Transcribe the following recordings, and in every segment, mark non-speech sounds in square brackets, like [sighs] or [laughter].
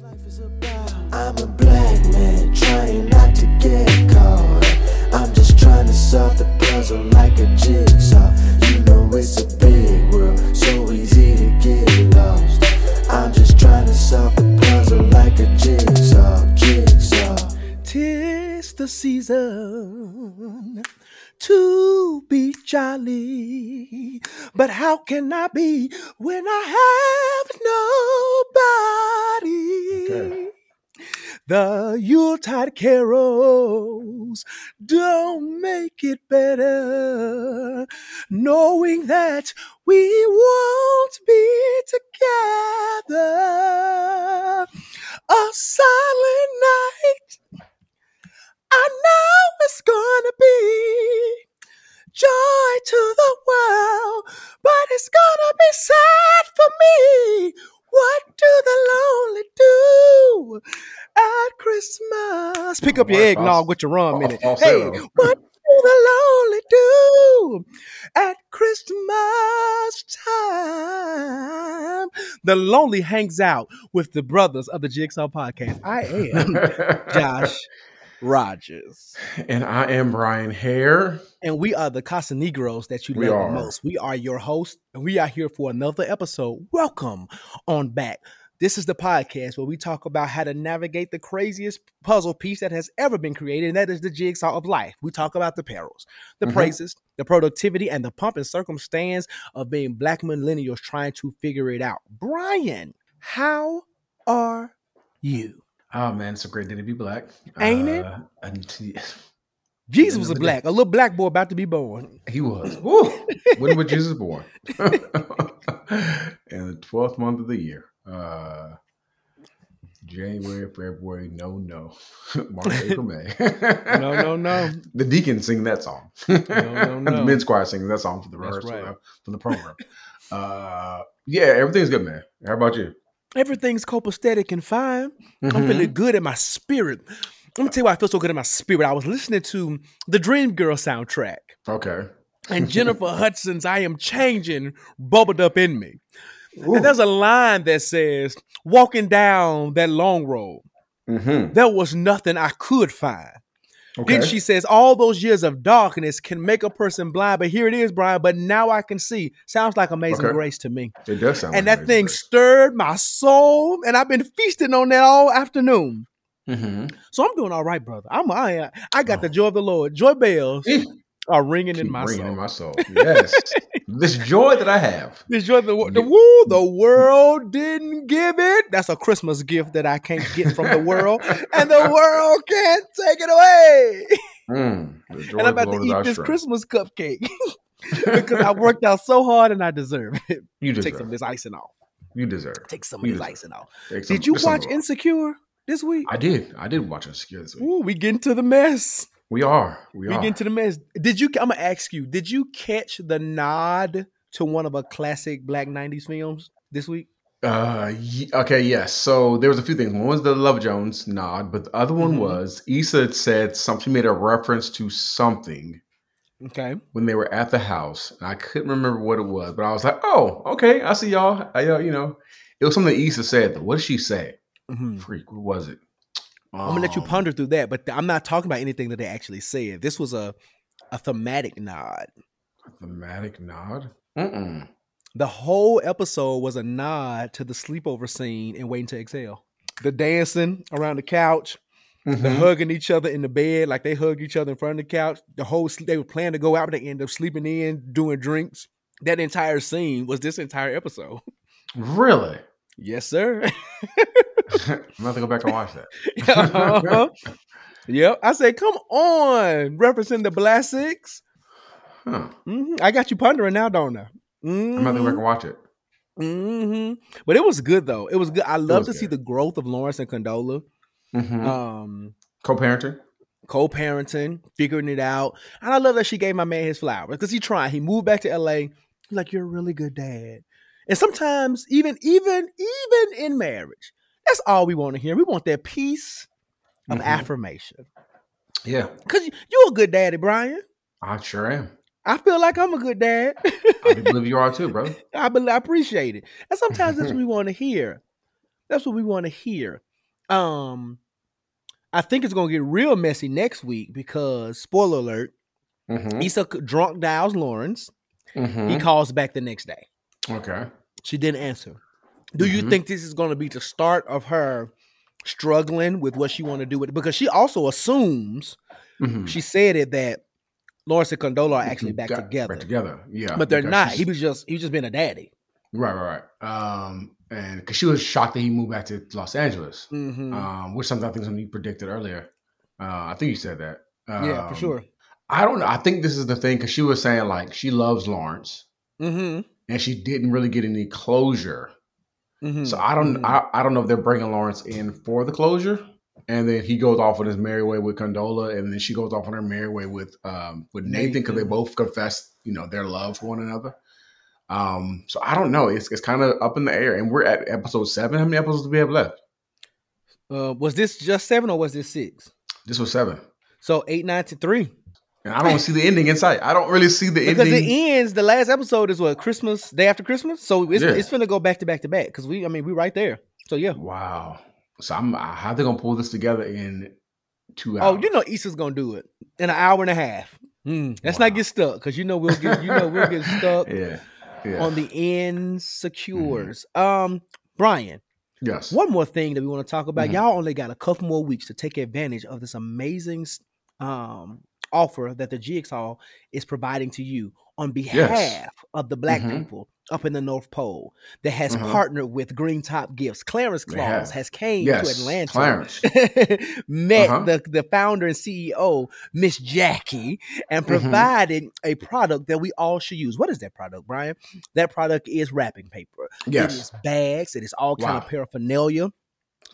I'm a black man trying not to get caught. I'm just trying to solve the puzzle like a jigsaw. You know it's a big world, so easy to get lost. I'm just trying to solve the puzzle like a jigsaw, jigsaw. Tis the season to be jolly. But how can I be when I have nobody? Okay. The Yuletide carols don't make it better, knowing that we won't be together. A silent night I know it's gonna be joy to the world, but it's gonna be sad for me. What do the lonely do at Christmas? Pick up your eggnog with your rum in it. Hey, what do the lonely do at Christmas time? The lonely hangs out with the brothers of the Jigsaw Podcast. I am [laughs] Josh Rogers. and I am Bryan Hare. And we are the Casa Negros that you We love are. the most. We are your hosts, and we are here for another episode. Welcome on back. This is the podcast where we talk about how to navigate the craziest puzzle piece that has ever been created, and that is the jigsaw of life. We talk about the perils, the Mhm. praises, the productivity, and the pump and circumstance of being black millennials trying to figure it out. Bryan, how are you? Oh man, it's a great day to be black. Ain't it? Uh, and t- [laughs] Jesus was a Another day. black, a little black boy about to be born. he was. When was Jesus born? [laughs] [laughs] In the twelfth month of the year. Uh, January, February, no, no. March, April, May. No, no, no. The deacon sing that song. no, no. no. the men's choir sings that song for the rehearsal right. uh, for the program. uh, yeah, everything's good, man. How about you? Everything's copacetic and fine. I'm Mhm. feeling good in my spirit. Let me tell you why I feel so good in my spirit. I was listening to the Dream Girl soundtrack, Okay. and Jennifer [laughs] Hudson's "I Am Changing" bubbled up in me. Ooh. And there's a line that says, "Walking down that long road, Mhm. there was nothing I could find." Okay. Then she says, "All those years of darkness can make a person blind, but here it is, Bryan. But now I can see." Sounds like Amazing Okay. Grace to me. it does sound and like that thing Amazing stirred my soul, and I've been feasting on that all afternoon. Grace. Mhm. So I'm doing all right, brother. I'm I, I got the Oh. joy of the Lord. Joy bells Eh, are ringing in my ringing soul. in my soul. Yes. [laughs] this joy that I have. this joy, the, the woo, the world didn't give it. That's a Christmas gift that I can't get from the world, and the [laughs] world can't take it away. Mm, and I'm about to eat this strength. Christmas cupcake [laughs] because I worked out so hard and I deserve it. You Take deserve. some of this icing off. You deserve. Take some of You this deserve. icing off. Some- Did you watch. Insecure this week? I did. I did watch Insecure this week. Ooh, we get into the mess. We are. We, We are. get into the mess. Did you? I'm gonna ask you. Did you catch the nod to one of a classic Black '90s films this week? Uh, okay, yes. So there was a few things. One was the Love Jones nod, but the other one Mhm. was Issa had said something. Made a reference to something Okay. when they were at the house. And I couldn't remember what it was, but I was like, "Oh, okay, I see y'all." I, uh, you know, it was something Issa said. Though. What did she say? Mhm. Freak. What was it? I'm gonna let you Um, ponder through that, but I'm not talking about anything that they actually said. This was a a thematic nod. Thematic nod. Mm-mm. The whole episode was a nod to the sleepover scene in Waiting to Exhale. The dancing around the couch, the Mhm. hugging each other in the bed, like they hug each other in front of the couch. The whole they were planning to go out, but they end up sleeping in, doing drinks. That entire scene was this entire episode. Really? Yes, sir. [laughs] I'm gonna go back and watch that. [laughs] Uh-huh. Yep. I said, come on, referencing the Blasics. Huh. hmm I got you pondering now, don't I? I'm gonna have go back and watch it. hmm But it was good though. It was good. I love to see the growth of Lawrence and Condola. Mhm. Um, Co-parenting. co-parenting, figuring it out. And I love that she gave my man his flowers because he tried. He moved back to LA. He's like, you're a really good dad. And sometimes even, even, even in marriage, that's all we want to hear. We want that piece of Mhm. affirmation. Yeah, Cause you- you're a good daddy, Bryan. I sure am. I feel like I'm a good dad. I believe you are too, bro. [laughs] I, bel I appreciate it. And sometimes that's what we [laughs] want to hear. That's what we want to hear. Um, I think it's gonna get real messy next week because spoiler alert, Mhm. Issa drunk dials Lawrence. He Mhm. calls back the next day. Okay. She didn't answer. Do you Mhm. think this is going to be the start of her struggling with what she want to do with it? Because she also assumes Mhm. she said it that Lawrence and Condola are actually back Got- together, Back together. Yeah. but they're not. He was just he was just being a daddy. Right, right, right. Um, and because she was shocked that he moved back to Los Angeles, Mm-hmm. um, which something I think something you predicted earlier. Uh, I think you said that. yeah, for Um, sure. I don't know. I think this is the thing because she was saying like she loves Lawrence Mm-hmm. and she didn't really get any closure. Mm-hmm. So I don't, Mhm. I, I don't know if they're bringing Lawrence in for the closure, and then he goes off on his merry way with Condola, and then she goes off on her merry way with um with Nathan because they both confess, you know, their love for one another. Um, so I don't know. It's it's kind of up in the air, and we're at episode seven. How many episodes do we have left? Uh, was this just seven or was this six? This was seven, So eight, nine to three. And I don't see the ending in sight. I don't really see the Because ending. Because it ends. The last episode is what Christmas day after Christmas. So it's Yeah. it's gonna go back to back to back. Because we, I mean, we right there. So yeah. wow. So I'm how they gonna pull this together in two Oh, hours? Oh, you know Issa's gonna do it in an hour and a half. Mm, let's Wow. not get stuck because you know we'll get you know we'll get stuck [laughs] yeah, yeah. on the insecures. Um, Bryan, yes. one more thing that we want to talk about. Mhm. Y'all only got a couple more weeks to take advantage of this amazing um offer that the Jigsaw is providing to you on behalf of the black Mhm. people up in the North Pole that has Uh-huh. partnered with Green Top Gifts. Clarence Claus has came Yes, to Atlanta. Clarence. [laughs] met Uh-huh. the, the founder and CEO, Miss Jackie, and Mhm. provided a product that we all should use. What is that product, Bryan? That product is wrapping paper. It Yes. is bags. It is all kind Wow. of paraphernalia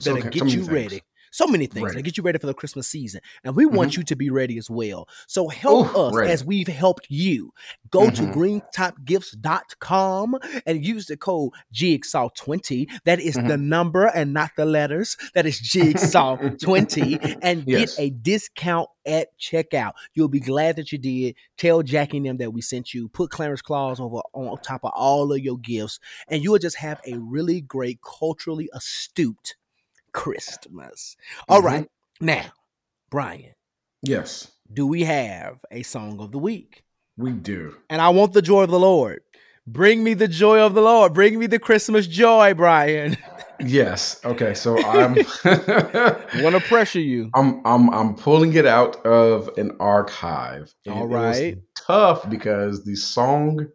that'll so get many you things. ready. So many things that get you ready for the Christmas season. And we want you to be ready as well. So help Ooh, us ready. as we've helped you. Go to Mhm. greentopgifts.com and use the code Jigsaw20. That is Mm-hmm. the number and not the letters. That is Jigsaw20 [laughs] and Yes. get a discount at checkout. You'll be glad that you did. Tell Jackie and them that we sent you. Put Clarence Claus over on top of all of your gifts, and you will just have a really great, culturally astute Christmas. All Mhm. right, now, Bryan, Yes, do we have a song of the week? we do. And I want the joy of the Lord. Bring me the joy of the Lord. Bring me the Christmas joy, Bryan. [laughs] Yes. Okay. So I'm [laughs] want to pressure you. I'm I'm I'm pulling it out of an archive. All was tough because the song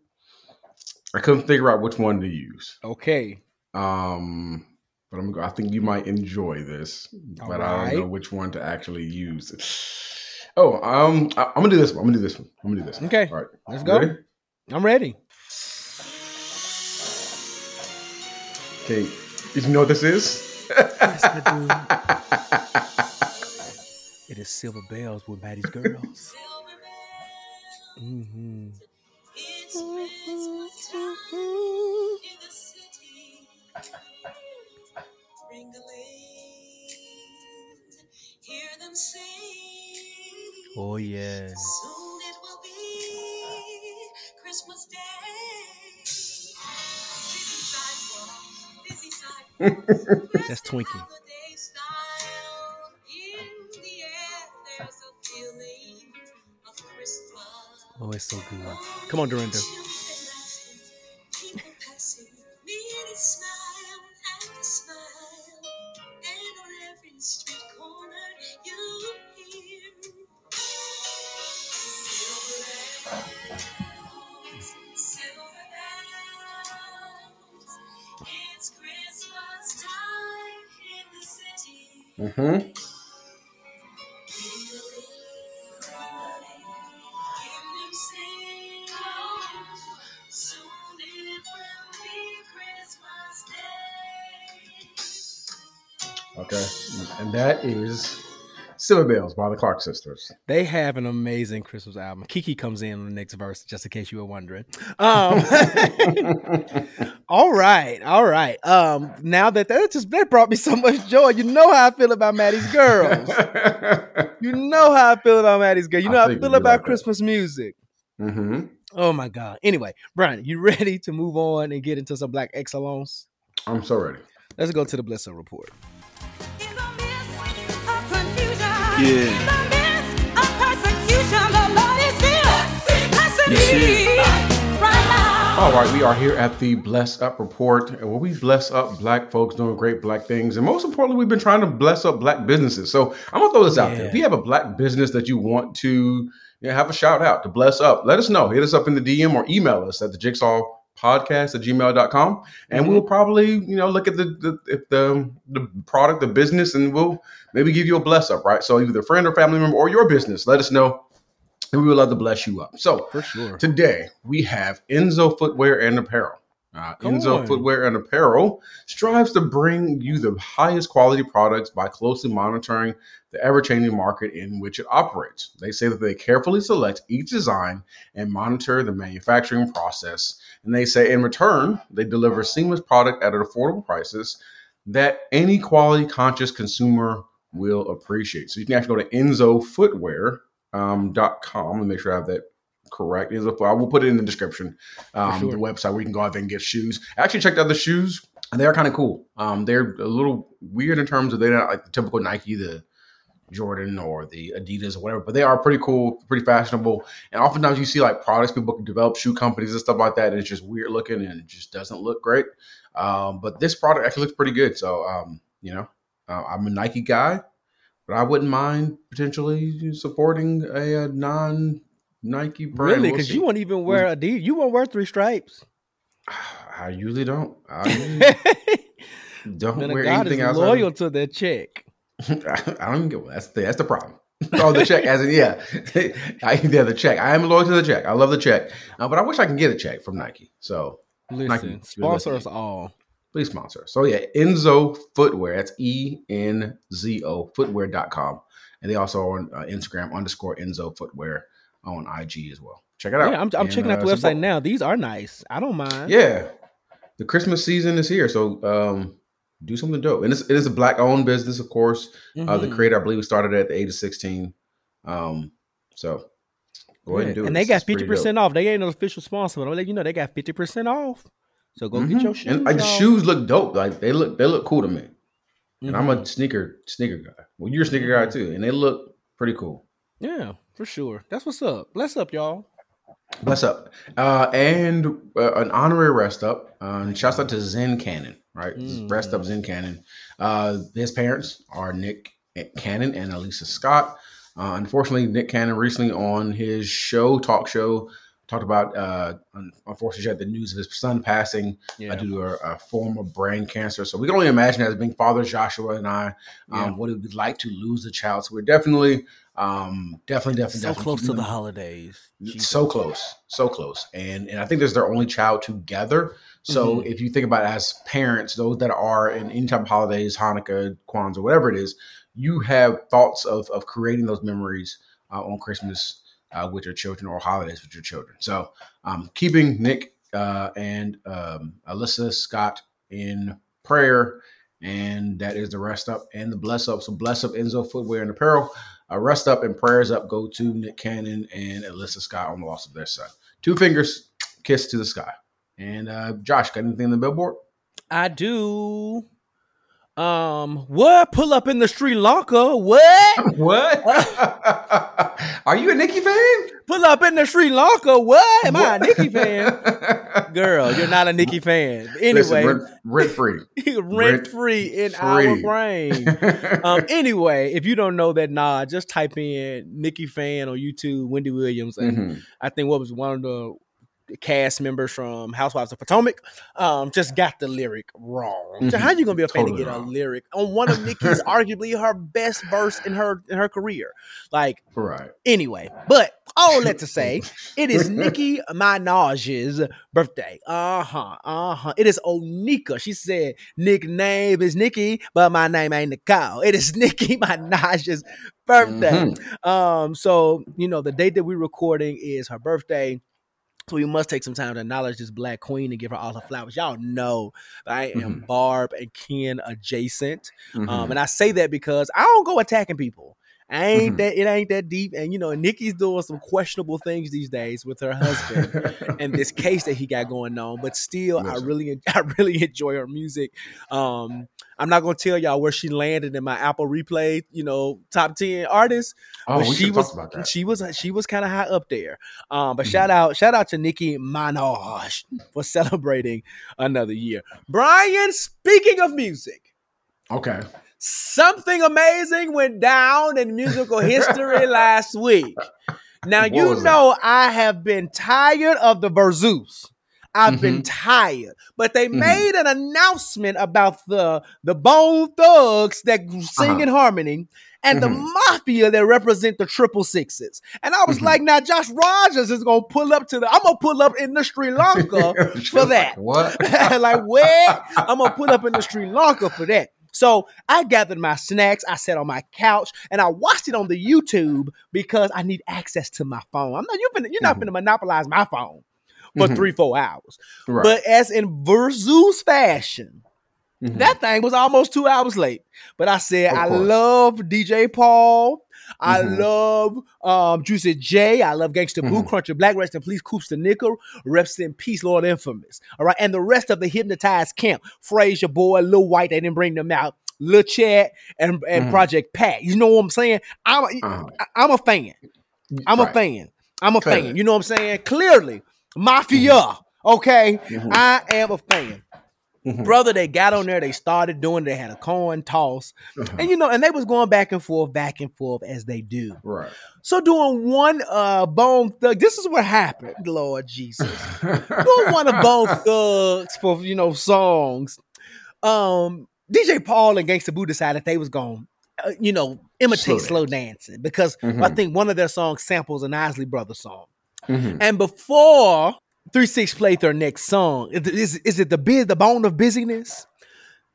I couldn't figure out which one to use. Okay. Um, but I'm go. I think you might enjoy this, but I don't know which one to actually use. Oh, um, I, am gonna do this one. I'm gonna do this one. I'm gonna do this. One. Okay. All right. Let's go. ready? I'm ready. Okay. Did you know what this is? Yes, I [laughs] It is Silver Bells with Mattie's Girls. hmm Oh, yes. Soon it will be Christmas Day. Busy sidewalks, busy sidewalks. That's Twinkie. Holiday style. In the air, there's a feeling of Christmas. Oh, it's so good. Come on, Dorinda. Mm-hmm. Okay. And that is Silver Bells by the Clark Sisters. They have an amazing Christmas album. Kiki comes in on the next verse, just in case you were wondering. Um, [laughs] [laughs] all right, all right. Um, now that that just that brought me so much joy. You know how I feel about Mattie's girls. [laughs] You know how I feel about Mattie's girl. You I know how I feel about like that. Christmas music. mm-hmm. Oh my God. Anyway, Bryan, you [laughs] ready to move on and get into some black excellence? I'm so ready. Let's go to the Bless Up report. In the Yeah. All right, we are here at the Bless Up Report, where we bless up black folks doing great black things. And most importantly, we've been trying to bless up black businesses. So I'm going to throw this out there. If you have a black business that you want to you know, have a shout out to bless up, let us know. Hit us up in the DM or email us at the jigsaw podcast at gmail.com and Mm-hmm. we'll probably you know look at the the the the product the business and we'll maybe give you a bless up right so either friend or family member or your business let us know and we would love to bless you up so For sure. Today we have Enzo Footwear and Apparel. Uh, Enzo on. Footwear and Apparel strives to bring you the highest quality products by closely monitoring the ever changing market in which it operates. They say that they carefully select each design and monitor the manufacturing process. And they say in return, they deliver seamless product at affordable prices that any quality conscious consumer will appreciate. So you can actually go to enzofootwear.com. Um, dot com. Let me make sure I have that correct. Enzo, I will put it in the description. Um, sure. The website where you can go out there and get shoes. I actually checked out the shoes, and they're kind of cool. Um, they're a little weird in terms of they're not like the typical Nike, the Jordan or the Adidas or whatever, but they are pretty cool, pretty fashionable. And oftentimes you see like products people can develop shoe companies and stuff like that, and it's just weird looking and it just doesn't look great. Um, but this product actually looks pretty good. So um, you know, uh, I'm a Nike guy, but I wouldn't mind potentially supporting a, uh non Nike brand. Really? We'll Because you won't even wear a D. You won't wear three stripes. [sighs] I usually don't. I usually [laughs] don't wear God anything else. loyal to that check. [laughs] I don't even get that's the that's the problem. oh, the check, as in yeah, [laughs] I, yeah, the check. I am loyal to the check. I love the check, uh, but I wish I can get a check from Nike. So Listen, Nike, sponsor us all. Please sponsor. So yeah, Enzo Footwear. That's E N Z O Footwear.com. And they also are on uh, Instagram underscore Enzo Footwear on IG as well. Check it out. Yeah, I'm, I'm And, checking out uh, the website now. These are nice. I don't mind. Yeah, the Christmas season is here, so um, do something dope. And it's, it is a black owned business, of course. Uh, the Mhm. creator, I believe, started at the age of sixteen. Um, so go ahead and do it. and they got it's fifty percent off. They ain't no official sponsor, but I'm let you know they got fifty percent off. So go get Mhm. your shoes. And like the shoes look dope. Like they look they look cool to me. And I'm a sneaker sneaker guy. Well, you're a sneaker guy too, and they look pretty cool. yeah, for sure. That's what's up. Bless up, y'all. Bless up. Uh, and uh, an honorary rest up. Uh, and shouts out to Zen Cannon, right? Mm. Rest up Zen Cannon. Uh, his parents are Nick Cannon and Alyssa Scott. Uh, unfortunately, Nick Cannon recently on his show, talk show, talked about, uh, unfortunately, he had the news of his son passing Yeah. uh, due to a, a form of brain cancer. So we can only imagine as being father Joshua and I, um, Yeah. what it would be like to lose a child. So we're definitely, um, definitely, definitely, so definitely close to the holidays. Jesus. so close, so close, and and I think there's their only child together. So Mhm. if you think about it as parents, those that are in any type of holidays, Hanukkah, Kwanzaa, whatever it is, you have thoughts of of creating those memories uh, on Christmas uh, with your children or holidays with your children. So um, keeping Nick uh, and um, Alyssa Scott in prayer. And that is the rest up and the bless up. So bless up Enzo Footwear and Apparel. Uh, rest up and prayers up go to Nick Cannon and Alyssa Scott on the loss of their son. Two fingers, kiss to the sky. And uh, Josh, got anything on the billboard? I do. Um, what? Pull up in the Sri Lanka. What? [laughs] What? [laughs] Are you a Nikki fan? Pull up in the Sri Lanka. What? Am I a Nikki fan? [laughs] Girl, you're not a Nikki fan. Anyway, Listen, rent, free. rent free in our brain. um, anyway, if you don't know that, nah, just type in Nikki fan on YouTube, Wendy Williams, and Mhm. I think what was one of the cast members from Housewives of Potomac um just got the lyric wrong. So Mhm. how you gonna be a fan Totally to get wrong. a lyric on one of [laughs] Nikki's arguably her best verse in her in her career? Like Right. anyway, but all that to say, [laughs] it is Nicki Minaj's birthday. Uh huh. Uh huh. It is Onika. She said, "Nickname is Nikki, but my name ain't Nicole." It is Nicki [laughs] Minaj's birthday. Mhm. Um, so you know the date that we're recording is her birthday. So we must take some time to acknowledge this black queen and give her all her flowers. Y'all know I am Barb and Ken adjacent. Um, Mhm. and I say that because I don't go attacking people. Ain't Mhm. that it ain't that deep. And you know, Nikki's doing some questionable things these days with her husband [laughs] and this case that he got going on. But still, I really [laughs] I really enjoy her music. Um, I'm not gonna tell y'all where she landed in my Apple Replay, you know, top ten artists. Oh, she was that. she was she was kind of high up there. Um, but Mhm. shout out shout out to Nicki Minaj for celebrating another year. Bryan, speaking of music, Okay. Something amazing went down in musical history [laughs] last week. Now What you know I have been tired of the Verzuz. I've been tired, but they Mhm. made an announcement about the the Bone Thugs that sing Uh-huh. in harmony and Mhm. the Mafia that represent the Triple Sixes. And I was Mhm. like, now Josh Rogers is gonna pull up to the. I'm gonna pull up in the Sri [laughs] Lanka for that. [laughs] Like, what? like where? I'm gonna put up in the Sri Lanka for that. So I gathered my snacks. I sat on my couch and I watched it on the YouTube because I need access to my phone. I'm not you finna, you're not gonna monopolize my phone for Mhm. three four hours. Right. But as in Verzuz fashion, Mhm. that thing was almost two hours late. But I said I love DJ Paul. I Mhm. love um, Juicy J. I love Gangsta Boo, Mhm. Crunchy Black, rest in peace, Koopsta Knicca, rest in peace, Lord Infamous. All right, and the rest of the hypnotized camp, Frayser Boy, Lil Wyte, they didn't bring them out. La Chat and, and Mhm. Project Pat. You know what I'm saying? I'm a, Uh-huh. I- I'm a fan. I'm a fan. I'm a Clearly. fan. You know what I'm saying? Clearly, Mafia. Okay, Mhm. I am a fan. Mhm. Brother, they got on there. They started doing. They had a coin toss, Uh-huh. and you know, and they was going back and forth, back and forth as they do. Right. So doing one uh Bone Thug. This is what happened, Lord Jesus. [laughs] doing one of Bone Thugs for you know songs. Um, DJ Paul and Gangsta Boo decided they was going, uh, you know, imitate Slow slow dancing because I Mhm. think one of their songs samples an Isley Brothers song. Mhm. And before Three Six played their next song, is, is, it the biz, the bone of busyness?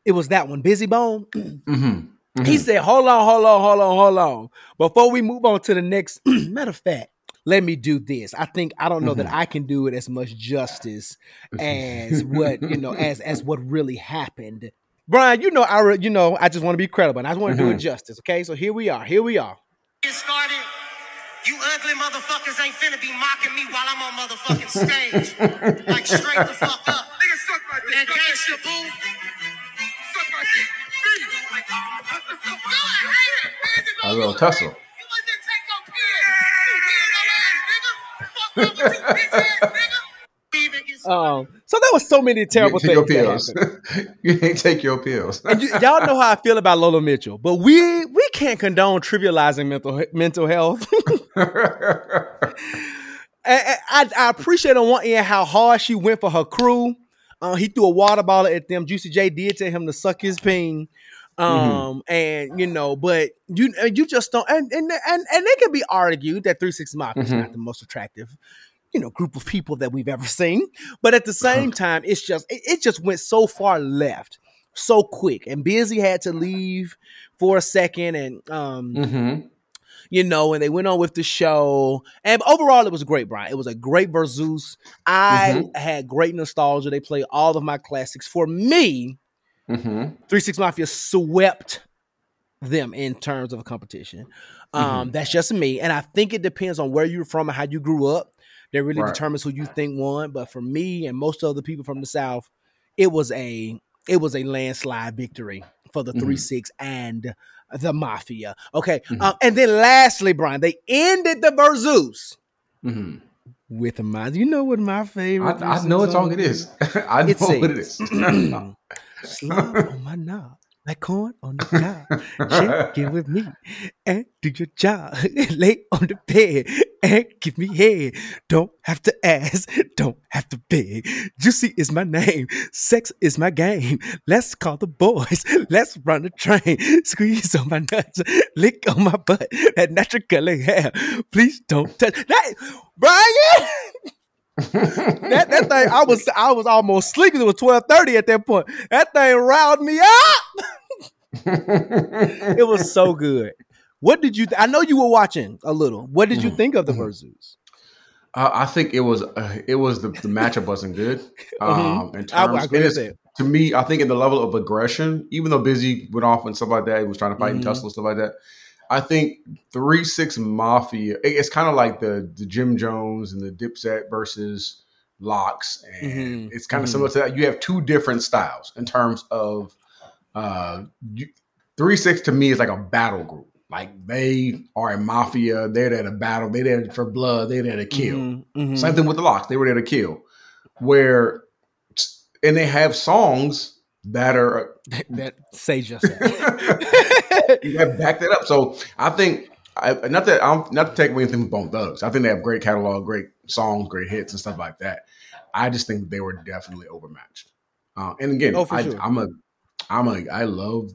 It was that one, Bizzy Bone. [clears throat] Mhm. He Mhm. said, "Hold on, hold on, hold on, hold on. Before we move on to the next, [clears throat] matter of fact, let me do this. I think I don't know that Mhm. I can do it as much justice [laughs] as what you know as as what really happened." Bryan, you know, I re- you know, I just want to be credible, and I just want to do it Mhm. justice. Okay, so here we are. Here we are. Get ugly motherfuckers ain't finna be mocking me while I'm on motherfucking stage. like straight the fuck up. Nigga, suck my dick. And gangsta boo. Suck my dick. A little tussle. You wasn't take no pills. You weirdo ass nigga. Fuck wrong with you, bitch ass nigga. Um, so there was so many terrible [laughs] you things. your pills. you ain't take your pills. You, y'all know how I feel about Lola Mitchell, but we we can't condone trivializing mental mental health. [laughs] And I, I appreciate on one end how hard she went for her crew. Uh, he threw a water bottle at them. Juicy J did tell him to suck his ping. Um, and you know, but you you just don't and and and, and it can be argued that 36 Mafia is Mhm. not the most attractive, you know, group of people that we've ever seen. But at the same time, it's just it, it just went so far left so quick. And Bizzy had to leave for a second and um hmm you know, and they went on with the show. And overall, it was great, Bryan. It was a great Verzuz. I Mm-hmm. had great nostalgia. They played all of my classics. For me, hmm Three Six Mafia swept them in terms of a competition. Mm-hmm. Um, That's just me, and I think it depends on where you're from and how you grew up. That really Right. determines who you think won. But for me and most other people from the South, it was a it was a landslide victory for the Mhm. three six and the Mafia. Okay, Mhm. um, and then lastly, Bryan, they ended the Verzuz hmm with my. You know what my favorite? I, I know what song it is. [laughs] I know It what it is. [laughs] [clears throat] Slap on my knob, like corn on the cob. It with me and do your job. [laughs] Lay on the bed and give me head. Don't have to ask, don't have to beg. Juicy is my name, sex is my game. Let's call the boys, [laughs] let's run the train. Squeeze on my nuts, lick on my butt. That natural color hair, please don't touch that. Bryan! [laughs] that, that thing, I was I was almost sleeping. It was twelve thirty at that point. That thing riled me up. [laughs] It was so good. What did you? Th- I know you were watching a little. What did you Mhm, think of the Verzuz? Uh, I think it was uh, it was the, the matchup wasn't good. [laughs] Um, in terms, I that. to me, I think in the level of aggression, even though Bizzy went off and stuff like that, he was trying to fight and Mhm. tussle and stuff like that. I think Three Six Mafia. It's kind of like the the Jim Jones and the Dipset versus LOX, and Mhm, it's kind of mhm. similar to that. You have two different styles in terms of uh, you, Three Six to me is like a battle group. Like they are a mafia. They're there to battle. They're there for blood. They're there to kill. Mhm, mhm. Same thing with the LOX. They were there to kill. Where and they have songs that are [laughs] that say just that. [laughs] you have backed that up. So I think I, not that I'm not to take away anything from Bone Thugs. I think they have great catalog, great songs, great hits, and stuff like that. I just think they were definitely overmatched. Uh, and again, Oh, for I, sure. I'm a, I'm a, I love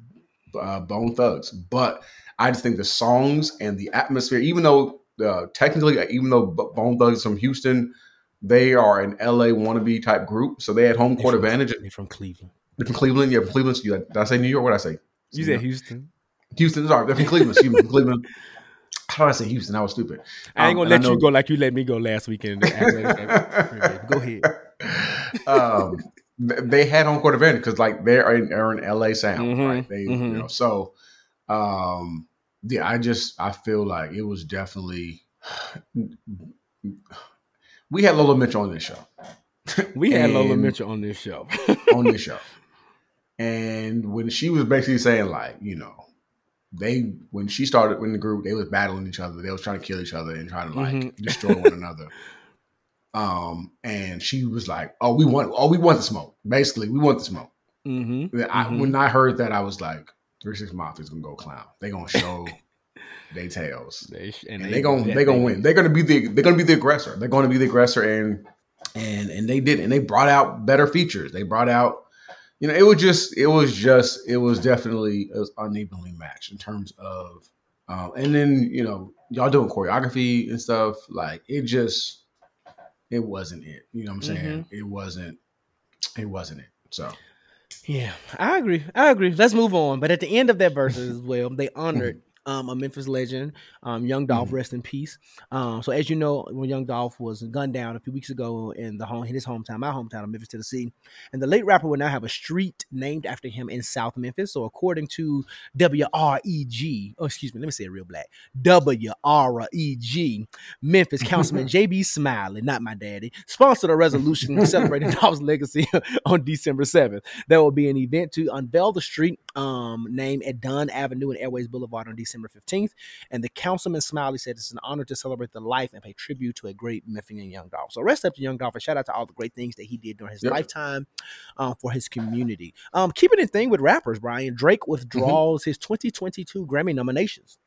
uh, Bone Thugs, but I just think the songs and the atmosphere, even though uh, technically, even though Bone Thugs is from Houston, they are an LA wannabe type group, so they had home court They from- advantage. they from Cleveland. They're from Cleveland, yeah, from Cleveland. So you, did I say New York? What did I say? You said Houston. Houston. Sorry, they're from Cleveland. Excuse me, from Cleveland. How did I say Houston? I was stupid. I ain't Um, gonna I let you go like you let me go last weekend. [laughs] Go ahead. um, they had home court advantage because like they're in, are in LA sound, Mhm, right? They, you mhm. know, so um, yeah, I just I feel like it was definitely [sighs] we had Lola Mitchell on this show, We had Lola Mitchell on this show. on this show, and when she was basically saying like, you know. They when she started in the group, they was battling each other. They was trying to kill each other and trying to like Mhm. destroy one another. [laughs] Um, and she was like, "Oh, we want, oh, we want the smoke. Basically, we want the smoke." mm-hmm. I, Mhm. When I heard that, I was like, Three Six Mafia's gonna go clown. They gonna show [laughs] they tails, They, sh- and they gonna they gonna win. They're gonna be the they're gonna be the aggressor. They're gonna be the aggressor, and and and they did, and they brought out better features. They brought out, you know, it was just it was just it was definitely it was unevenly matched in terms of, um, and then you know y'all doing choreography and stuff like it just it wasn't it. You know what I'm saying? It wasn't it wasn't it. So. Yeah, I agree. I agree. Let's move on. But at the end of that Verzuz as well, they honored [laughs] um, a Memphis legend, um, Young Dolph, Mhm. rest in peace. Um, so as you know, when Young Dolph was gunned down a few weeks ago in the home, in his hometown, my hometown of Memphis, Tennessee, and the late rapper will now have a street named after him in South Memphis. So according to WREG, oh excuse me, let me say it real black, WREG, Memphis [laughs] Councilman JB Smiley, not my daddy, sponsored a resolution celebrating [laughs] Dolph's legacy [laughs] on December 7th. There will be an event to unveil the street um, name at Dunn Avenue and Airways Boulevard on December 15th. And the councilman Smiley said it's an honor to celebrate the life and pay tribute to a great Memphian Young Dolph. So rest up to Young Dolph and shout out to all the great things that he did during his Yep. lifetime um, for his community. Um, keeping it thing with rappers, Bryan, Drake withdraws his 2022 Grammy nominations.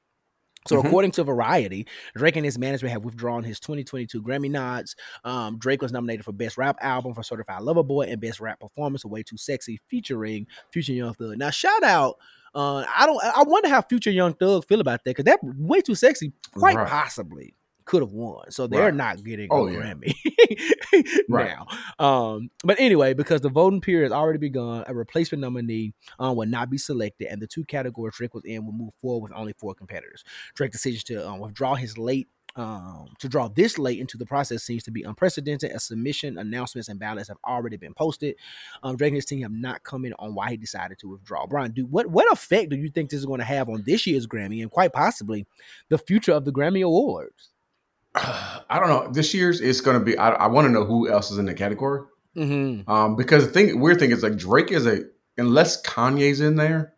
So, Mhm. according to Variety, Drake and his management have withdrawn his 2022 Grammy nods. Um, Drake was nominated for Best Rap Album for Certified Lover Boy and Best Rap Performance for Way Too Sexy, featuring Future Young Thug. Now, shout out. Uh, I don't. I wonder how Future Young Thug feel about that because that Way Too Sexy quite Right. possibly could have won. So they're Right. not getting Oh, a yeah. Grammy [laughs] Right. now. Um, but anyway, because the voting period has already begun, a replacement nominee um, will not be selected, and the two categories Drake was in will move forward with only four competitors. Drake's decision to um, withdraw his late um, to draw this late into the process seems to be unprecedented as submission announcements and ballots have already been posted. Um, Drake and his team have not commented on why he decided to withdraw. Bryan, do what what effect do you think this is going to have on this year's Grammy and quite possibly the future of the Grammy Awards? [sighs] I don't know. This year's is going to be. I, I want to know who else is in the category. Mm-hmm. Um, because the thing, weird thing is like Drake is a unless Kanye's in there.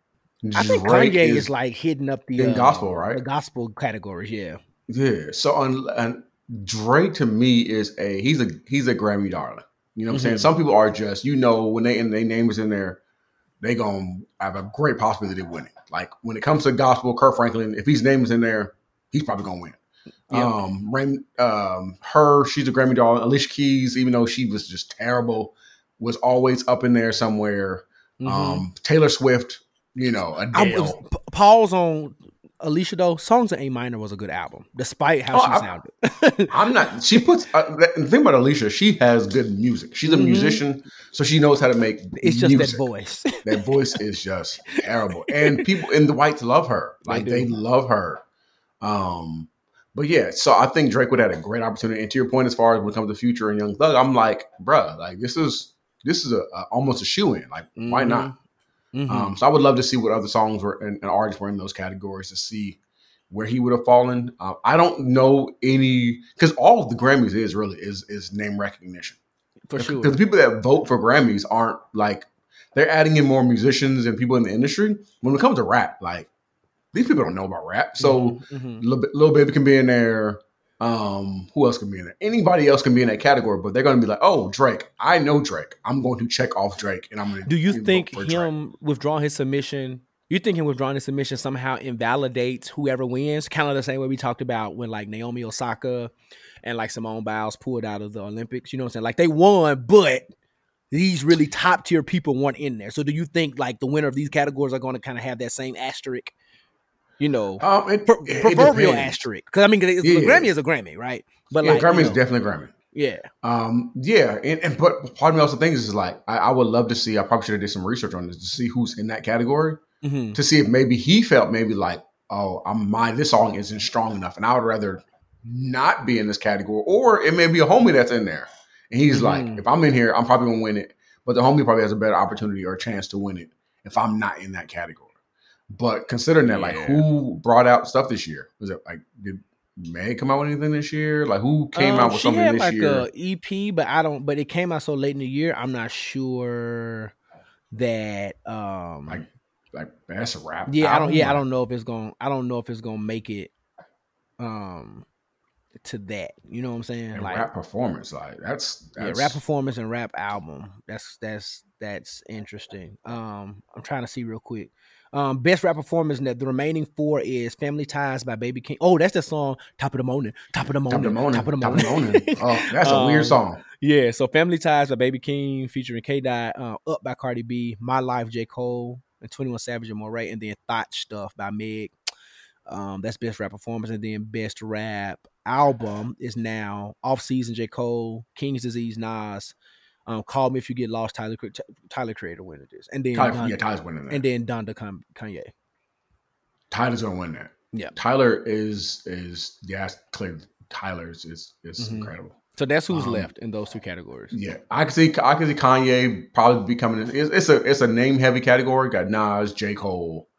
I think Drake Kanye is, like hitting up the uh, gospel, right? The gospel categories, yeah. Yeah. So on and Drake to me is a he's a he's a Grammy darling. You know what I'm saying? Mhm. Some people are just you know when they and their name is in there, they gonna have a great possibility of winning. Like when it comes to gospel, Kirk Franklin, if his name is in there, he's probably gonna win. Yeah. Um, um, her, she's a Grammy darling. Alicia Keys, even though she was just terrible, was always up in there somewhere. Mhm. Um, Taylor Swift, you know, I was, pause on Alicia though. Songs in A minor was a good album, despite how Oh, she I- sounded. [laughs] I'm not. She puts uh, the thing about Alicia. She has good music. She's a Mhm. musician, so she knows how to make. it's just that voice. [laughs] That voice is just terrible, and people in the whites love her. Like do. they, love her. Um, but yeah, so I think Drake would have had a great opportunity. And to your point, as far as when it comes to Future and Young Thug, I'm like, bruh, like this is this is a, a almost a shoe in. Like, why Mhm. not? Mhm. Um, so I would love to see what other songs were and, and artists were in those categories to see, where he would have fallen. Uh, I don't know any because all of the Grammys is really is is name recognition. for sure. Because the people that vote for Grammys aren't like they're adding in more musicians and people in the industry. When it comes to rap, like these people don't know about rap. So Mhm. Lil, Lil Baby can be in there. Um, who else can be in there? Anybody else can be in that category, but they're going to be like, "Oh, Drake, I know Drake. I'm going to check off Drake, and I'm going to." do you think him withdrawing his submission? You think him withdrawing his submission somehow invalidates whoever wins? Kind of the same way we talked about when like Naomi Osaka and like Simone Biles pulled out of the Olympics. You know what I'm saying? Like they won, but these really top tier people weren't in there. So do you think like the winner of these categories are going to kind of have that same asterisk? You know, Um, it, it- it proverbial depends. asterisk. Because I mean, Yeah. the Grammy is a Grammy, right? But yeah, like, Grammy is know, definitely Grammy. yeah. Um, yeah, and, and but part of me also thinks is like I, I would love to see. I probably should have did some research on this to see who's in that category hmm to see if maybe he felt maybe like, oh, I'm my this song isn't strong enough, and I would rather not be in this category, or it may be a homie that's in there, and he's like, Mhm. if I'm in here, I'm probably gonna win it, but the homie probably has a better opportunity or a chance to win it if I'm not in that category. But considering that, like, who brought out stuff this year? Was it like did May come out with anything this year? Like, who came Um, out with she something had this like year? a EP, but I don't. But it came out so late in the year. I'm not sure that. um Like, like that's a rap. Yeah, I don't. Yeah, I don't know if it's going. to I don't know if it's going to make it. Um, to that, you know what I'm saying? And like rap performance, like that's, yeah, rap performance and rap album. That's that's that's interesting. Um, I'm trying to see real quick. Um, best rap performance. and The the remaining four is "Family Ties" by Baby Keem. Oh, that's the song "Top of the Morning." Top of the morning. Top of the morning. Top of the Top of the morning. Oh, that's a weird [laughs] Um, song. Yeah, so Family Ties by Baby Keem featuring K Dot, uh, Up by Cardi B, My Life, J. Cole, and 21 Savage and Morray, and then Thought Stuff by Meg. Um, that's best rap performance, and then best rap album is now Off Season, J. Cole, King's Disease, Nas, um, Call Me If You Get Lost, Tyler Tyler Creator winner this, and then Tyler, yeah, Tyler's winning that. and then Donda Kanye. Tyler's gonna win that. Yeah. Tyler is is yeah, clear. Tyler's is is Mhm. incredible. So that's who's Um, left in those two categories. Yeah, I can see I can see Kanye probably becoming. It's, it's a it's a name heavy category. Got Nas, J Cole,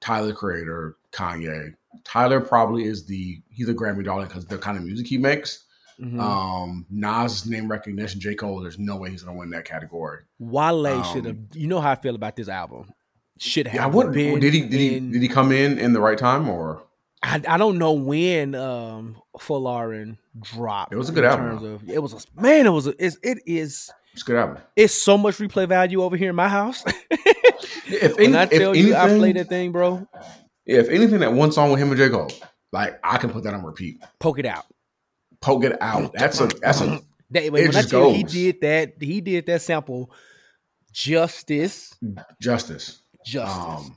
Tyler Creator, Kanye. Tyler probably is the he's a Grammy darling because the kind of music he makes. Mhm. Um, Nas name recognition. J Cole. There's no way he's gonna win that category. Wale um, should have. You know how I feel about this album. Should have. Yeah, what been did he did he did he come in in the right time or I, I don't know when um Folarin dropped. It was a good album, Of, it was a man. It was. A, it's, it is. it's a good album? It's so much replay value over here in my house. [laughs] If, when any, I if tell you I anything- played that thing, bro, if anything, that one song with him and J Cole, like I can put that on repeat. poke it out. Poke it out. That's a that's a [laughs] That, when I just tell you he did that, he did that sample justice, justice. justice. Um,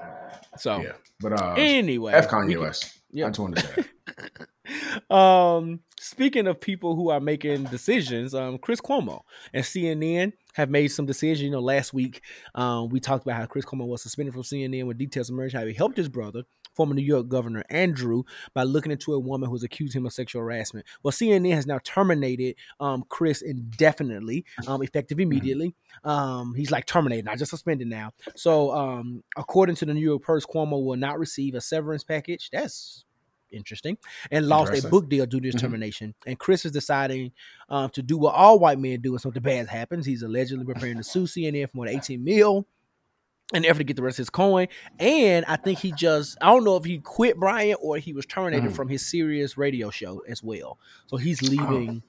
so yeah, but uh, anyway, F we Kanye yeah. I just wanted to say. [laughs] um speaking of people who are making decisions um chris cuomo and cnn have made some decisions you know last week um we talked about how chris cuomo was suspended from cnn when details emerged how he helped his brother former new york governor andrew by looking into a woman who's accused him of sexual harassment. Well cnn has now terminated um chris indefinitely um effective immediately. Um he's like terminated not just suspended now. So um according to the new york post cuomo will not receive a severance package. That's interesting. And lost a book deal due to this Mhm. termination. And Chris is deciding um, to do what all white men do when something bad happens. He's allegedly preparing to sue CNN for more than 18 mil in the effort to get the rest of his coin. And I think he just, I don't know if he quit Brian or he was terminated Mhm. from his Sirius radio show as well. So he's leaving.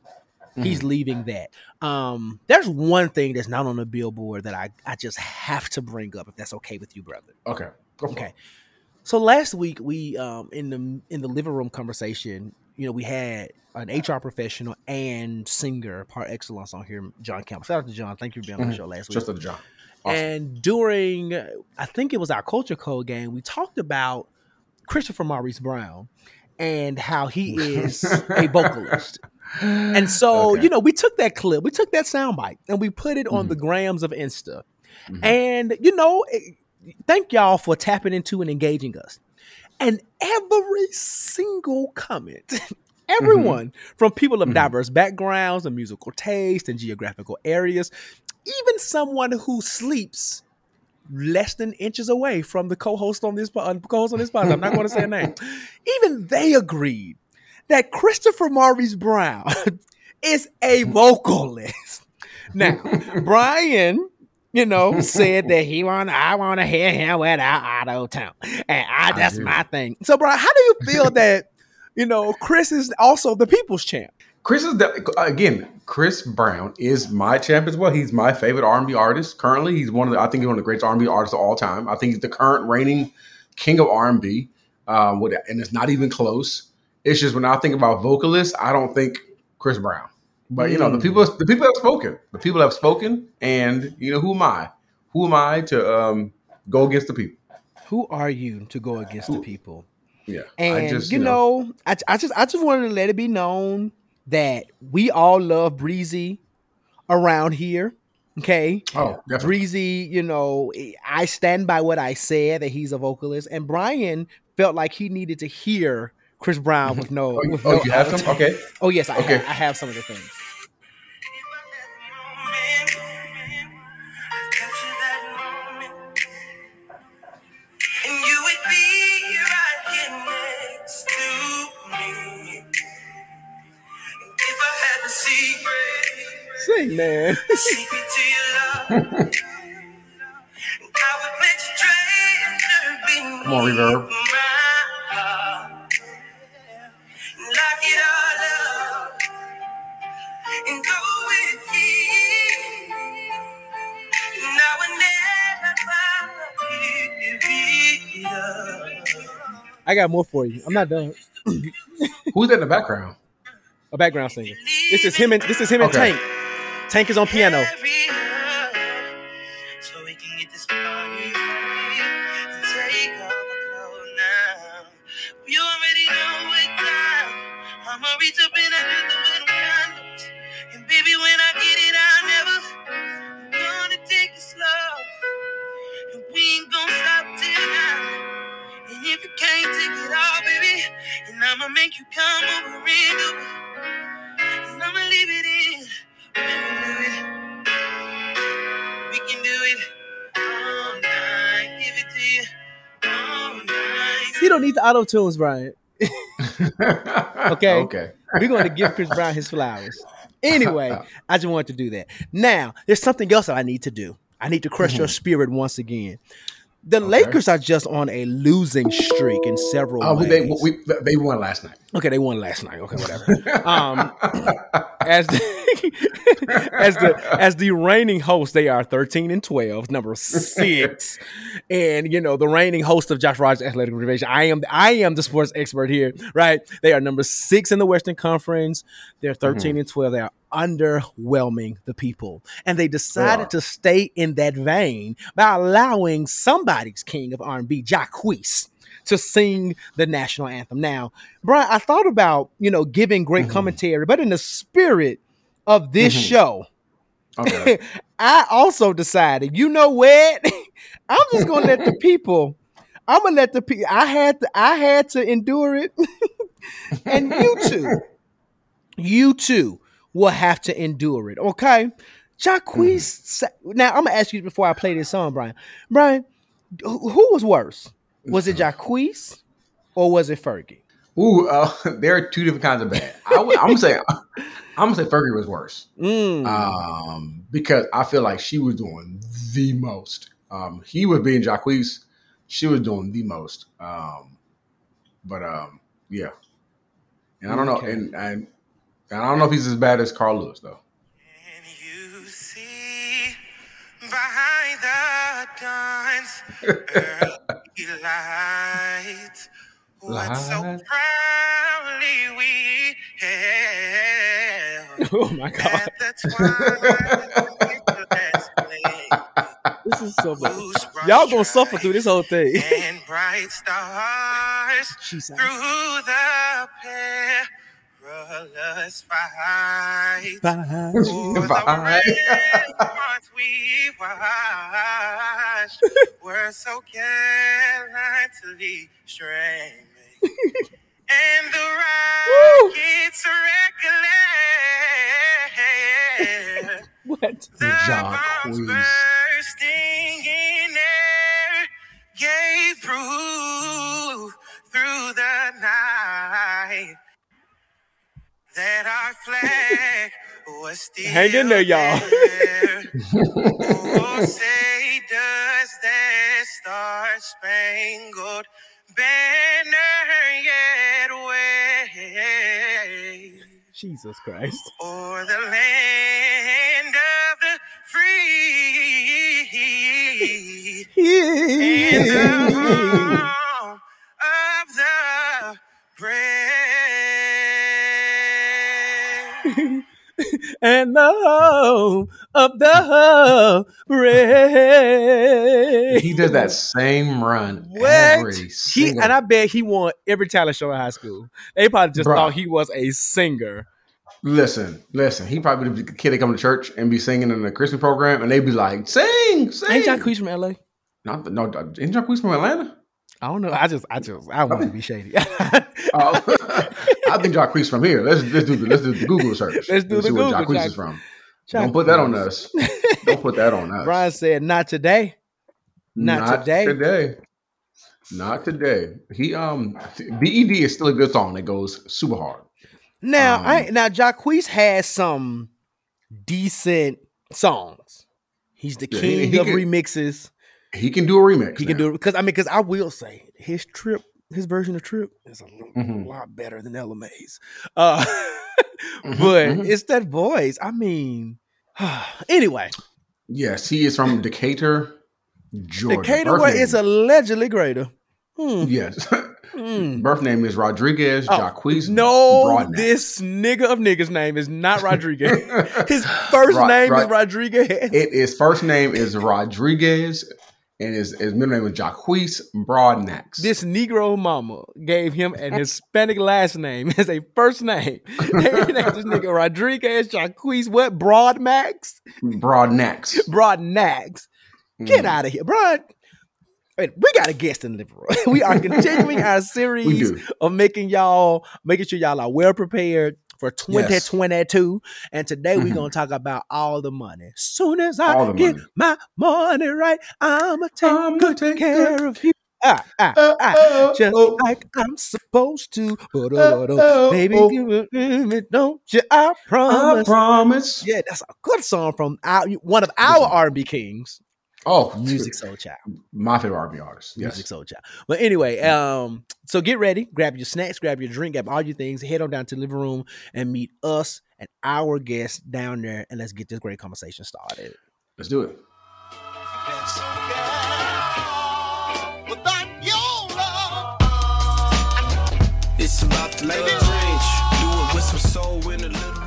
Mhm. He's leaving that. Um, there's one thing that's not on the billboard that I, I just have to bring up, if that's okay with you, brother. Okay. Okay. So last week we um in the in the living room conversation, you know, we had an HR professional and singer par excellence on here, John Campbell. Shout out to John. Thank you for being on the Mhm. show last week. Just to the John. Awesome. And during I think it was our culture code game, we talked about Christopher Maurice Brown and how he [laughs] is a vocalist. And so, Okay. you know, we took that clip, we took that soundbite, and we put it on Mhm. the grams of Insta. Mhm. And you know, eh, thank y'all for tapping into and engaging us. And every single comment, [laughs] everyone from people of Mhm. diverse backgrounds and musical taste and geographical areas, even someone who sleeps less than inches away from the co-host on this uh, co-host on this podcast. I'm not going to say a name. [laughs] Even they agreed that Christopher Maurice Brown [laughs] is a vocalist. Now, [laughs] Bryan, you know, said that he want I want to hear him without auto tune, and I that's agree. my thing. So, Bryan, how do you feel that you know Chris is also the people's champ? Chris is the, again. Chris Brown is my champ as well. He's my favorite R&B artist currently. He's one of the, I think he's one of the greatest R&B artists of all time. I think he's the current reigning king of R&B. Um, with, and it's not even close. It's just when I think about vocalists, I don't think Chris Brown. But you know, the Mm. people the people have spoken. The people have spoken, and you know, who am I? Who am I to um, go against the people? Who are you to go against the people? Yeah, And just, you know, I, I just I just wanted to let it be known that we all love Breezy around here. Okay. oh, definitely. Breezy, you know, I stand by what I said that he's a vocalist, and Bryan felt like he needed to hear Chris Brown with [laughs] no. Oh, you- with oh, no you have some? [laughs] Okay. Oh yes, I, Okay. have, I have some of the things. [laughs] me. Now and then I I got more for you. I'm not done. Who's that in the background? A background singer. This is him and this is him and Okay. Tank. Tank is on piano. Don't need the auto tunes, Bryan. [laughs] okay. Okay. We're going to give Chris Brown his flowers. Anyway, I just wanted to do that. Now, there's something else that I need to do. I need to crush your mm-hmm. spirit once again. The Lakers are just on a losing streak in several Oh, ways. they, we, they won last night. okay, they won last night. Okay, whatever. [laughs] um, as the, [laughs] as the as the reigning host, they are 13 and 12, number six. [laughs] and you know, the reigning host of Josh Rogers Athletic Division. I am I am the sports expert here, right? They are number six in the Western Conference. They're 13 and 12. They are underwhelming the people. And they decided are. to stay in that vein by allowing somebody's king of R&B, Jacquees, to sing the national anthem. Now, Bryan, I thought about, you know, giving great mm-hmm. commentary, but in the spirit of this mm-hmm. show, Okay. [laughs] I also decided, you know what? [laughs] I'm just gonna let the [laughs] people. I'm gonna let the people. I had to. I had to endure it, and you too. You too will have to endure it. Okay, Jacquees. sa- Now I'm gonna ask you before I play this song, Bryan. Bryan, who was worse? Was it [laughs] Jacquees or was it Fergie? Ooh, uh, [laughs] there are two different kinds of bad. I would, I'm gonna say, [laughs] I'm gonna say Fergie was worse Mm. um, because I feel like she was doing the most. Um, he was being Jacquees, she was doing the most. Um, but um, yeah, and I don't Okay. know, and, and and I don't know if he's as bad as Carl Lewis though. And you see behind the guns early [laughs] lights what so proudly we held [laughs] oh my god, at the twilight's flame, this is so bad. Y'all gonna suffer through this whole thing. and bright stars [laughs] Jesus. through the perilous fight. Bye. For the Bye. we watched were so gallantly streaming. And the rockets recollect What? the Jock bombs Queens. bursting in through through the night that our flag was still Hang in there, y'all. there. oh, [laughs] say does that star spangled banner yet wave? Jesus Christ. or the land of the free and the [laughs] home of the brave. [laughs] and the home of the brave. He does that same run What? every He and I bet he won every talent show in high school. They probably just Bruh. thought he was a singer. listen, listen. He probably be the kid that come to church and be singing in the Christmas program, and they'd be like, "Sing, sing." Ain't Jacquees from LA? Not no, ain't Jacquees from Atlanta? I don't know. I just, I just, I want to be shady. [laughs] Oh, I think Jacquees from here. Let's let's do the let's do the Google search. [laughs] Let's do the see where Google, Jacquees Jack- is from. Don't put that on us. Don't put that on us. Bryan said, "Not today." Not today. today. Not today. He um BED is still a good song It goes super hard. Now, Um, I now Jacquees has some decent songs. He's the Yeah, he- king he of can- remixes. He can do a remix. He can do it because I mean, because I will say his trip, his version of Trip is a little, Mhm. lot better than Ella Mai's. Uh, [laughs] Mhm, but mhm. it's that voice. I mean, [sighs] anyway, Yes, he is from Decatur, Georgia. Decatur Birth is allegedly greater. Hmm. Yes. Hmm. [laughs] Birth name is Rodriguez Oh. No, Broadnax. this nigga of niggas name is not Rodriguez. [laughs] His first Rod- name is Rodriguez. It, his first name is Rodriguez, and his, his middle name is Jacquees Broadnax. This Negro mama gave him an Hispanic last name [laughs] as a first name. [laughs] They named this nigga Rodriguez Jacquees, what? Broadmax? Broadnax. Broadnax. Get Mhm. out of here. Broad. Wait, we got a guest in the living room. [laughs] we are continuing our series of making y'all, making sure y'all are well prepared for 2022. And today we're Mhm. going to talk about all the money. Soon as I get money. my money right, I'ma take I'ma good take care good- of you. Ah, ah, Uh, ah. uh, Just oh, like I'm supposed to. Uh, uh, uh, oh, baby, oh. to me, don't you? I promise. I promise. promise. yeah, that's a good song from our, one of our R&B kings, Oh, Musiq Soulchild. My favorite R&B artist. Musiq Soulchild. But anyway, um, so get ready, grab your snacks, grab your drink, grab all your things, head on down to the living room and meet us and our guests down there, and let's get this great conversation started. Let's do it.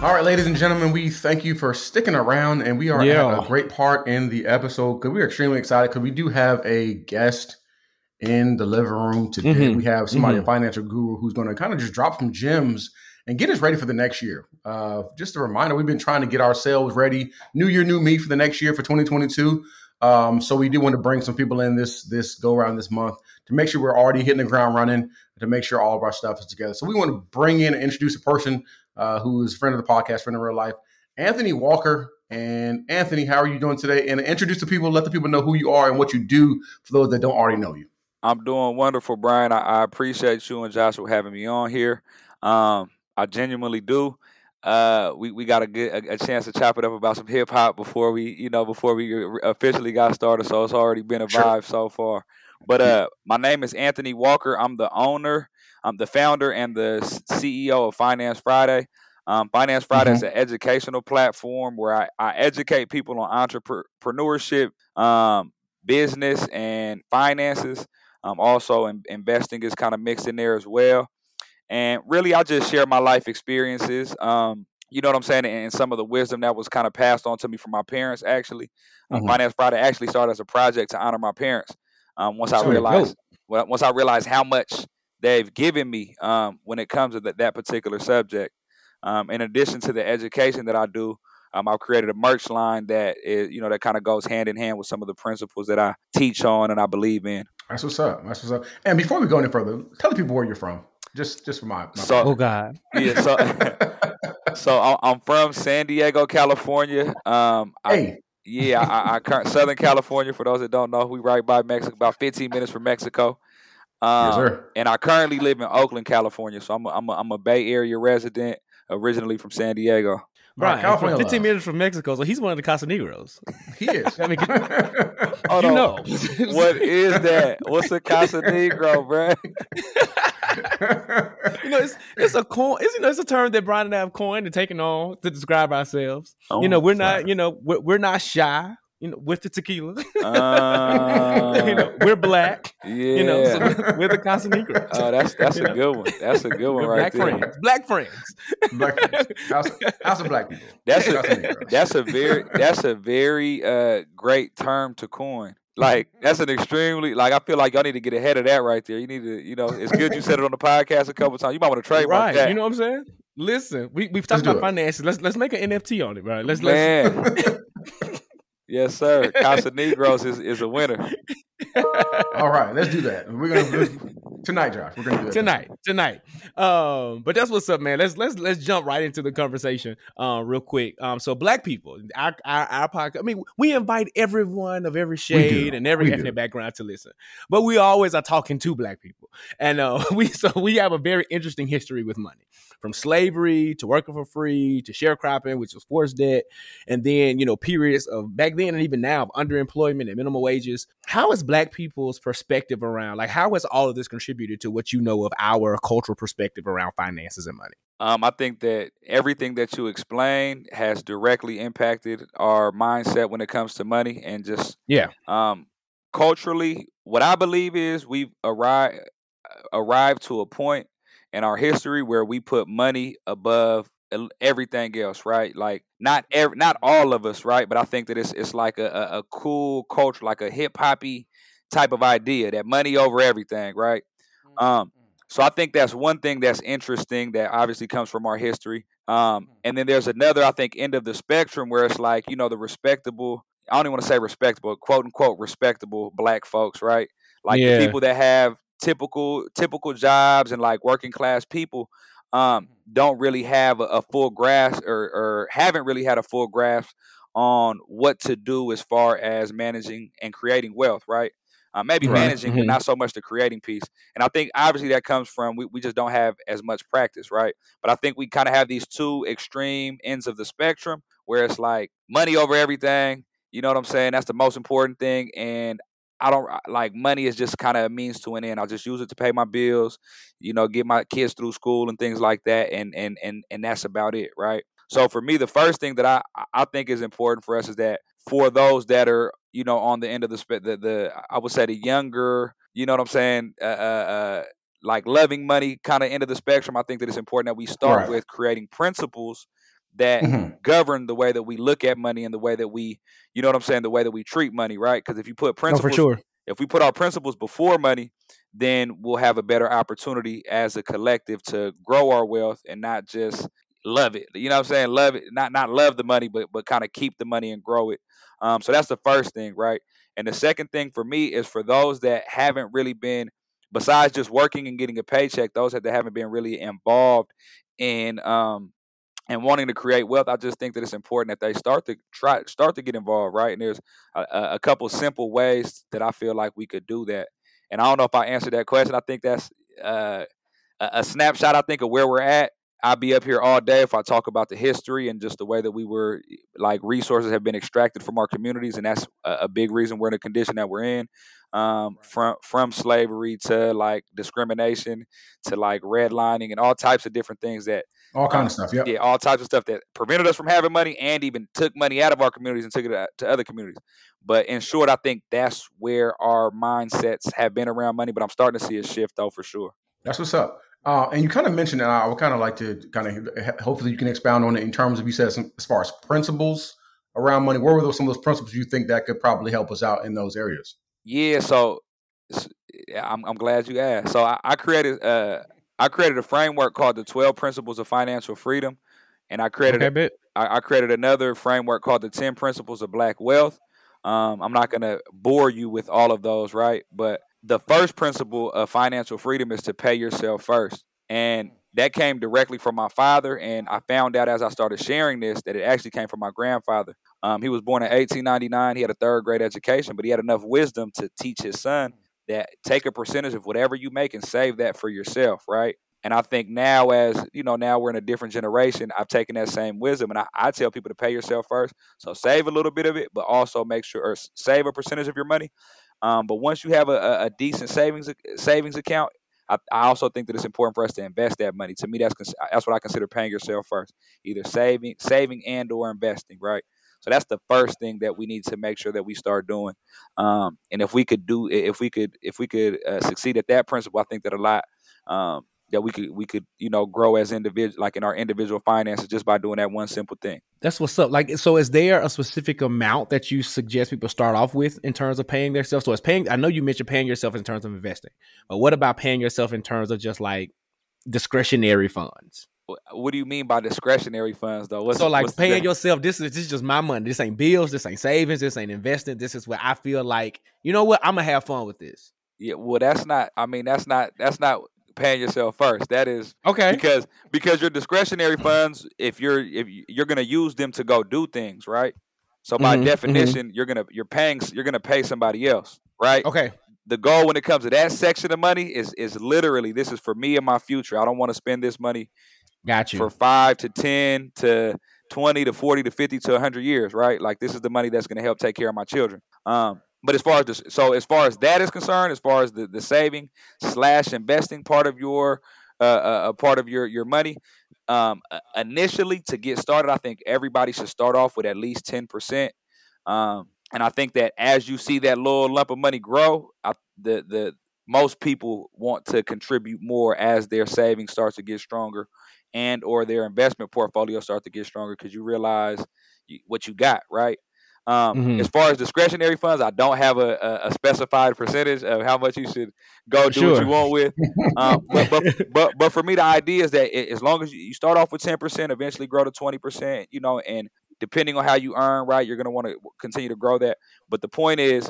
All right, ladies and gentlemen, we thank you for sticking around, and we are Yeah. at a great part in the episode because we're extremely excited because we do have a guest in the living room today. Mhm. We have somebody, a Mhm. financial guru, who's going to kind of just drop some gems and get us ready for the next year. Uh, just a reminder, we've been trying to get ourselves ready. New year, new me for the next year for 2022. Um, so we do want to bring some people in this this go around this month to make sure we're already hitting the ground running to make sure all of our stuff is together. So we want to bring in and introduce a person uh, who is a friend of the podcast, friend of real life, Anthony Walker. And Anthony, how are you doing today? And introduce the people, let the people know who you are and what you do for those that don't already know you. I'm doing wonderful, Bryan. I, I appreciate you and Joshua having me on here. Um, I genuinely do. Uh, we, we got a good a, a chance to chop it up about some hip hop before we you know before we officially got started. So it's already been a Sure. vibe so far. But uh, my name is Anthony Walker. I'm the owner, I'm the founder and the CEO of Finance Friday. Um, Finance Friday is an educational platform where I, I educate people on entrepreneurship, um, business, and finances. Um, also, in, investing is kind of mixed in there as well. And really, I just share my life experiences. Um, you know what I'm saying? And some of the wisdom that was kind of passed on to me from my parents, actually. Uh, Mhm. Finance Friday actually started as a project to honor my parents. Um, once I realized, well, once I realized how much they've given me um, when it comes to that that particular subject. Um, in addition to the education that I do, um, I've created a merch line that is, you know, that kind of goes hand in hand with some of the principles that I teach on and I believe in. That's what's up. That's what's up. And before we go any further, tell the people where you're from. Just just for my, my So- Oh God. Yeah, so [laughs] so I'm, I'm from San Diego, California. Um, I, hey, yeah, I, I current Southern California. For those that don't know, we right by Mexico, about 15 minutes from Mexico. Um, sir. And I currently live in Oakland, California. So I'm a, I'm a, I'm a Bay Area resident, originally from San Diego. Bryan, California 15 love. minutes from Mexico, so he's one of the Casanegros. [laughs] He is. [laughs] I mean, [laughs] Hold you on. know. What is that? What's a Casa Negro, bro? you know, it's it's a coin. It's, you know, it's a term that Bryan and I have coined and taken on to describe ourselves. you know, Oh, we're not. You know, we're, we're not shy. You know, with the tequila. Uh, [laughs] you know, we're black. yeah. You know, so we're, we're the Casanegros. [laughs] oh, that's that's a good one. That's a good one We're right black there. friends. Black friends. black House, House of Black people. That's a that's a very that's a very uh great term to coin. Like that's an extremely like I feel like y'all need to get ahead of that right there. You need to you know it's good you said it on the podcast a couple times. You might want to trademark right. that. You know what I'm saying? Listen, we we've talked Let's about it. finances. Let's let's make an NFT on it, right? Let's let's Man. [laughs] yes, sir. Casa Negros is, is a winner. All right, let's do that. We're gonna tonight, Josh. We're gonna do that tonight tonight um but that's what's up man let's let's let's jump right into the conversation um real quick um so black people our our, our podcast i mean we invite everyone of every shade and every We do. ethnic background to listen but we always are talking to black people and uh [laughs] we so we have a very interesting history with money from slavery to working for free to sharecropping which was forced debt and then you know periods of back then and even now of underemployment and minimum wages how is black people's perspective around like how has all of this contributed to what you know of our cultural perspective around finances and money Um, I think that everything that you explained has directly impacted our mindset when it comes to money and just Yeah. Um, culturally, what I believe is we've arrived arrived to a point in our history where we put money above everything else, right? Like not every, not all of us, right? But I think that it's it's like a, a, a cool culture, like a hip hoppy type of idea that money over everything, right? Um, so I think that's one thing that's interesting that obviously comes from our history. Um, and then there's another, I think, end of the spectrum where it's like, you know, the respectable, I don't even want to say respectable, quote unquote respectable black folks, right? Like Yeah. the people that have typical typical jobs and like working class people um don't really have a, a full grasp or, or haven't really had a full grasp on what to do as far as managing and creating wealth, right? Uh, maybe Right. managing, but Mhm. not so much the creating piece. And I think obviously that comes from we, we just don't have as much practice, right? But I think we kind of have these two extreme ends of the spectrum where it's like money over everything. You know what I'm saying? That's the most important thing. And I don't like money is just kind of a means to an end. I'll just use it to pay my bills, you know, get my kids through school and things like that. And and and and that's about it, right? So for me, the first thing that I I think is important for us is that for those that are you know on the end of the the, the I would say the younger, you know what I'm saying, uh, uh, uh like loving money kind of end of the spectrum. I think that it's important that we start Right. with creating principles that Mhm. govern the way that we look at money and the way that we, you know what I'm saying, the way that we treat money, right? Because if you put no principles, for sure if we put our principles before money, then we'll have a better opportunity as a collective to grow our wealth and not just love it. You know what I'm saying? Love it, not not love the money, but but kind of keep the money and grow it. Um, so that's the first thing, right? And the second thing for me is for those that haven't really been, besides just working and getting a paycheck, those that haven't been really involved in um and wanting to create wealth, I just think that it's important that they start to try start to get involved, right? And there's a, a couple simple ways that I feel like we could do that. And I don't know if I answered that question. I think that's uh, a snapshot. I think of where we're at. I'll be up here all day if I talk about the history and just the way that we were, like resources have been extracted from our communities, and that's a, a big reason we're in the condition that we're in. Um, from from slavery to like discrimination to like redlining and all types of different things that All kind Uh, of stuff. Yep. yeah, all types of stuff that prevented us from having money and even took money out of our communities and took it to other communities. But in short, I think that's where our mindsets have been around money. But I'm starting to see a shift though, for sure. That's what's up. Uh, and you kind of mentioned, and I would kind of like to kind of hopefully you can expound on it in terms of you said some, as far as principles around money. What were those some of those principles you think that could probably help us out in those areas? Yeah, so I'm I'm glad you asked. So I, I created uh I created a framework called the 12 Principles of Financial Freedom, and I created okay a- bet I, I created another framework called the 10 Principles of Black Wealth. Um, I'm not going to bore you with all of those, right? But the first principle of financial freedom is to pay yourself first. And that came directly from my father. And I found out as I started sharing this that it actually came from my grandfather. Um, he was born in 1899. He had a third grade education, but he had enough wisdom to teach his son that take a percentage of whatever you make and save that for yourself, right? And I think now, as you know, now we're in a different generation. I've taken that same wisdom, and I, I tell people to pay yourself first. So save a little bit of it, but also make sure or save a percentage of your money. Um, but once you have a, a, decent savings savings account, I, I, also think that it's important for us to invest that money. To me, that's that's what I consider paying yourself first, either saving, saving, and or investing. Right. So that's the first thing that we need to make sure that we start doing. Um, and if we could do, if we could, if we could uh, succeed at that principle, I think that a lot um, that we could we could you know grow as individual like in our individual finances just by doing that one simple thing. That's what's up. Like so is there a specific amount that you suggest people start off with in terms of paying themselves so it's paying i know you mentioned paying yourself in terms of investing but what about paying yourself in terms of just like discretionary funds? What do you mean by discretionary funds though? What's, so like paying yourself this is this is just my money. This ain't bills. This ain't savings. This ain't investing. This is where i feel like. You know what? I'm gonna have fun with this. Yeah well that's not i mean that's not that's not paying yourself first. That is okay because because your discretionary funds, if you're if you're gonna use them to go do things, right? So by mm-hmm, definition, mm-hmm. you're gonna you're paying you're gonna pay somebody else, right? Okay. The goal when it comes to that section of money is is literally this is for me and my future. I don't want to spend this money Got you. for five to ten to twenty to forty to fifty to hundred years, right? Like this is the money that's gonna help take care of my children. Um, but as far as this, so as far as that is concerned, as far as the, the saving slash investing part of your uh, uh, a part of your your money, um, initially to get started, I think everybody should start off with at least ten percent. Um, and I think that as you see that little lump of money grow, I, the the most people want to contribute more as their savings starts to get stronger, and or their investment portfolio starts to get stronger because you realize what you got right. Um, mm-hmm. As far as discretionary funds, I don't have a, a, a, specified percentage of how much you should go do sure. what you want with. Um, [laughs] but, but, but but for me, the idea is that it, as long as you, start off with ten percent, eventually grow to twenty percent. You know, and depending on how you earn, right, you're going to want to continue to grow that. But the point is,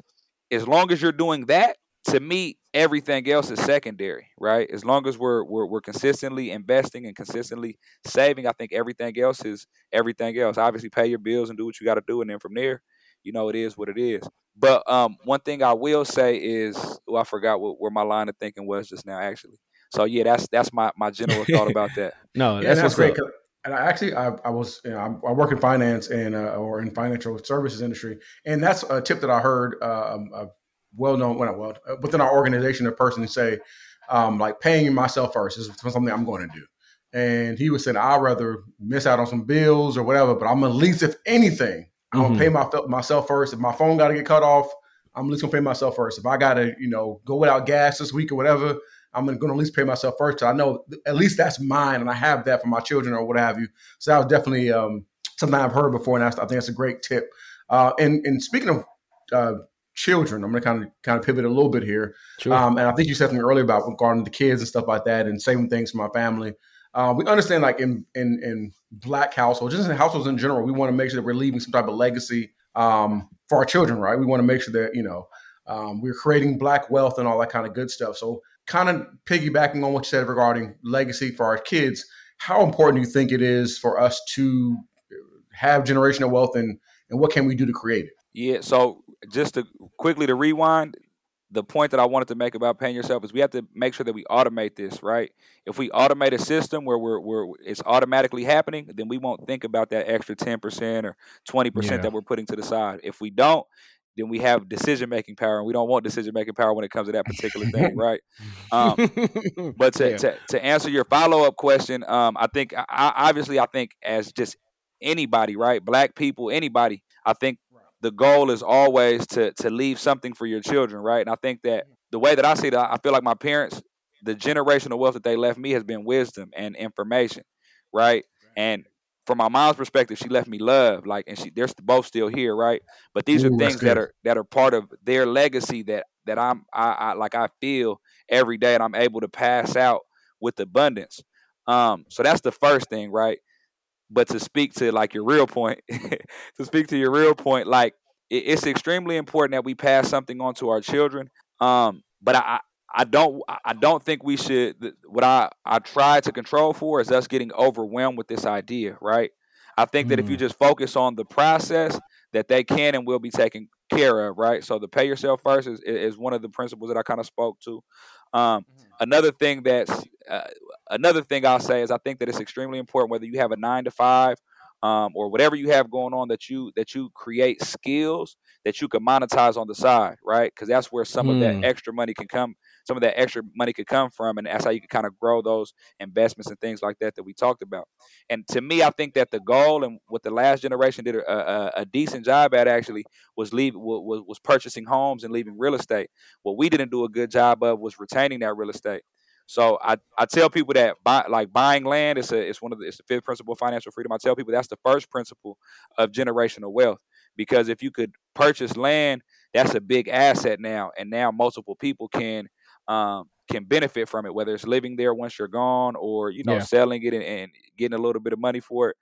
as long as you're doing that, to me, everything else is secondary, right? As long as we're, we're we're consistently investing and consistently saving, I think everything else is everything else. Obviously, pay your bills and do what you got to do, and then from there, you know, it is what it is. But um, one thing I will say is, well, I forgot what, where my line of thinking was just now, actually. So yeah, that's that's my my general [laughs] thought about that. [laughs] no, that's, yeah, that's great. And I actually, I, I was, you know, I work in finance and uh, or in financial services industry, and that's a tip that I heard uh, um, a well known, well, well, uh, within our organization, a person say, um, like paying myself first is something I'm going to do. And he was saying, I'd rather miss out on some bills or whatever, but I'm at least, if anything, I'm mm-hmm. gonna pay my, myself first. If my phone got to get cut off, I'm at least gonna pay myself first. If I gotta, you know, go without gas this week or whatever, I'm gonna, at least pay myself first. So I know at least that's mine, and I have that for my children or what have you. So that was definitely um, something I've heard before, and I think that's a great tip. Uh, and and speaking of uh, children. I'm going to kind of kind of pivot a little bit here. Sure. Um, and I think you said something earlier about regarding the kids and stuff like that, and saving things for my family. Uh, we understand, like in in in black households, just in households in general, we want to make sure that we're leaving some type of legacy um, for our children, right? We want to make sure that you know um, we're creating black wealth and all that kind of good stuff. So, kind of piggybacking on what you said regarding legacy for our kids, how important do you think it is for us to have generational wealth, and and what can we do to create it? Yeah. So just to quickly to rewind, the point that I wanted to make about paying yourself is we have to make sure that we automate this, right? If we automate a system where we're, we're it's automatically happening, then we won't think about that extra 10% or 20% yeah. that we're putting to the side. If we don't, then we have decision making power, and we don't want decision making power when it comes to that particular thing, [laughs] right? Um, but to, yeah. to, to answer your follow up question, um, I think I, obviously I think as just anybody, right, black people, anybody, I think the goal is always to to leave something for your children, right? And I think that the way that I see that, I feel like my parents, the generational wealth that they left me has been wisdom and information, right? And from my mom's perspective, she left me love, like, and she they're both still here, right? But these Ooh, are things that are that are part of their legacy that that I'm I, I like I feel every day, and I'm able to pass out with abundance. Um, so that's the first thing, right? But to speak to like your real point, [laughs] to speak to your real point, like it, it's extremely important that we pass something on to our children. Um, but I, I don't I don't think we should what I I try to control for is us getting overwhelmed with this idea, right? I think that if you mm. just focus on the process that they can and will be taken care of, right? So the pay yourself first is is one of the principles that I kind of spoke to. Um, another thing that's uh, another thing I'll say is I think that it's extremely important whether you have a nine to five um, or whatever you have going on that you that you create skills that you can monetize on the side, right? Because that's where some of that Hmm. extra money can come. Some of that extra money could come from, and that's how you can kind of grow those investments and things like that that we talked about. And to me, I think that the goal and what the last generation did a, a, a decent job at actually was leave was, was purchasing homes and leaving real estate. What we didn't do a good job of was retaining that real estate. So I, I tell people that buy, like buying land is a it's one of the it's the fifth principle of financial freedom. I tell people that's the first principle of generational wealth because if you could purchase land, that's a big asset now, and now multiple people can um, can benefit from it, whether it's living there once you're gone or you know Yeah. selling it and, and getting a little bit of money for it.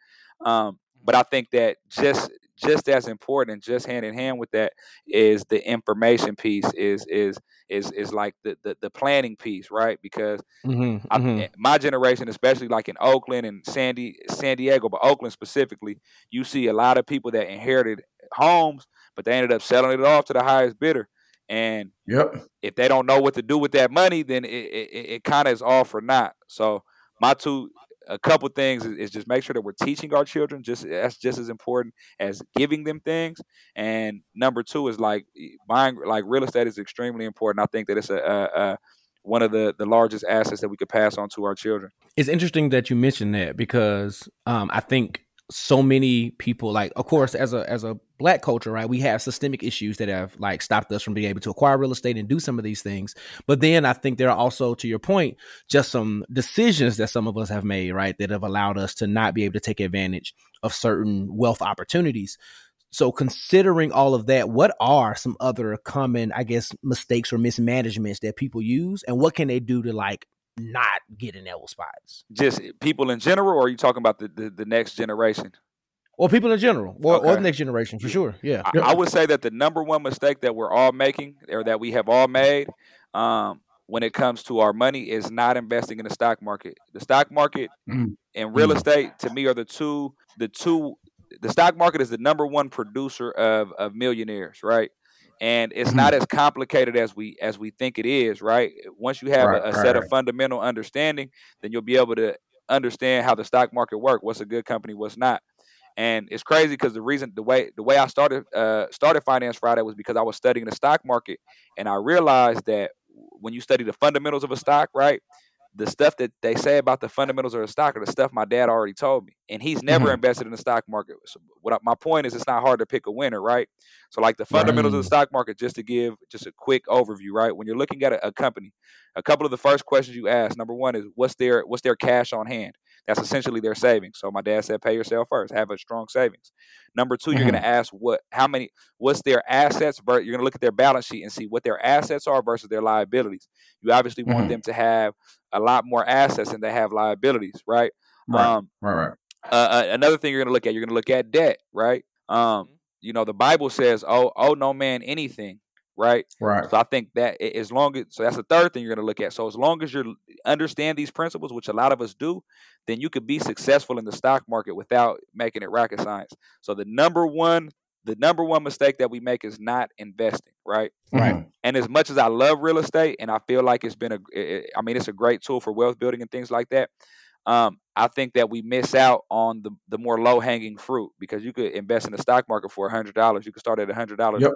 Um, but I think that just just as important and just hand in hand with that is the information piece is is is is like the the, the planning piece, right? Because Mhm, I, mhm. eh, my generation, especially like in Oakland and Sandy San Diego, but Oakland specifically, you see a lot of people that inherited homes, but they ended up selling it off to the highest bidder. And Yep. if they don't know what to do with that money, then it, it, it, it kind of is all for naught. So my two, a couple things is, is just make sure that we're teaching our children. Just that's just as important as giving them things. And number two is like buying, like real estate is extremely important. I think that it's a, a, a one of the the largest assets that we could pass on to our children. it's interesting that you mentioned that because um, I think so many people like of course as a as a black culture right we have systemic issues that have like stopped us from being able to acquire real estate and do some of these things. But then i think there are also to your point just some decisions that some of us have made right that have allowed us to not be able to take advantage of certain wealth opportunities. So considering all of that what are some other common i guess mistakes or mismanagements that people use and what can they do to like not get in those spots Just people in general, or are you talking about the the, the next generation? or people in general or, or the next generation for sure yeah I, I would say that the number one mistake that we're all making, or that we have all made, um, when it comes to our money, is not investing in the stock market. The stock market Mm. and real Mm. estate, to me, are the two. The two. The stock market is the number one producer of of millionaires, right? And it's not as complicated as we as we think it is, right? Once you have Right, a, a right, set of right. fundamental understanding, then you'll be able to understand how the stock market works. What's a good company, what's not and it's crazy because the reason the way the way I started uh, started Finance Friday was because I was studying the stock market, and I realized that when you study the fundamentals of a stock, right, the stuff that they say about the fundamentals of a stock are the stuff my dad already told me, and he's never Mhm. invested in the stock market. So what I, my point is, it's not hard to pick a winner, right? So like the fundamentals of the stock market, just to give just a quick overview, right? When you're looking at a, a company, a couple of the first questions you ask, number one is what's their what's their cash on hand? That's essentially their savings. So my dad said, pay yourself first, have a strong savings. Number 2 you you're going to ask what, how many, what's their assets? You're going to look at their balance sheet and see what their assets are versus their liabilities. You obviously want Mhm. them to have a lot more assets than they have liabilities, right? Right. Um, Right. Right. uh, uh, another thing you're going to look at, you're going to look at debt, right? Um, you know, the Bible says, "Oh, oh, no man anything," right? Right. So I think that as long as so that's the third thing you're going to look at. So as long as you understand these principles, which a lot of us do, then you could be successful in the stock market without making it rocket science. So the number one, the number one mistake that we make is not investing, right? Right. And as much as I love real estate, and I feel like it's been a, i- i- I mean, it's a great tool for wealth building and things like that. Um, I think that we miss out on the the more low hanging fruit because you could invest in the stock market for a hundred dollars. You could start at a hundred dollars. Yep.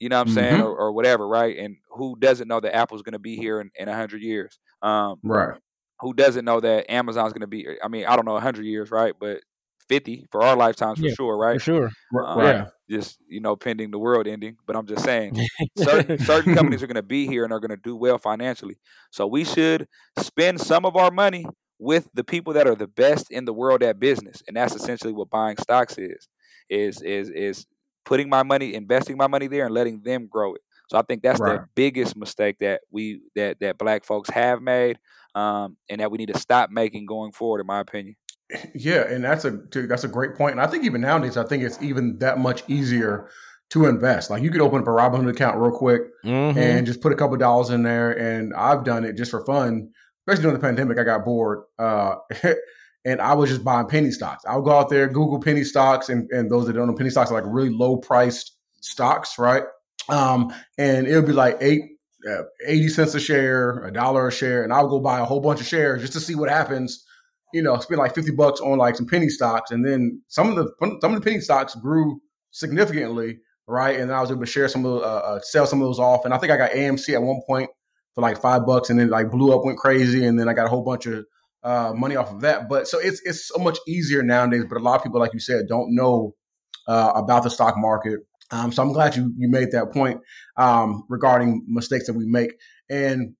You know what I'm saying, Mhm. or, or whatever, right? And who doesn't know that Apple's going to be here in in a hundred years? Um, Right. Who doesn't know that Amazon's going to be? I mean, I don't know a hundred years, right? But fifty for our lifetimes for Yeah, sure, right? for sure Um, Yeah. Just you know, pending the world ending. But I'm just saying, certain [laughs] certain companies are going to be here and are going to do well financially. So we should spend some of our money with the people that are the best in the world at business, and that's essentially what buying stocks is. Is is is putting my money, investing my money there, and letting them grow it. So I think that's Right. the biggest mistake that we that that black folks have made, um, and that we need to stop making going forward, in my opinion. [laughs] Yeah, and that's a that's a great point. And I think even nowadays, I think it's even that much easier to invest. Like you could open up a Robinhood account real quick Mhm. and just put a couple dollars in there. And I've done it just for fun, especially during the pandemic. I got bored, uh, [laughs] and I was just buying penny stocks. I would go out there, Google penny stocks, and, and those that don't know penny stocks are like really low priced stocks, right? Um, and it would be like eight, uh, 80 cents a share, a dollar a share, and I'll go buy a whole bunch of shares just to see what happens. You know, spend like 50 bucks on like some penny stocks. And then some of the some of the penny stocks grew significantly, right? And I was able to share some of the, uh, uh, sell some of those off. And I think I got AMC at one point for like five bucks and then like blew up, went crazy. And then I got a whole bunch of uh, money off of that. But so it's, it's so much easier nowadays. But a lot of people, like you said, don't know uh, about the stock market. Um, so I'm glad you you made that point um, regarding mistakes that we make and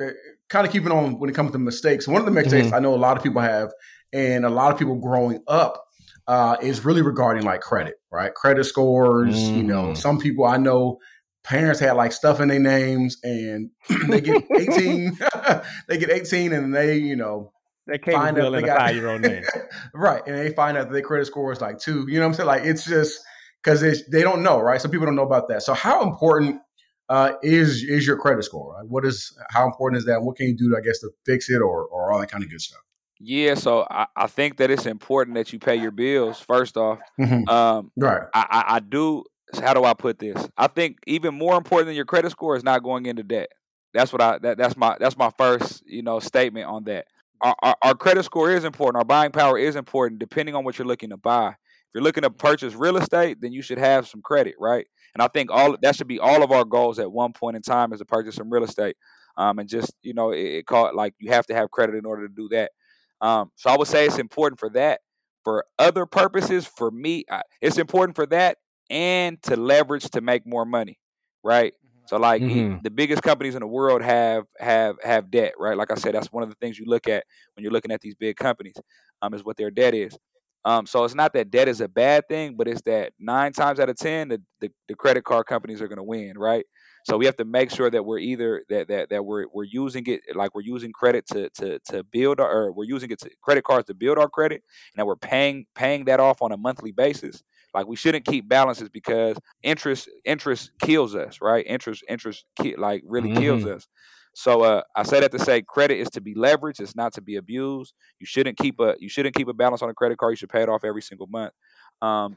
uh, kind of keeping on when it comes to mistakes. One of the mistakes Mhm. I know a lot of people have, and a lot of people growing up, uh, is really regarding like credit, right? Credit scores. You know, Mhm. some people I know parents had like stuff in their names, and [clears throat] they get 18. [laughs] they get 18, and they you know That cable find out they got five year old name. [laughs] right, and they find out that their credit score is like two. You know what I'm saying? Like it's just because they don't know, right? Some people don't know about that. So how important uh, is is your credit score? Right? What is how important is that? What can you do, I guess, to fix it or or all that kind of good stuff? Yeah, so I, I think that it's important that you pay your bills first off. Mhm. Um, Right. I, I, I do. How do I put this? I think even more important than your credit score is not going into debt. That's what I. That, that's my. That's my first. You know, statement on that. Our, our, our credit score is important. Our buying power is important, depending on what you're looking to buy. If you're looking to purchase real estate, then you should have some credit, right? And I think all that should be all of our goals at one point in time is to purchase some real estate. Um, and just you know, it, it called like you have to have credit in order to do that. Um, so I would say it's important for that. For other purposes, for me, I, it's important for that and to leverage to make more money, right? So like Mhm. the biggest companies in the world have have have debt, right? Like I said, that's one of the things you look at when you're looking at these big companies, um, is what their debt is. Um, so it's not that debt is a bad thing, but it's that nine times out of ten, the, the, the credit card companies are going to win, right? So we have to make sure that we're either that that, that we're we're using it like we're using credit to to to build our, or we're using it to credit cards to build our credit, and that we're paying paying that off on a monthly basis. Like we shouldn't keep balances because interest interest kills us, right? Interest interest ki- like really kills us. So uh, I say that to say credit is to be leveraged. It's not to be abused. You shouldn't keep a you shouldn't keep a balance on a credit card. You should pay it off every single month. Um,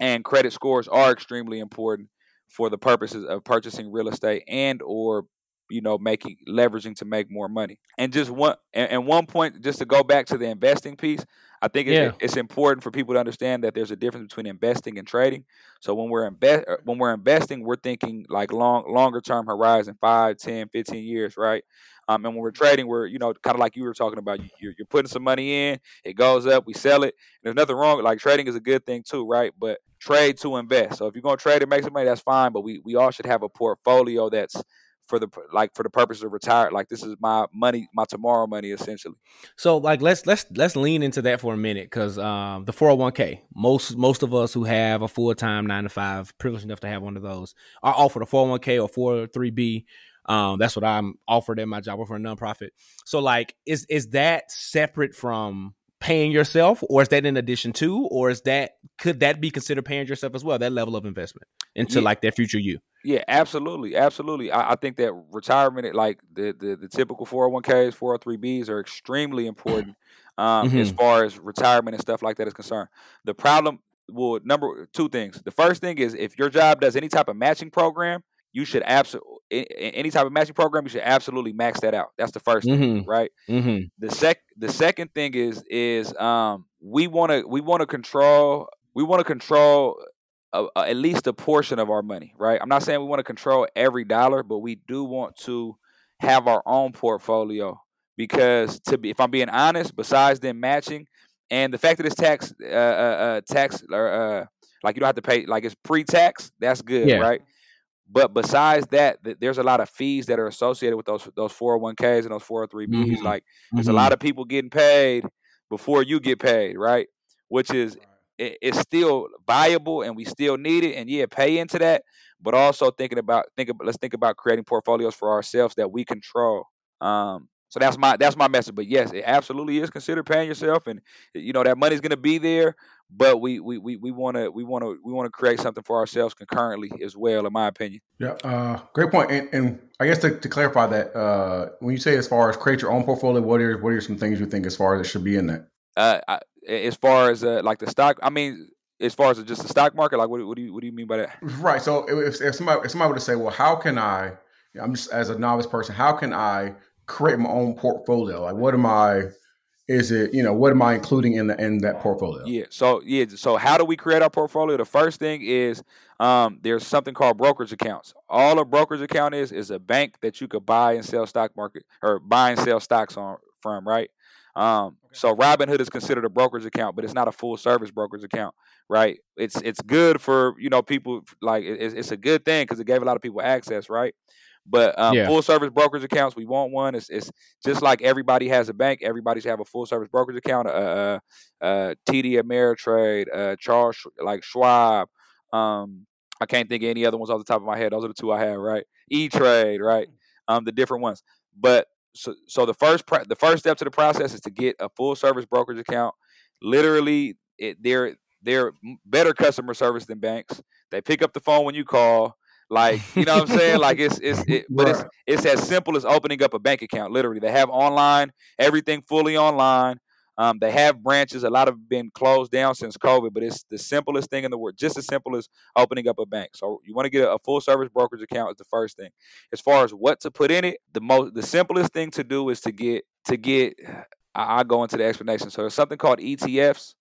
and credit scores are extremely important for the purposes of purchasing real estate and or you know making leveraging to make more money. And just one and, and one point, just to go back to the investing piece, I think it, Yeah. it's important for people to understand that there's a difference between investing and trading. So when we're invest when we're investing, we're thinking like long longer term horizon, 5, 10, 15 years, right? Um, and when we're trading, we're you know kind of like you were talking about. you- You're, you're putting some money in, it goes up, we sell it. There's nothing wrong. Like trading is a good thing too, right? But trade to invest. So if you're gonna trade and make some money, that's fine. But we we all should have a portfolio that's for the like for the purpose of retire. Like this is my money, my tomorrow money, essentially. So like let's let's let's lean into that for a minute because um, the 401k most most of us who have a full time nine to five privileged enough to have one of those are offered a 401k or 403b. Um, that's what I'm offered at my job or for a nonprofit. So like is is that separate from paying yourself or is that in addition to or is that could that be considered paying yourself as well that level of investment into Yeah. like that future you Yeah, absolutely, absolutely. I, I think that retirement, like the the, the typical four hundred one ks, four hundred three bs, are extremely important um, as Mhm. far as retirement and stuff like that is concerned. The problem, well, number two things. The first thing is if your job does any type of matching program, you should absolutely any type of matching program, you should absolutely max that out. That's the 1st thing, Mhm. right? mm-hmm. the sec the second thing is is um we want to we want to control we want to control a, a- at least a portion of our money right i'm not saying we want to control every dollar but we do want to have our own portfolio because to be if i'm being honest besides them matching and the fact that it's tax uh, uh, uh tax or uh like you don't have to pay like it's pre-tax that's good Yeah. right but besides that, th- there's a lot of fees that are associated with those those 401ks and those 403bs. Mhm. Like there's a lot of people getting paid before you get paid, right? Which is it, it's still viable and we still need it. And yeah, pay into that, but also thinking about think about let's think about creating portfolios for ourselves that we control. Um, so that's my that's my message. But yes, it absolutely is consider paying yourself, and you know that money's gonna be there. But we we we we want to we want to we want to create something for ourselves concurrently as well, in my opinion. Yeah, uh, great point. And, and I guess to, to clarify that, uh, when you say as far as create your own portfolio, what are what are some things you think as far as it should be in that? uh, I, as far as uh, like the stock, I mean, as far as just the stock market, like what, what do you what do you mean by that? Right. So if, if somebody if somebody were to say, well, how can I? I'm just as a novice person, how can I create my own portfolio? Like, what am I? Is it you know what am I including in the in that portfolio? Yeah. So yeah. So how do we create our portfolio? The first thing is um, there's something called brokerage accounts. All a brokerage account is is a bank that you could buy and sell stock market or buy and sell stocks on from. Right. Um, so Robinhood is considered a brokerage account, but it's not a full service brokerage account, right? It's it's good for you know people like it- it's, it's a good thing because it gave a lot of people access, right? But um, Yeah. full service brokerage accounts, we want one. It's, it's just like everybody has a bank. Everybody should have a full service brokerage account. Uh, uh, uh, TD Ameritrade, uh, Charles, like Schwab. Um, I can't think of any other ones off the top of my head. Those are the two I have, right? E Trade, right? Um, the different ones. But so, so the first pro- the first step to the process is to get a full service brokerage account. Literally, it, they're they're better customer service than banks. They pick up the phone when you call. Like you know what I'm saying? Like it's it's it, [laughs] but it's Right. it's as simple as opening up a bank account. Literally, they have online everything fully online. Um, they have branches. A lot have been closed down since COVID, but it's the simplest thing in the world. Just as simple as opening up a bank. So you want to get a, a full service brokerage account is the first thing. As far as what to put in it, the most the simplest thing to do is to get to get. I, go into the explanation. So there's something called ETFs.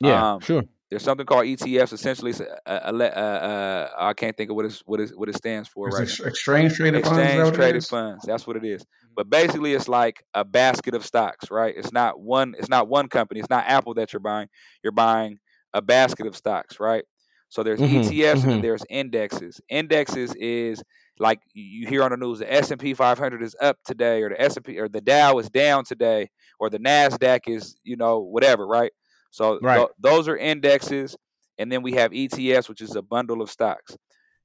Yeah, Um, sure. There's something called ETFs. Essentially, uh, uh, I can't think of what it's, what is what it stands for It's right ex- exchange now. traded funds. Exchange traded funds. That's what it is. But basically, it's like a basket of stocks, right? It's not one. It's not one company. It's not Apple that you're buying. You're buying a basket of stocks, right? So there's Mhm, ETFs and then mhm. there's indexes. Indexes is like you hear on the news, the S and P 500 is up today, or the S and P or the Dow is down today, or the Nasdaq is you know whatever, right? So Right. tho- those are indexes, and then we have ETFs, which is a bundle of stocks.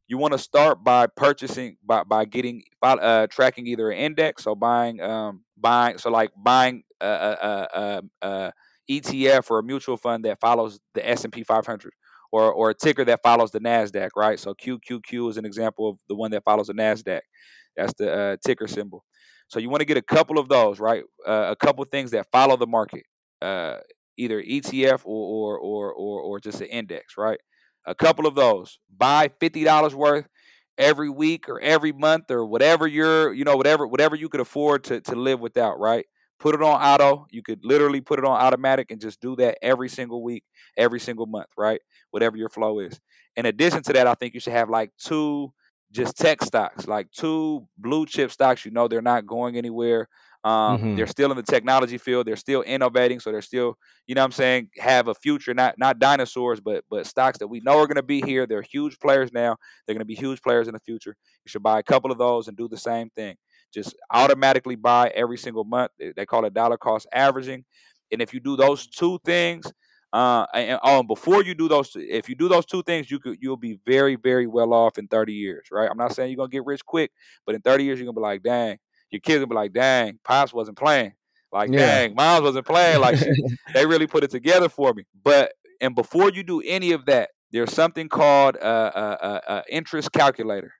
You want to start by purchasing by by getting uh, tracking either an index, so buying um buying so like buying a, a, a, a, a ETF or a mutual fund that follows the S and P 500 or or a ticker that follows the Nasdaq, right? So QQQ is an example of the one that follows the Nasdaq. That's the uh, ticker symbol. So you want to get a couple of those, right? Uh, a couple things that follow the market, uh, either ETF or or or or, or just an index, right? A couple of those. Buy fifty dollars worth every week or every month or whatever you're, you know, whatever whatever you could afford to to live without, right? Put it on auto. You could literally put it on automatic and just do that every single week, every single month, right? Whatever your flow is. In addition to that, I think you should have like two just tech stocks, like two blue chip stocks. You know they're not going anywhere. Um, Mhm. They're still in the technology field. They're still innovating, so they're still, you know, what I'm saying, have a future. Not not dinosaurs, but but stocks that we know are going to be here. They're huge players now. They're going to be huge players in the future. You should buy a couple of those and do the same thing. Just automatically buy every single month. They call it dollar cost averaging. And if you do those two things, uh, and, and before you do those, if you do those two things, you could you'll be very very well off in 30 years, right? I'm not saying you're gonna get rich quick, but in 30 years you're gonna be like, dang, your kids gonna be like, dang, pops wasn't playing, like, Yeah. dang, moms wasn't playing, like, she, [laughs] they really put it together for me. But and before you do any of that, there's something called a, a, a, a interest calculator,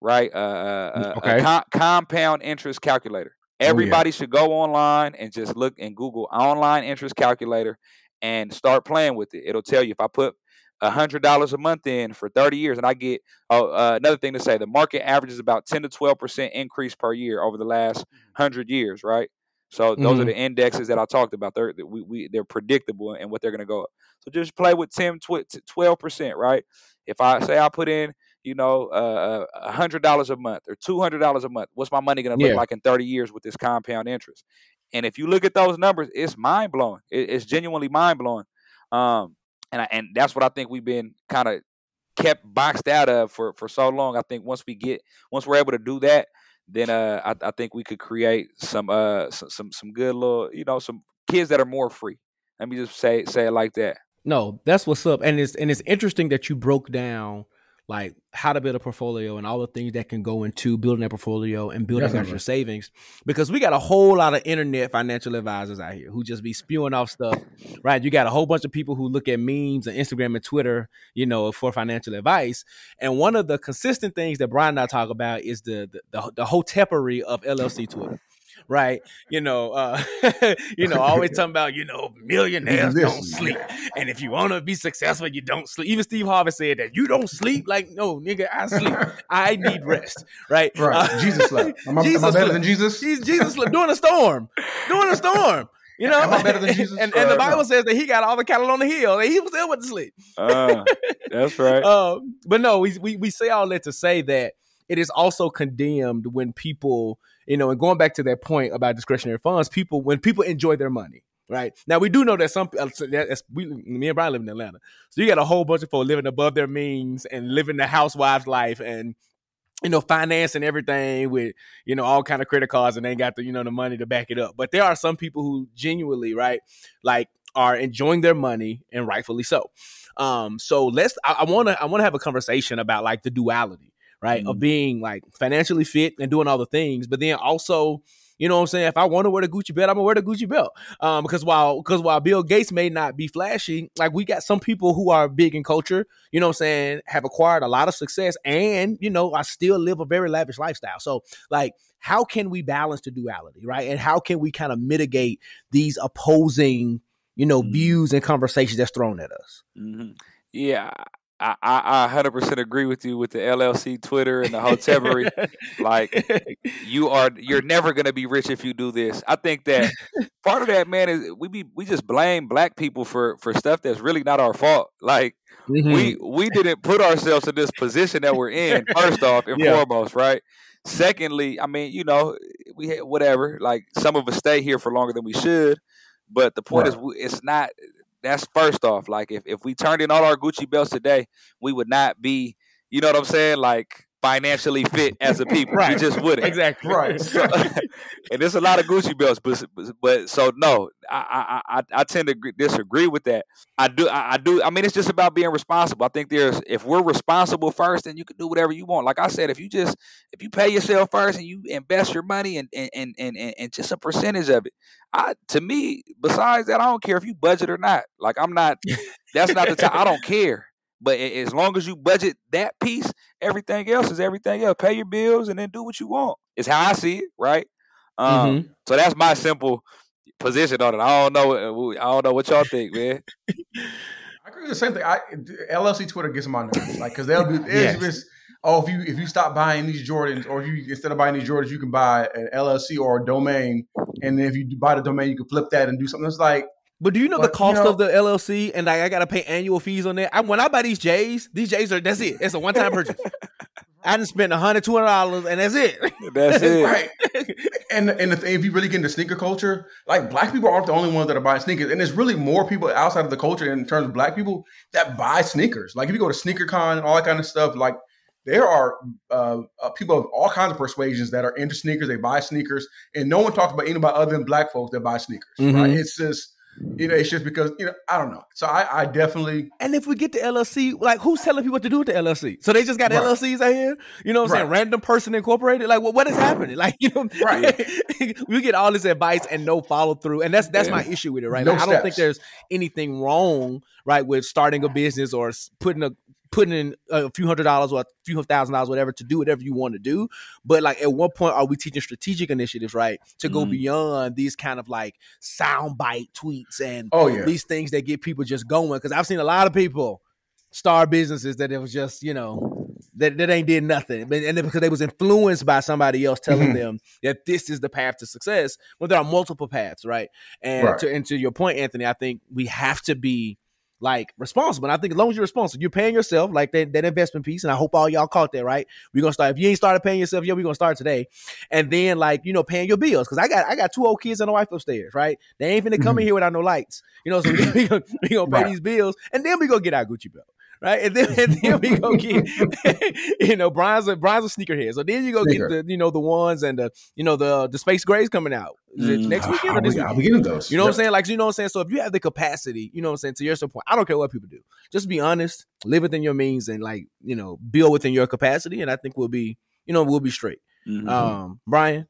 right? Uh, uh, uh, a Okay. com- compound interest calculator. yeah. Everybody should go online and just look and Google online interest calculator and start playing with it. It'll tell you if I put hundred dollars a month in for 30 years and I get oh, uh, another thing to say the market averages about 10 to 12 percent increase per year over the last hundred years, right? So those are Mhm. the indexes that I talked about. They're we, we they're predictable and what they're going to go up. So just play with 10, 12 percent, right? If I say I put in, you know, uh, a hundred dollars a month or two hundred dollars a month, what's my money going to look Yeah. like in thirty years with this compound interest? And if you look at those numbers, it's mind blowing. It, it's genuinely mind blowing. Um, and I, and that's what I think we've been kind of kept boxed out of for for so long. I think once we get once we're able to do that, then uh, I, I think we could create some uh some, some some good little you know some kids that are more free. Let me just say say it like that. No, that's what's up. And it's and it's interesting that you broke down like how to build a portfolio and all the things that can go into building that portfolio and building Definitely. your savings. Because we got a whole lot of internet financial advisors out here who just be spewing off stuff. Right. You got a whole bunch of people who look at memes and Instagram and Twitter, you know, for financial advice. And one of the consistent things that Brian and I talk about is the the, the, the hotepery of LLC Twitter. Right? You know, uh, [laughs] you know, [laughs] always talking about you know millionaires don't sleep, and if you want to be successful, you don't sleep. Even Steve Harvey said that you don't sleep. Like, no, nigga, I sleep. [laughs] I need rest, right? Right. Uh, Jesus slept. Am I, am I Jesus better than Jesus? Jesus, Jesus slept during a storm, during a storm. You know, Am I better than Jesus? and, and the Bible says that he got all the cattle on the hill, and he was still went to sleep. Uh, that's right. Um, but no, we, we we say all that to say that it is also condemned when people, you know, and going back to that point about discretionary funds, people when people enjoy their money. Right now, we do know that some uh, that's, we, me and Brian live in Atlanta, so you got a whole bunch of folks living above their means and living the housewives life and you know financing everything with you know all kind of credit cards and they ain't got the you know the money to back it up. But there are some people who genuinely right like are enjoying their money and rightfully so. Um, so let's I want to I want to have a conversation about like the duality, right? Of being like financially fit and doing all the things, but then also, you know what I'm saying? If I want to wear the Gucci belt, I'm gonna wear the Gucci belt. Um, because while because while Bill Gates may not be flashy, like we got some people who are big in culture, you know what I'm saying, have acquired a lot of success and you know, I still live a very lavish lifestyle. So like how can we balance the duality, right? And how can we kind of mitigate these opposing, you know, views and conversations that's thrown at us? hmm Yeah, I, I, I 100% agree with you with the LLC Twitter and the hotepery. [laughs] like you are, you're never gonna be rich if you do this. I think that [laughs] part of that, man, is we be we just blame black people for for stuff that's really not our fault. Like Mm-hmm. we we didn't put ourselves in this position that we're in. First [laughs] off and Yeah. foremost, right? Secondly, I mean, you know, we had whatever. Like some of us stay here for longer than we should, but the point is, it's not. That's first off. Like if if we turned in all our Gucci belts today, we would not be. You know what I'm saying? Like financially fit as a people. We just wouldn't. exactly Right. [laughs] So, [laughs] and there's a lot of Gucci belts, but but, but so no, I, I I I tend to disagree with that. I do I, I do. I mean, it's just about being responsible. I think there's if we're responsible first, then you can do whatever you want. Like I said, if you just if you pay yourself first and you invest your money and and and and, and, and just a percentage of it, I to me, besides that, I don't care if you budget or not. Like I'm not. That's not the time. I don't care. But as long as you budget that piece, everything else is everything else. Pay your bills and then do what you want. It's how I see it, right? Um, Mhm. So that's my simple position on it. I don't know. uh, I don't know what y'all think, man. I agree with the same thing. I LLC Twitter gets on my nerves, like because they'll be [laughs] Yes. just oh if you if you stop buying these Jordans or if you instead of buying these Jordans you can buy an LLC or a domain, and then if you buy the domain you can flip that and do something. It's like But do you know But, the you cost know- of the LLC and like I gotta pay annual fees on that? I, when I buy these J's, these J's are that's it. It's a one time [laughs] purchase. I didn't spend a hundred, two hundred dollars, and that's it. That's [laughs] it. right. And and the thing, if you really get into sneaker culture, like black people aren't the only ones that are buying sneakers, and there's really more people outside of the culture in terms of black people that buy sneakers. Like if you go to SneakerCon and all that kind of stuff, like there are uh, uh, people of all kinds of persuasions that are into sneakers. They buy sneakers, and no one talks about anybody other than black folks that buy sneakers. Right? Mhm. It's just you know, it's just because you know, I don't know. So I, I definitely And if we get the LLC, like who's telling people what to do with the LLC? So they just got Right. LLCs out here, you know what I'm saying? Random person incorporated. Like, what what is happening? [laughs] Like, you know, Right. [laughs] we get all this advice and no follow through, and that's that's my issue with it, right? No Like, I don't think there's anything wrong, right, with starting a business or putting a putting in a few hundred dollars or a few thousand dollars, whatever, to do whatever you want to do. But like, at what point are we teaching strategic initiatives, right, to go Mhm. beyond these kind of like soundbite tweets and oh yeah. these things that get people just going. Because I've seen a lot of people start businesses that it was just, you know, that, that ain't did nothing. And then because they was influenced by somebody else telling Mhm. them that this is the path to success. Well, there are multiple paths, right? And Right. to and to your point, Anthony, I think we have to be like responsible. And I think as long as you're responsible, you're paying yourself like that, that investment piece. And I hope all y'all caught that, right? We're gonna start. If you ain't started paying yourself, yeah, we're gonna start today. And then like, you know, paying your bills. Cause I got I got two old kids and a wife upstairs, right? They ain't finna come in mm-hmm. here without no lights. You know, so we, [laughs] we gonna, we gonna pay Right. these bills and then we gonna get our Gucci belt. Right. And then and then we go get [laughs] you know, Brian's a Brian's a sneakerhead. So then you go Sneaker. get the, you know, the ones and the you know the the space grays coming out. Is it Mm. next weekend or I'll this be, weekend? I'll be getting those. You know what I'm saying? Like, you know what I'm saying? So if you have the capacity, you know what I'm saying, to your support, I don't care what people do. Just be honest, live within your means and like, you know, build within your capacity. And I think we'll be, you know, we'll be straight. Mhm. Um, Brian.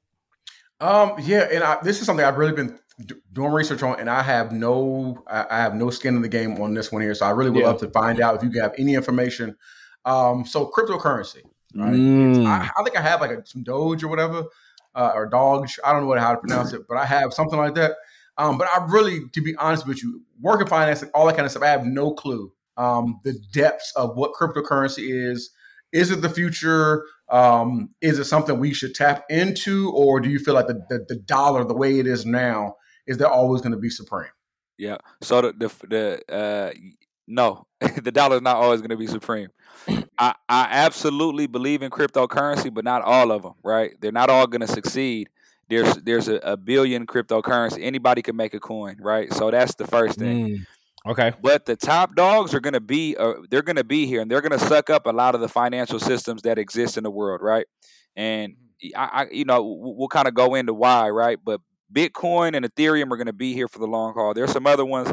Um, yeah, and I, this is something I've really been d- doing research on, and I have no, I, I have no skin in the game on this one here. So I really would Yeah. love to find out if you have any information. Um, so cryptocurrency, right? Mm. I, I think I have like a, some Doge or whatever. uh, or Doge. I don't know what how to pronounce it, but I have something like that. Um, but I really, to be honest with you, working finance, all that kind of stuff, I have no clue um, the depths of what cryptocurrency is. Is it the future? Um, is it something we should tap into, or do you feel like the the, the dollar, the way it is now, is there always going to be supreme? Yeah. So the the, the uh, no, [laughs] the dollar is not always going to be supreme. I, I absolutely believe in cryptocurrency, but not all of them. Right? They're not all going to succeed. There's there's a, a billion cryptocurrency. Anybody can make a coin, right? So that's the first thing. Mm, okay. But the top dogs are going to be uh, they're going to be here, and they're going to suck up a lot of the financial systems that exist in the world, right? And I, I you know, we'll, we'll kind of go into why, right? But Bitcoin and Ethereum are going to be here for the long haul. There's some other ones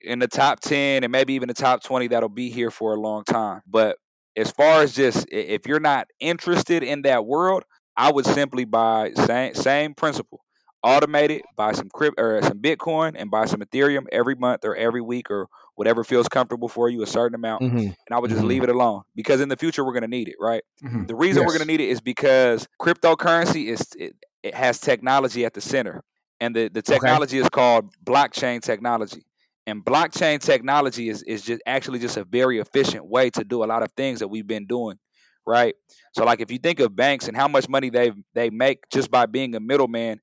in the top 10 and maybe even the top 20 that'll be here for a long time. But as far as just if you're not interested in that world, I would simply buy same same principle. Automate it, buy some crypt or some Bitcoin and buy some Ethereum every month or every week or whatever feels comfortable for you, a certain amount. hmm And I would just Mhm. leave it alone because in the future we're going to need it, right? Mhm. The reason we're going to need it is because cryptocurrency is it, it has technology at the center, and the the technology is called blockchain technology. And blockchain technology is is just actually just a very efficient way to do a lot of things that we've been doing, right? So like if you think of banks and how much money they they make just by being a middleman,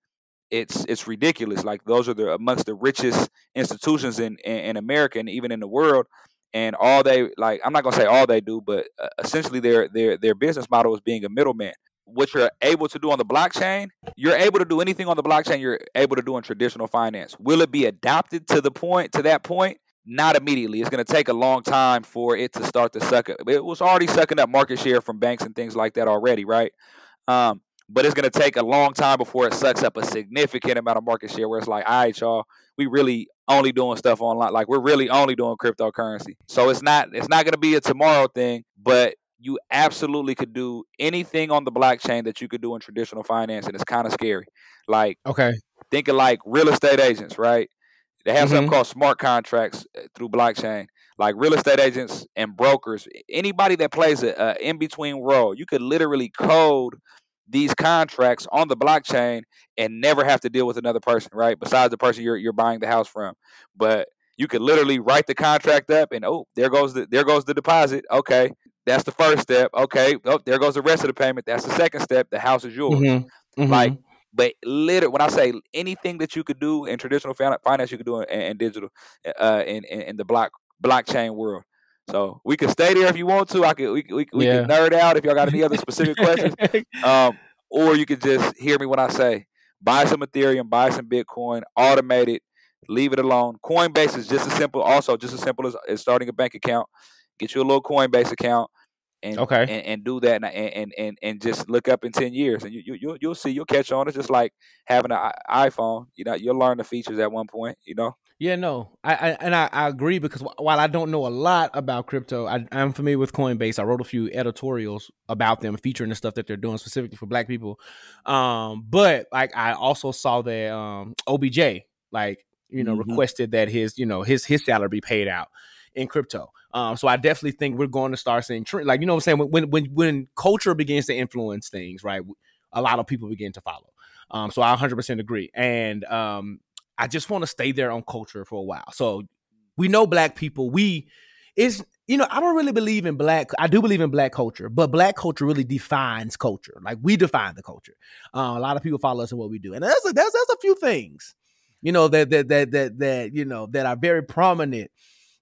it's it's ridiculous. Like those are the amongst the richest institutions in in, in America and even in the world. And all they like, I'm not gonna say all they do, but uh, essentially their their their business model is being a middleman. What you're able to do on the blockchain, you're able to do anything on the blockchain you're able to do in traditional finance. Will it be adopted to the point to that point? Not immediately. It's going to take a long time for it to start to suck up. It was already sucking up market share from banks and things like that already, right? Um, but it's going to take a long time before it sucks up a significant amount of market share where it's like, all right, y'all, we really only doing stuff online. Like we're really only doing cryptocurrency. So it's not it's not going to be a tomorrow thing, but you absolutely could do anything on the blockchain that you could do in traditional finance, and it's kind of scary. Like Okay. think of like real estate agents, right? They have something Mhm. called smart contracts uh, through blockchain. Like real estate agents and brokers, anybody that plays a, a in between role, you could literally code these contracts on the blockchain and never have to deal with another person, right? Besides the person you're you're buying the house from, but you could literally write the contract up and oh, there goes the there goes the deposit. Okay, that's the first step. Okay, oh, there goes the rest of the payment. That's the second step. The house is yours Mhm. Mhm. like but literally when i say anything that you could do in traditional finance you could do in, in digital uh in, in in the block blockchain world so we could stay there if you want to. I could we, we, we Yeah. could nerd out if y'all got any other [laughs] specific questions. Um or you could just hear me when i say buy some ethereum buy some bitcoin automate it leave it alone. Coinbase is just as simple also just as simple as, as starting a bank account. Get you a little coinbase account and, Okay. and, and do that and, and and and just look up in 10 years and you, you you'll, you'll see you'll catch on it's just like having an iphone you know you'll learn the features at one point you know Yeah, no, I, I and I, I agree because while I don't know a lot about crypto, I, I'm familiar with Coinbase. I wrote a few editorials about them, featuring the stuff that they're doing specifically for Black people. Um, but like I also saw that um, OBJ, like you know, Mhm. requested that his you know his his salary be paid out in crypto. Um, so I definitely think we're going to start seeing trend, like you know what I'm saying when when when culture begins to influence things, right? A lot of people begin to follow. Um, so I 100% agree, and um, I just want to stay there on culture for a while. So we know black people, we is you know, I don't really believe in black. I do believe in black culture, but black culture really defines culture. Like we define the culture. Uh, a lot of people follow us in what we do, and that's a, there's, there's a few things, you know, that that that that that you know that are very prominent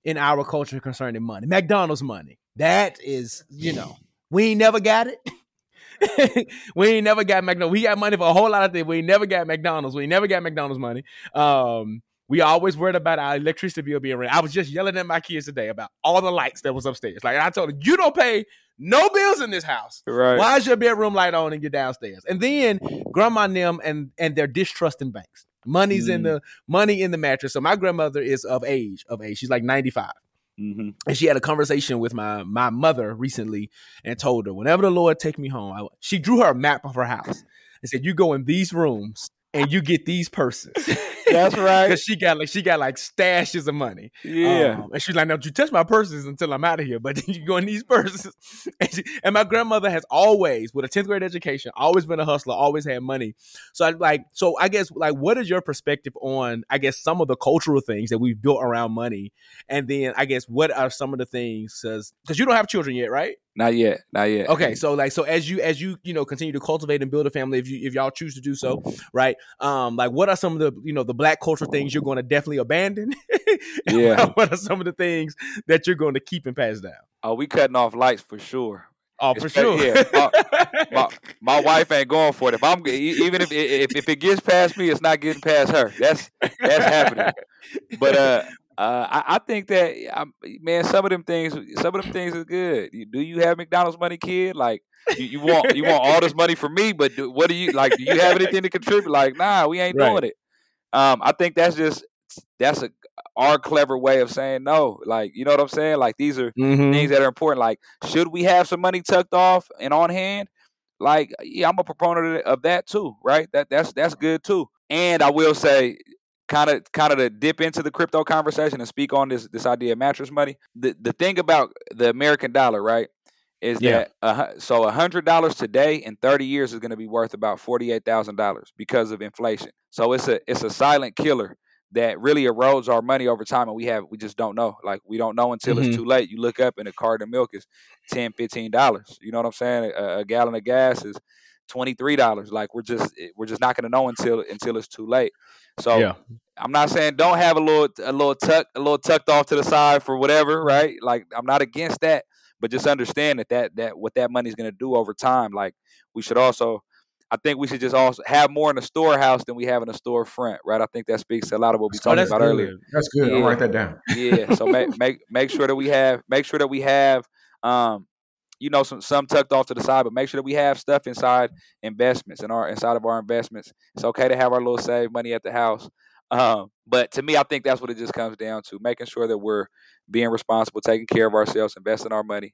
in our culture concerning money. McDonald's money. That is, you know, we ain't never got it. [laughs] we ain't never got McDonald's. We got money for a whole lot of things. We ain't never got McDonald's. We ain't never got McDonald's money. Um, we always worried about our electricity bill being ran. I was just yelling at my kids today about all the lights that was upstairs. Like I told them, you don't pay no bills in this house. right Why is your bedroom light on and you're downstairs? And then grandma and them and and their distrust in banks. Money's in Mm. the money in the mattress. So my grandmother is of age, of age. She's like 95 mm-hmm. and she had a conversation with my my mother recently and told her whenever the lord take me home I, she drew her a map of her house and said you go in these rooms and you get these persons [laughs] That's right. Because she got like she got like stashes of money. Yeah. Um, and she's like, "Now, you touch my purses until I'm out of here." But then you go in these purses. [laughs] And, she, and my grandmother has always, with a tenth grade education, always been a hustler, always had money. So I like, so I guess like, what is your perspective on, I guess, some of the cultural things that we've built around money, and then I guess what are some of the things because you don't have children yet, right? Not yet. Not yet. Okay, so like so as you as you you know continue to cultivate and build a family, if you if y'all choose to do so, right? Um, like what are some of the you know the black culture things you're going to definitely abandon? [laughs] Yeah. [laughs] what are some of the things that you're going to keep and pass down? Oh, we cutting off lights for sure. Oh, for Especially- sure. yeah, My, [laughs] my wife ain't going for it. If I'm even if if if it gets past me, it's not getting past her. That's that's happening. But uh, uh, I, I think that um, man, some of them things, some of them things is good. You- Do you have McDonald's money, kid? Like you, you want you want all this money from me, but do, what do you like? Do you have anything to contribute? Like, nah, we ain't Right. doing it. Um, I think that's just that's a our clever way of saying no. Like, you know what I'm saying? Like these are Mhm. things that are important. Like, should we have some money tucked off and on hand? Like, yeah, I'm a proponent of that too, right? That that's that's good too. And I will say, kind of kind of to dip into the crypto conversation and speak on this this idea of mattress money. The the thing about the American dollar, right, is Yeah. that hu- so a hundred dollars today in 30 years is going to be worth about forty eight thousand dollars because of inflation. So it's a it's a silent killer that really erodes our money over time and we have we just don't know like we don't know until Mhm. it's too late you look up and a carton of milk is 10 15 dollars you know what i'm saying a, a gallon of gas is 23 dollars like we're just we're just not going to know until until it's too late so Yeah. i'm not saying don't have a little a little tuck a little tucked off to the side for whatever right like i'm not against that but just understand that that that what that money's going to do over time like we should also I think we should just also have more in the storehouse than we have in the storefront, right? I think that speaks to a lot of what we Oh, talked about good. earlier. That's good. I'll write that down. Yeah. So make [laughs] make make sure that we have make sure that we have um you know some some tucked off to the side, but make sure that we have stuff inside investments and our inside of our investments. It's okay to have our little save money at the house. Um, but to me, I think that's what it just comes down to: making sure that we're being responsible, taking care of ourselves, investing our money.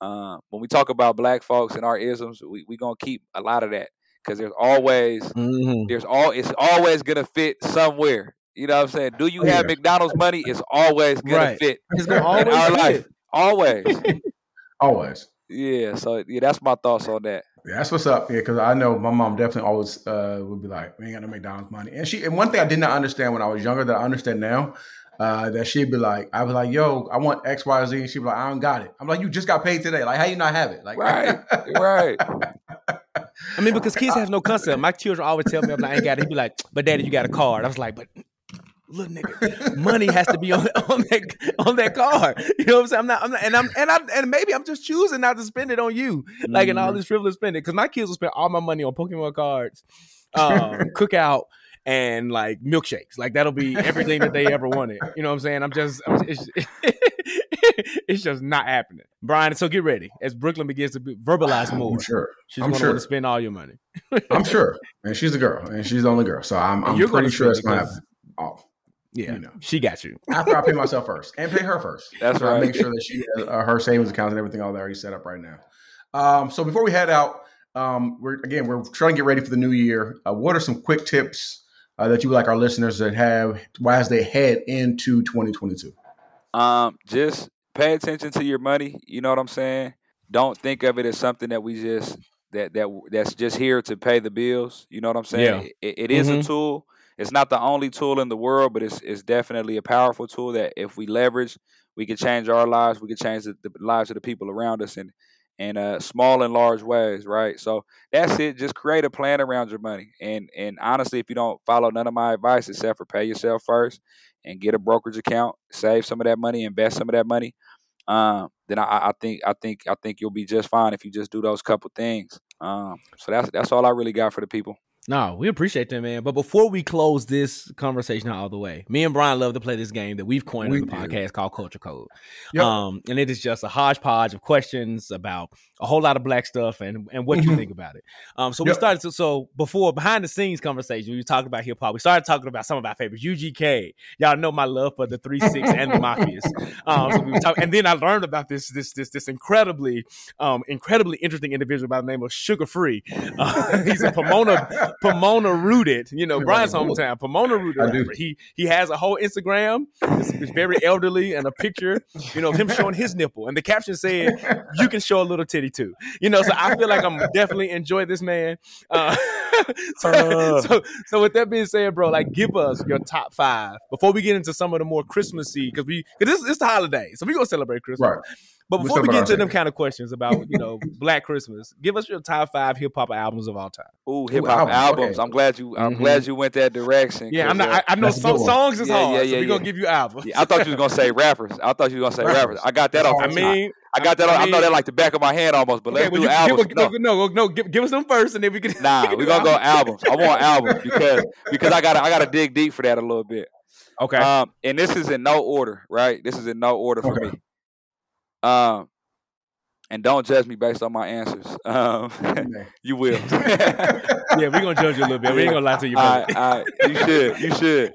Um, when we talk about black folks and our isms, we we gonna keep a lot of that because there's always Mhm. there's all it's always gonna fit somewhere. You know what I'm saying? Do you have. McDonald's money? It's always gonna Right. fit It's gonna in always our fit. life. Always. [laughs] Always. Yeah. So yeah, that's my thoughts on that. Yeah, that's what's up. Yeah, because I know my mom definitely always uh, would be like, "We ain't got no McDonald's money." And she, and one thing I did not understand when I was younger that I understand now, uh, that she'd be like, "I was like, yo, I want X, Y, Z," and she'd be like, "I don't got it." I'm like, "You just got paid today. Like, how you not have it?" Like, Right. [laughs] Right. I mean, because kids have no concept. My children always tell me, I'm like, I ain't got it. He'd be like, but daddy, you got a card. I was like, but little nigga, money has to be on, [laughs] on that on that card. You know what I'm saying? I'm not, I'm not and I'm and I'm and maybe I'm just choosing not to spend it on you, like and all this frivolous spending. Because my kids will spend all my money on Pokemon cards, um, [laughs] cookout, and like milkshakes. Like that'll be everything that they ever wanted. You know what I'm saying? I'm just, I'm, it's, [laughs] it's just not happening. Brian, so get ready as Brooklyn begins to be, verbalize more. I'm sure. She's I'm gonna sure. to spend all your money. I'm sure. And she's a girl, and she's the only girl. So I'm, I'm pretty sure it's gonna happen. Oh, Yeah, You know. she got you. after I pay myself first and pay her first. [laughs] That's So I right. make sure that she has uh, her savings accounts and everything all that already set up right now. Um, so before we head out, um, we're again we're trying to get ready for the new year. Uh, what are some quick tips uh, that you would like our listeners to have as they head into 2022? Um, just pay attention to your money. You know what I'm saying? Don't think of it as something that we just that that that's just here to pay the bills. You know what I'm saying? Yeah. It, it is Mhm. a tool. It's not the only tool in the world, but it's it's definitely a powerful tool that if we leverage, we can change our lives. We can change the, the lives of the people around us in in uh, small and large ways, right? So that's it. Just create a plan around your money. And and honestly, if you don't follow none of my advice except for pay yourself first and get a brokerage account, save some of that money, invest some of that money, um, then I, I think I think I think you'll be just fine if you just do those couple things. Um, so that's that's all I really got for the people. No, we appreciate that, man. But before we close this conversation out all the way, me and Brian love to play this game that we've coined We on the do. podcast called Culture Code. Yep. Um, and it is just a hodgepodge of questions about a whole lot of black stuff and, and what you Mhm. think about it. Um, so we started to, so before behind the scenes conversation, we talked about hip hop. We started talking about some of our favorites. UGK, y'all know my love for the three six and the mafias. Um, so we talking, and then I learned about this this this this incredibly um incredibly interesting individual by the name of Suga Free. [laughs] Uh, he's a Pomona Pomona rooted. You know, Brian's hometown. Pomona rooted. I do. rapper. He he has a whole Instagram. It's, it's very elderly and a picture, you know, of him showing his nipple. And the caption said, "You can show a little titty too." You know, so I feel like I'm definitely enjoy this man. Uh, [laughs] so, so so with that being said, bro, like give us your top five before we get into some of the more Christmassy because we because this it's the holiday, so we gonna celebrate Christmas. Right. But before we get into them kind of questions about you know [laughs] Black Christmas, give us your top five hip hop albums of all time. Ooh, hip hop albums, albums. okay. I'm glad you. I'm Mhm. glad you went that direction. Yeah, I'm 'cause, not. uh, I, I know That's some songs is Yeah, hard, yeah, so yeah, we're gonna give you albums. yeah, I thought you was gonna say rappers. I thought you was gonna say Rappers. rappers. I got that off. I mean, I got that. I off, I know that like the back of my hand almost. But let's okay, well, do you, albums. give, no, no, no, no, give, give us them first, and then we can. [laughs] nah, we can we're gonna go albums. albums. I want albums because [laughs] because I gotta I gotta dig deep for that a little bit. Okay, Um, and this is in no order, right? This is in no order for Okay. me. Um, and don't judge me based on my answers. [laughs] Um, [laughs] you will. [laughs] yeah, we're gonna judge you a little bit. We ain't gonna lie to you. I, I, you should, you should.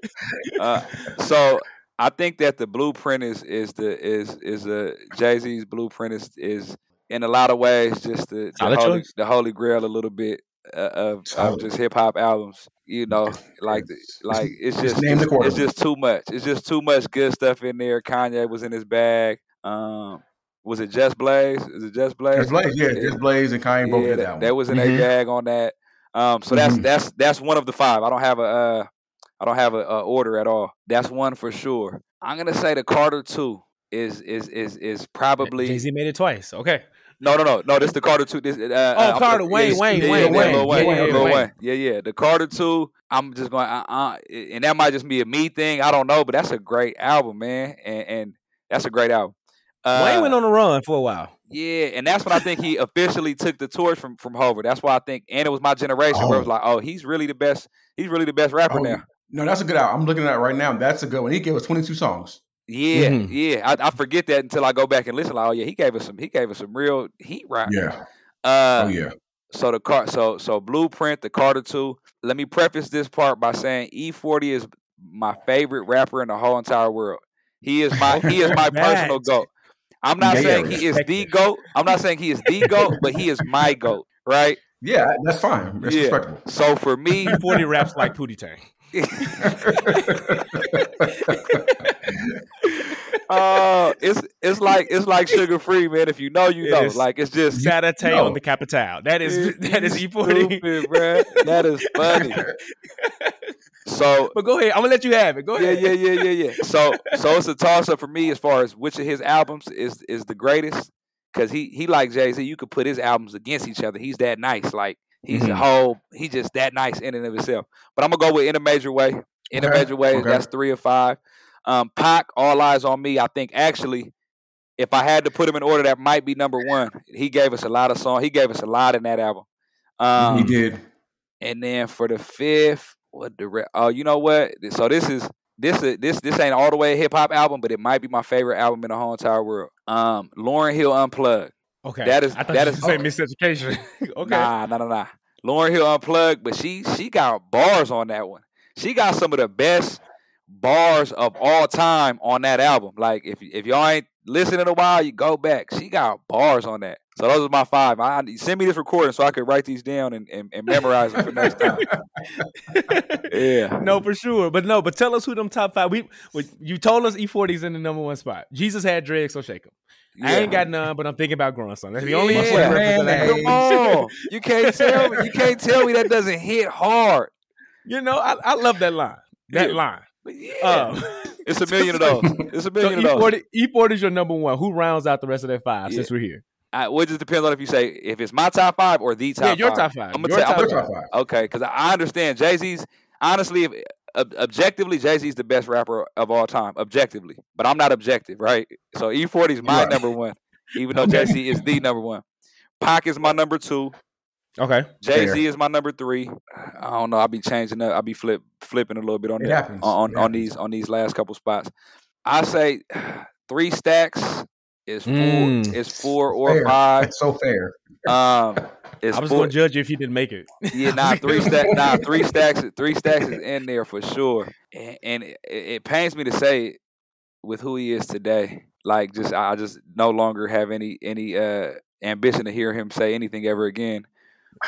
Uh, so I think that the blueprint is is the is is a Jay Z's blueprint is is in a lot of ways just the the holy, the holy grail a little bit uh, of, of just hip hop albums. You know, like like it's Just just it's, it's just too much. It's just too much good stuff in there. Kanye was in his bag. Um, was it Just Blaze? Is it Just Blaze? Just Blaze, yeah, Just Blaze and Kanye both did that, that one. that was in Mhm. a bag on that. Um, so that's Mhm. that's that's one of the five. I don't have a uh, I don't have a, a order at all. That's one for sure. I'm gonna say the Carter two is is is is probably Jay Z made it twice. Okay, no no no no. This the Carter two. This uh, Oh, I'm- Carter, yeah, Wayne, yeah, Wayne, yeah, Wayne, yeah, Wayne. Lil Wayne, Yeah, yeah, Lil Wayne. Wayne. Yeah yeah. The Carter two. I'm just going, uh, uh, and that might just be a me thing. I don't know, but that's a great album, man, and and that's a great album. Uh, Wayne went on a run for a while. yeah, and that's when I think he [laughs] officially took the torch from from Hova. That's why I think, and it was my generation where it was Oh. like, oh, he's really the best. He's really the best rapper Oh, now. No, that's a good album. I'm looking at it right now. That's a good one. He gave us 22 songs. Yeah, Mhm. yeah. I, I forget that until I go back and listen. Like, oh yeah, he gave us some. He gave us some real heat rock. Yeah. Uh, Oh yeah. So the car, so so Blueprint, the Carter Two. Let me preface this part by saying E40 is my favorite rapper in the whole entire world. He is my he is my [laughs] personal goat. I'm not Yeah, saying yeah, he is the goat. I'm not saying he is the goat, but he is my goat, right? Yeah, that's fine. That's Yeah. respectable. So for me, [laughs] Forty raps like Pootie Tang. [laughs] uh, it's it's like it's like Suga Free, man. If you know, you know. Yes. Like it's just Saturday No. on the Capital. That is you- [laughs] that is you E forty. stupid, bruh. That is funny. So But go ahead. I'm gonna let you have it. Go yeah, ahead. yeah, yeah, yeah, yeah. yeah. So so it's a toss up for me as far as which of his albums is is the greatest. Cause he he like Jay Z, you could put his albums against each other. He's that nice. Like he's a Mhm. whole He's just that nice in and of himself. But I'm gonna go with in a major way. In a major way, okay. that's three or five. Um Pac, All Eyez on Me. I think actually, if I had to put him in order, that might be number one. He gave us a lot of song. He gave us a lot in that album. Um, he did. and then for the fifth, what the oh, you know what? So this is this is this this ain't all the way a hip hop album, but it might be my favorite album in the whole entire world. Um, Lauryn Hill Unplugged. Okay. That is- I that is- were saying miseducation. [laughs] okay. Nah, nah, nah, nah. Lauryn Hill Unplugged, but she she got bars on that one. She got some of the best bars of all time on that album. Like if if y'all ain't listened in a while, you go back. She got bars on that. So those are my five. I send me this recording so I could write these down and, and, and memorize them for next time. [laughs] Yeah. No, for sure. But no, but tell us who them top five. We, we you told us E40's in the number one spot. Jesus had dreads, so shake him. I ain't got none, but I'm thinking about growing some. That's the only Yeah. E40 reference that I Come on. You can't tell me. You can't tell me that doesn't hit hard. You know, I, I love that line. That Yeah. line. But yeah. Um, [laughs] it's a million of those. It's a so million of those. E40, E40 is your number one. Who rounds out the rest of that five Yeah. since we're here? I, well, it just depends on if you say if it's my top five or the top yeah, your five. top five. I'm gonna Your tell- I'm gonna- top five. Okay, because I understand Jay Z's. Honestly, if, ob- objectively, Jay Z's the best rapper of all time. Objectively, but I'm not objective, right? So E40 is my Right. number one, even though Jay Z is the number one. Pac is my number two. Okay. Jay Z is my number three. I don't know. I'll be changing up. I'll be flip flipping a little bit on It that on It on these on these last couple spots. I say [sighs] three stacks is four Mm. is four or Fair. five. That's so fair. Um, is I was four, going to judge you if you didn't make it. yeah, [laughs] nah, three stack, nah, three stacks, three stacks is in there for sure. And, and it, it pains me to say it with who he is today. Like, just I just no longer have any any uh ambition to hear him say anything ever again.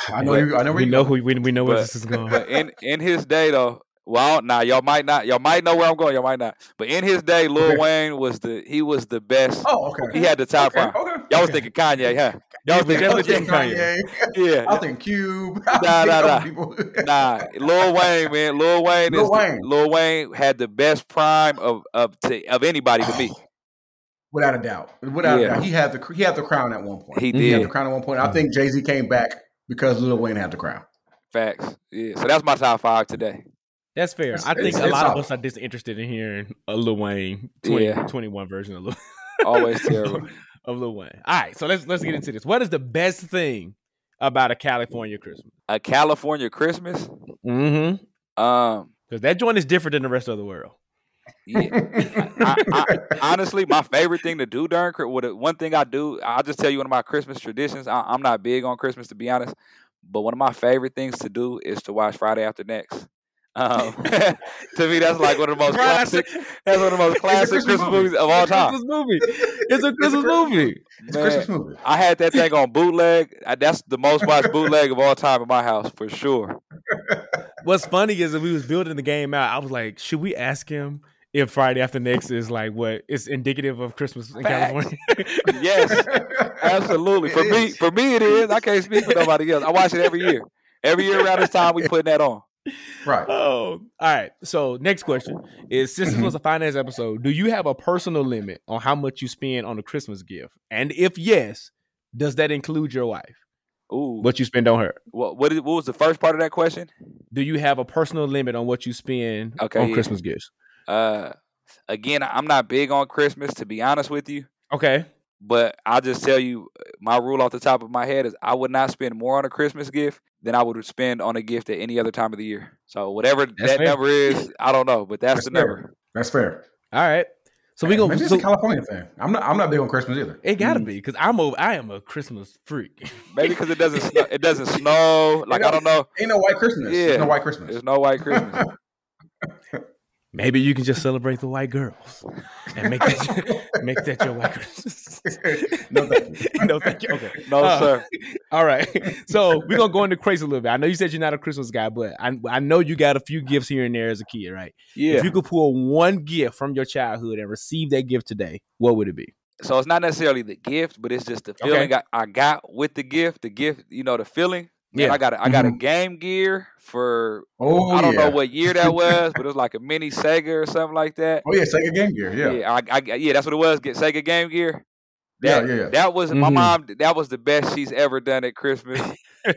I know you. I know we know who we, we know where But- this is going. But in in his day though, well, now y'all might not, y'all might know where I'm going, y'all might not. But in his day, Lil Okay. Wayne was the he was the best. Oh, okay. He had the top okay, five. okay. Y'all was thinking Kanye, huh? Y'all was thinking, definitely Kanye. yeah. I think Cube. [laughs] Nah, nah, nah. Nah, Lil Wayne, man, Lil Wayne Lil is the- Wayne. Lil Wayne had the best prime of of to, of anybody to me. [sighs] Without a doubt. Without Yeah. a doubt. He had the he had the crown at one point. He He had did the crown at one point. I mm-hmm. think Jay Z came back because Lil Wayne had the crown. facts. Yeah, so that's my top five today. That's fair. It's- I think it's- a it's lot of us are disinterested in hearing a Lil Wayne 20, Yeah. 21 version of Lil, [laughs] Always terrible. [laughs] of Lil Wayne. All right, so let's let's get into this. What is the best thing about a California Christmas? A California Christmas. Mm-hmm. Um, Because that joint is different than the rest of the world. Yeah. I, I, honestly, my favorite thing to do during Chri- what one thing I do, I'll just tell you one of my Christmas traditions. I, I'm not big on Christmas to be honest, but one of my favorite things to do is to watch Friday After Next. Um, [laughs] to me, that's like one of the most classic. That's one of the most [laughs] classic Christmas Christmas movie. movies of all It's a time. Christmas movie. [laughs] It's a Christmas movie. It's a Man, Christmas movie. I had that thing on bootleg. I- That's the most watched bootleg of all time in my house for sure. What's funny is that we was building the game out. I was like, should we ask him if Friday After Next is like what is indicative of Christmas in Facts. California? [laughs] Yes, absolutely. For It me, for me, it is. I can't speak for nobody else. I watch it every year. Every year around this time, we putting that on. Right. Oh, all right. So next question is: Since this mm-hmm. was a finance episode, do you have a personal limit on how much you spend on a Christmas gift? And if yes, does that include your wife? Ooh, What you spend on her? what what, is, what was the first part of that question? Do you have a personal limit on what you spend Okay, on yeah. Christmas gifts? Uh, again, I'm not big on Christmas to be honest with you, Okay. but I'll just tell you my rule off the top of my head is I would not spend more on a Christmas gift than I would spend on a gift at any other time of the year. So whatever that fair. number is, I don't know, but that's, That's the fair. number. That's fair. All right. So we go. Maybe it's So a California thing. I'm not. I'm not big on Christmas either. it gotta Mm. be because I'm a I am a Christmas freak. Maybe because it doesn't [laughs] snow, it doesn't snow. Like I don't know. Ain't no white Christmas. Yeah. There's no white Christmas. There's no white Christmas. [laughs] Maybe you can just celebrate the white girls and make that [laughs] make that your white girls. No, thank you. [laughs] no, thank you. Okay. No, Uh, sir. [laughs] All right. So we're gonna go into crazy a little bit. I know you said you're not a Christmas guy, but I I know you got a few gifts here and there as a kid, right? Yeah. If you could pull one gift from your childhood and receive that gift today, what would it be? so it's not necessarily the gift, but it's just the Okay. feeling I, I got with the gift. The gift, you know, the feeling. Man, Yeah. I got a, I got a Game Gear for Oh I don't yeah. know what year that [laughs] was, but it was like a mini Sega or something like that. Oh yeah, Sega Game Gear. Yeah. Yeah, I, I, yeah, that's what it was. Get Sega Game Gear. Yeah, That, yeah, yeah. That was my Mhm. mom. That was the best she's ever done at Christmas.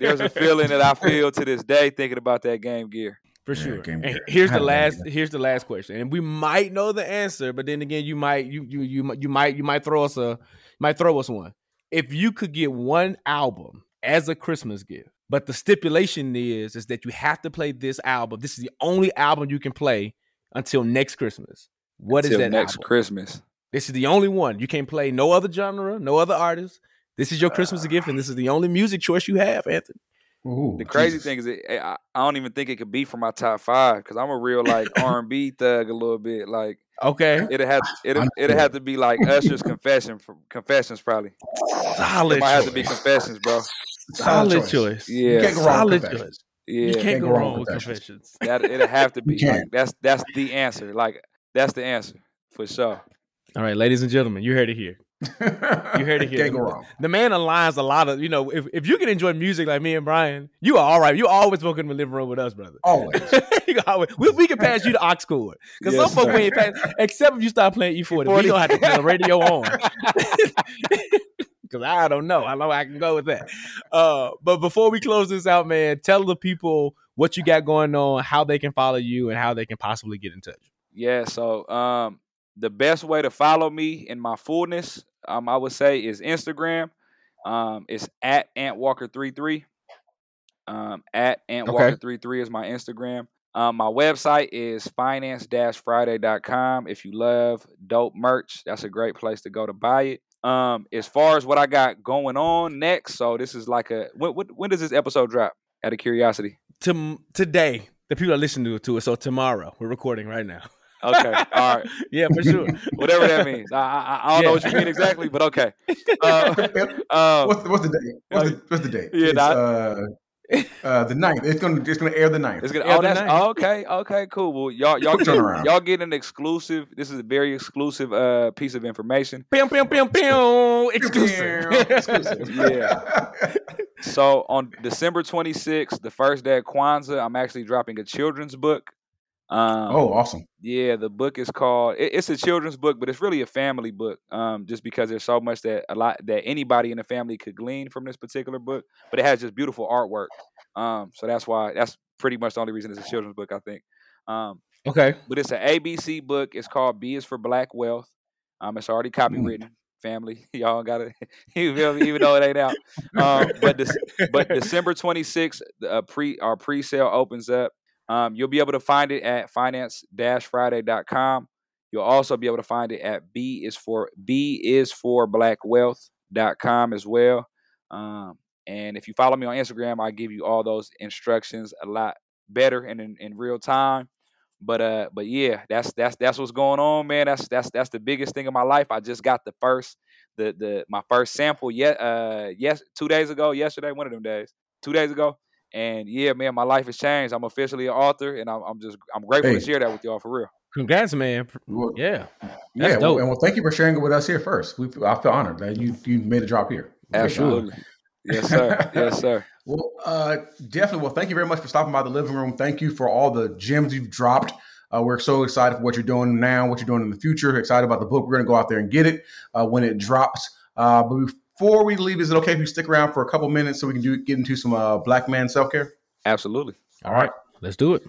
There's a feeling that I [laughs] feel to this day thinking about that Game Gear. For Yeah, sure. Game And Gear. here's the had a Game last. Gear. Here's the last question, and we might know the answer, but then again, you might you you you you might you might throw us a might throw us one. If you could get one album as a Christmas gift, but the stipulation is is that you have to play this album. This is the only album you can play until next Christmas. What is Till that next album? Christmas? This is the only one you can't play. No other genre, no other artist. This is your Christmas Uh. gift, and this is the only music choice you have, Anthony. Ooh, The crazy Jesus. thing is, it, I, I don't even think it could be for my top five because I'm a real like [coughs] R and B thug a little bit. Like Okay, it'd have it'd, it'd have to be like Usher's [laughs] confession from Confessions probably. It solid might have to be. Confessions, bro. Solid choice. You Yeah, can't go wrong Solid with choice. Yeah. You can't go wrong with Confessions. confessions. That it'd have to be. Like, that's that's the answer. Like that's the answer for sure. All right, ladies and gentlemen, you heard it here. You heard it [laughs] here. Can't go wrong. The man aligns a lot of, you know, if, if you can enjoy music like me and Brian, you are all right. You always welcome in the living room with us, brother. Always. [laughs] Always- we, we can pass you the aux cord. Because Yes, some folks we ain't pass, except if you start playing E40. We E40. don't have to turn the radio on. [laughs] Because I don't know. I know I can go with that. Uh, but before we close this out, man, tell the people what you got going on, how they can follow you, and how they can possibly get in touch. Yeah, so um the best way to follow me in my fullness, um, I would say is Instagram. Um, it's at AntWalker33. Um, at AntWalker33 is my Instagram. Um, my website is finance-friday.com. If you love dope merch, that's a great place to go to buy it. Um, as far as what I got going on next, so this is like a when, when, when does this episode drop? Out of curiosity. To, today, the people are listening to it, to it. So tomorrow, we're recording right now. Okay, all right. [laughs] Yeah, for sure. whatever that means. I I, I don't know what you mean exactly, but okay. [laughs] Uh, uh, what's, the, what's the date? What's the, what's the date? Yeah, it's, nah. Uh, the ninth. It's gonna it's gonna air the ninth. It's gonna. Yeah, Oh, the that's ninth. oh, okay. Okay, cool. Well, y'all y'all Quick get, turnaround. y'all get an exclusive. This is a very exclusive uh piece of information. Pew, pew, pew, pew. Exclusive. [laughs] Exclusive. Yeah. [laughs] So on December 26th, the first day of Kwanzaa, I'm actually dropping a children's book. Um, oh, awesome. Yeah, the book is called. it- it's a children's book, but it's really a family book. Um, just because there's so much that a lot that anybody in the family could glean from this particular book, but it has just beautiful artwork. Um, so that's why that's pretty much the only reason it's a children's book, I think. Um, Okay. but it's an ABC book. It's called B is for Black Wealth. Um, it's already copywritten. Family, [laughs] y'all got it. [laughs] you feel me? Even though it ain't out. Um, but this, but [laughs] December 26th, the, uh, pre our pre-sale opens up. Um, you'll be able to find it at finance-friday.com. You'll also be able to find it at B is for B is for blackwealth.com as well. Um, and if you follow me on Instagram, I give you all those instructions a lot better and in, in real time. But uh, but yeah, that's that's that's what's going on, man. That's that's that's the biggest thing in my life. I just got the first the the my first sample yet uh yes two days ago, yesterday, one of them days, two days ago. And yeah, man, my life has changed. I'm officially an author, and I'm, I'm just I'm grateful Hey. to share that with y'all for real. Congrats, man. Well, Yeah. yeah, That's well, dope. and well, thank you for sharing it with us here first. We, I feel honored that you you made a drop here. Good job. Absolutely, yes sir, yes sir. [laughs] Well, uh, definitely. Well, thank you very much for stopping by the living room. Thank you for all the gems you've dropped. Uh, we're so excited for what you're doing now, what you're doing in the future. Excited about the book. We're going to go out there and get it uh, when it drops. Uh, but before we leave, is it okay if you stick around for a couple minutes so we can do get into some uh, black man self care? Absolutely. All right. Let's do it.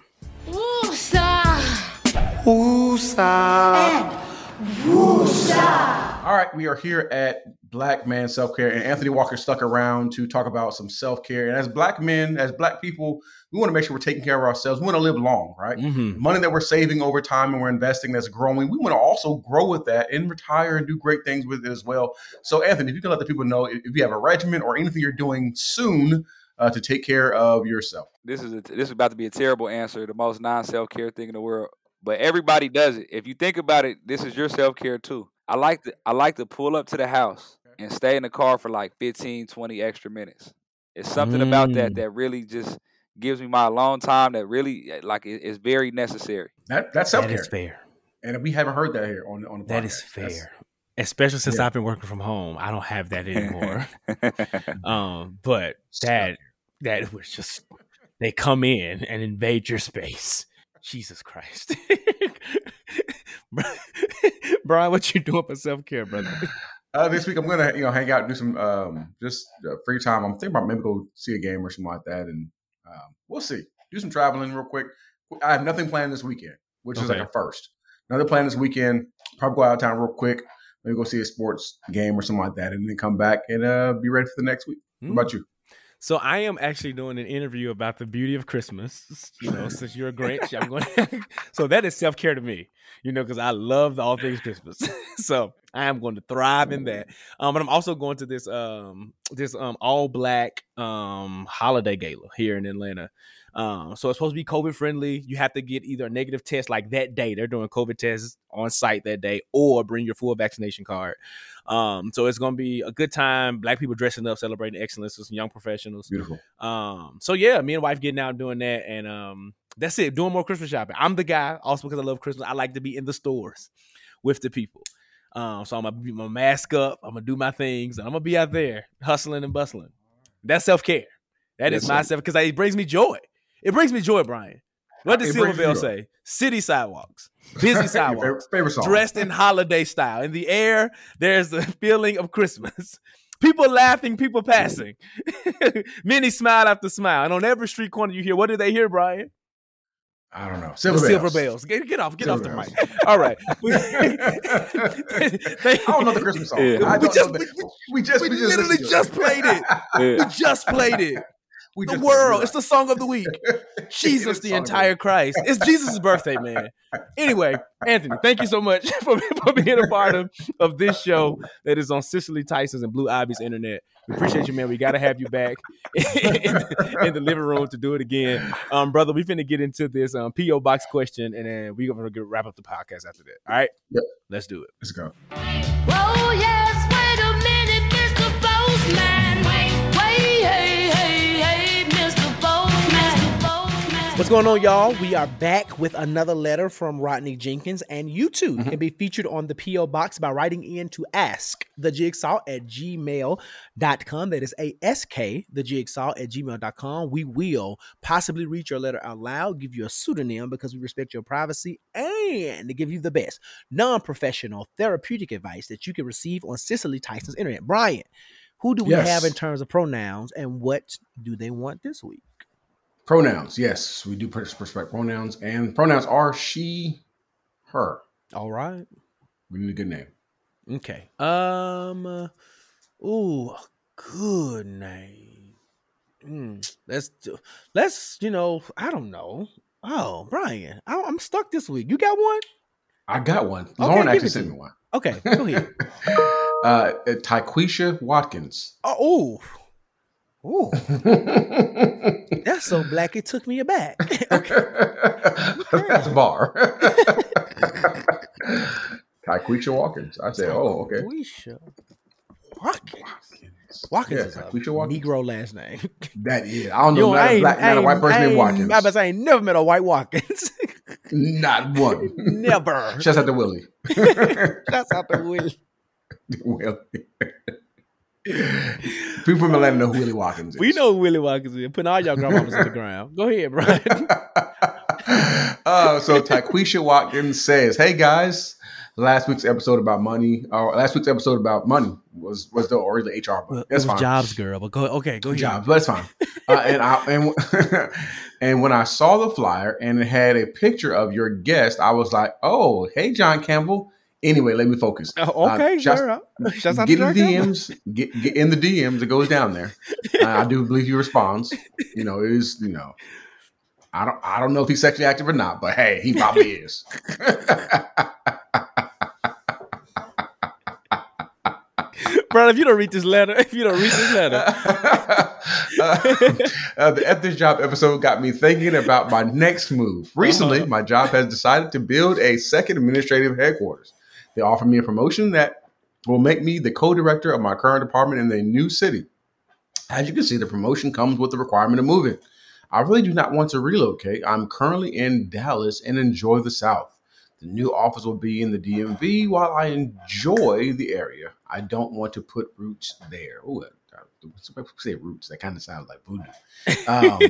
All right, we are here at Black Man Self Care, and Anthony Walker stuck around to talk about some self care. And as black men, as black people, we want to make sure we're taking care of ourselves. We want to live long, right? hmm money that we're saving over time and we're investing that's growing, we want to also grow with that and retire and do great things with it as well. So, Anthony, if you can let the people know if if you have a regimen or anything you're doing soon uh, to take care of yourself. This is a, this is about to be a terrible answer, the most non self care thing in the world. But everybody does it. If you think about it, this is your self care too. I like to I like to pull up to the house and stay in the car for like 15, 20 extra minutes. It's something about that Mm. that really just gives me my alone time that really eh, like it- it's very necessary. That that's self care. is fair. and we haven't heard that here on on the podcast. That is That's- fair. Especially since Yeah. I've been working from home. I don't have that anymore. [laughs] um, but that that was just they come in and invade your space. Jesus Christ. [laughs] [laughs] Bryan, what you doing for self care, brother? Uh, this week I'm gonna you know hang out and do some um, just uh, free time. I'm thinking about maybe go see a game or something like that, and um, we'll see. Do some traveling real quick. I have nothing planned this weekend, which is like a first. Another plan this weekend. Probably go out of town real quick. Maybe go see a sports game or something like that, and then come back and uh, be ready for the next week. What about you? So I am actually doing an interview about the beauty of Christmas. You know, since you're a Grinch, I'm going. [laughs] so that is self care to me. You know, because I love all things Christmas. [laughs] so I am going to thrive in that. Um, but I'm also going to this um this um all black um holiday gala here in Atlanta. Um, so it's supposed to be COVID friendly. You have to get either a negative test like that day. They're doing COVID tests on site that day, or bring your full vaccination card. Um, so it's gonna be a good time. Black people dressing up, celebrating excellence with some young professionals. Beautiful. Um, so yeah, me and wife getting out and doing that, and um, that's it. Doing more Christmas shopping. I'm the guy also because I love Christmas. I like to be in the stores with the people. Um, so I'm gonna, be- I'm mask up. I'm gonna do my things, and I'm gonna be out there hustling and bustling. That's self care. That is Yes, my sir. self because it brings me joy. It brings me joy, Bryan. What does Silver Bell say? City sidewalks, busy [laughs] sidewalks favorite, dressed in holiday style. In the air, there's the [laughs] feeling of Christmas. People laughing, people passing. [laughs] Many smile after smile. And on every street corner you hear, what do they hear, Bryan? I don't know. The Silver, silver bells. bells. Get, get off, get Silver off the bells. mic. All right. I don't know the Christmas song. Yeah. We just- know the, we just we we just literally just played it. We Yeah. just played it. We The just- world. It's the song of the week. [laughs] Jesus, the entire Christ. It's Jesus' birthday, man. Anyway, Anthony, thank you so much [laughs] for, for being a part of, of this show that is on Cicely Tyson's and Blue Ivy's internet. We appreciate you, man. We got to have you back [laughs] in, the, in the living room to do it again. Um, brother, we're finna get into this um, P.O. Box question, and then we're going to wrap up the podcast after that. All right? Yep. Let's do it. Let's go. Oh yes, What's going on, y'all? We are back with another letter from Rodney Jenkins, and you too Mm-hmm. can be featured on the P.O. Box by writing in to ask the jigsaw at gmail.com. That is ASK, the jigsaw at gmail.com. We will possibly read your letter out loud, give you a pseudonym because we respect your privacy, and to give you the best non professional therapeutic advice that you can receive on Cicely Tyson's internet. Bryan, who do we Yes. have in terms of pronouns, and what do they want this week? Pronouns, yes, we do respect pronouns, and pronouns are she, her. All right. We need a good name. Okay. Um. Ooh, good name. Mm, let's do. Let's. You know. I don't know. Oh, Bryan, I, I'm stuck this week. You got one? I got one. Okay, Lauren actually sent me one. Okay. Go ahead. [laughs] uh, uh, Tyquisha Watkins. oh. Ooh. Ooh. [laughs] That's so black. It took me aback. [laughs] [laughs] That's a bar. Tyquisha Watkins. I said, oh, okay. Taquisha Watkins. Watkins Yeah, is a Watkins. Negro last name. That is. I don't know Yo, not, I a black, not a white person named Watkins. I, I ain't never met a white Watkins. Not one. never. Shouts out to Willie. That's out the way. Willie. People from Atlanta know who Willie Watkins is. We know who Willie Watkins is. Putting all y'all grandmamas on the ground. Go ahead, Bryan. [laughs] uh, so Taquisha Watkins says, "Hey guys, last week's episode about money, or last week's episode about money was was the or the HR, but Well, it that's was fine. Jobs girl, but go okay, go ahead. Jobs, but that's fine. Uh, [laughs] and I and [laughs] and when I saw the flyer and it had a picture of your guest, I was like, oh, hey John Campbell. Anyway, let me focus. Oh, okay, Uh, shouts- girl. Shouts get in the DMs. Get, get in the DMs. It goes down there. Uh, I do believe he responds. You know, it is. You know, I don't. I don't know if he's sexually active or not, but hey, he probably [laughs] is. Bro, if you don't read this letter, if you don't read this letter, uh, [laughs] uh, the At This Job episode got me thinking about my next move. Recently, Uh-huh. my job has decided to build a second administrative headquarters. They offered me a promotion that will make me the co-director of my current department in the new city. As you can see, the promotion comes with the requirement of moving. I really do not want to relocate. I'm currently in Dallas and enjoy the South. The new office will be in the DMV while I enjoy the area. I don't want to put roots there. Ooh, people say roots. That kind of sounds like voodoo. Um,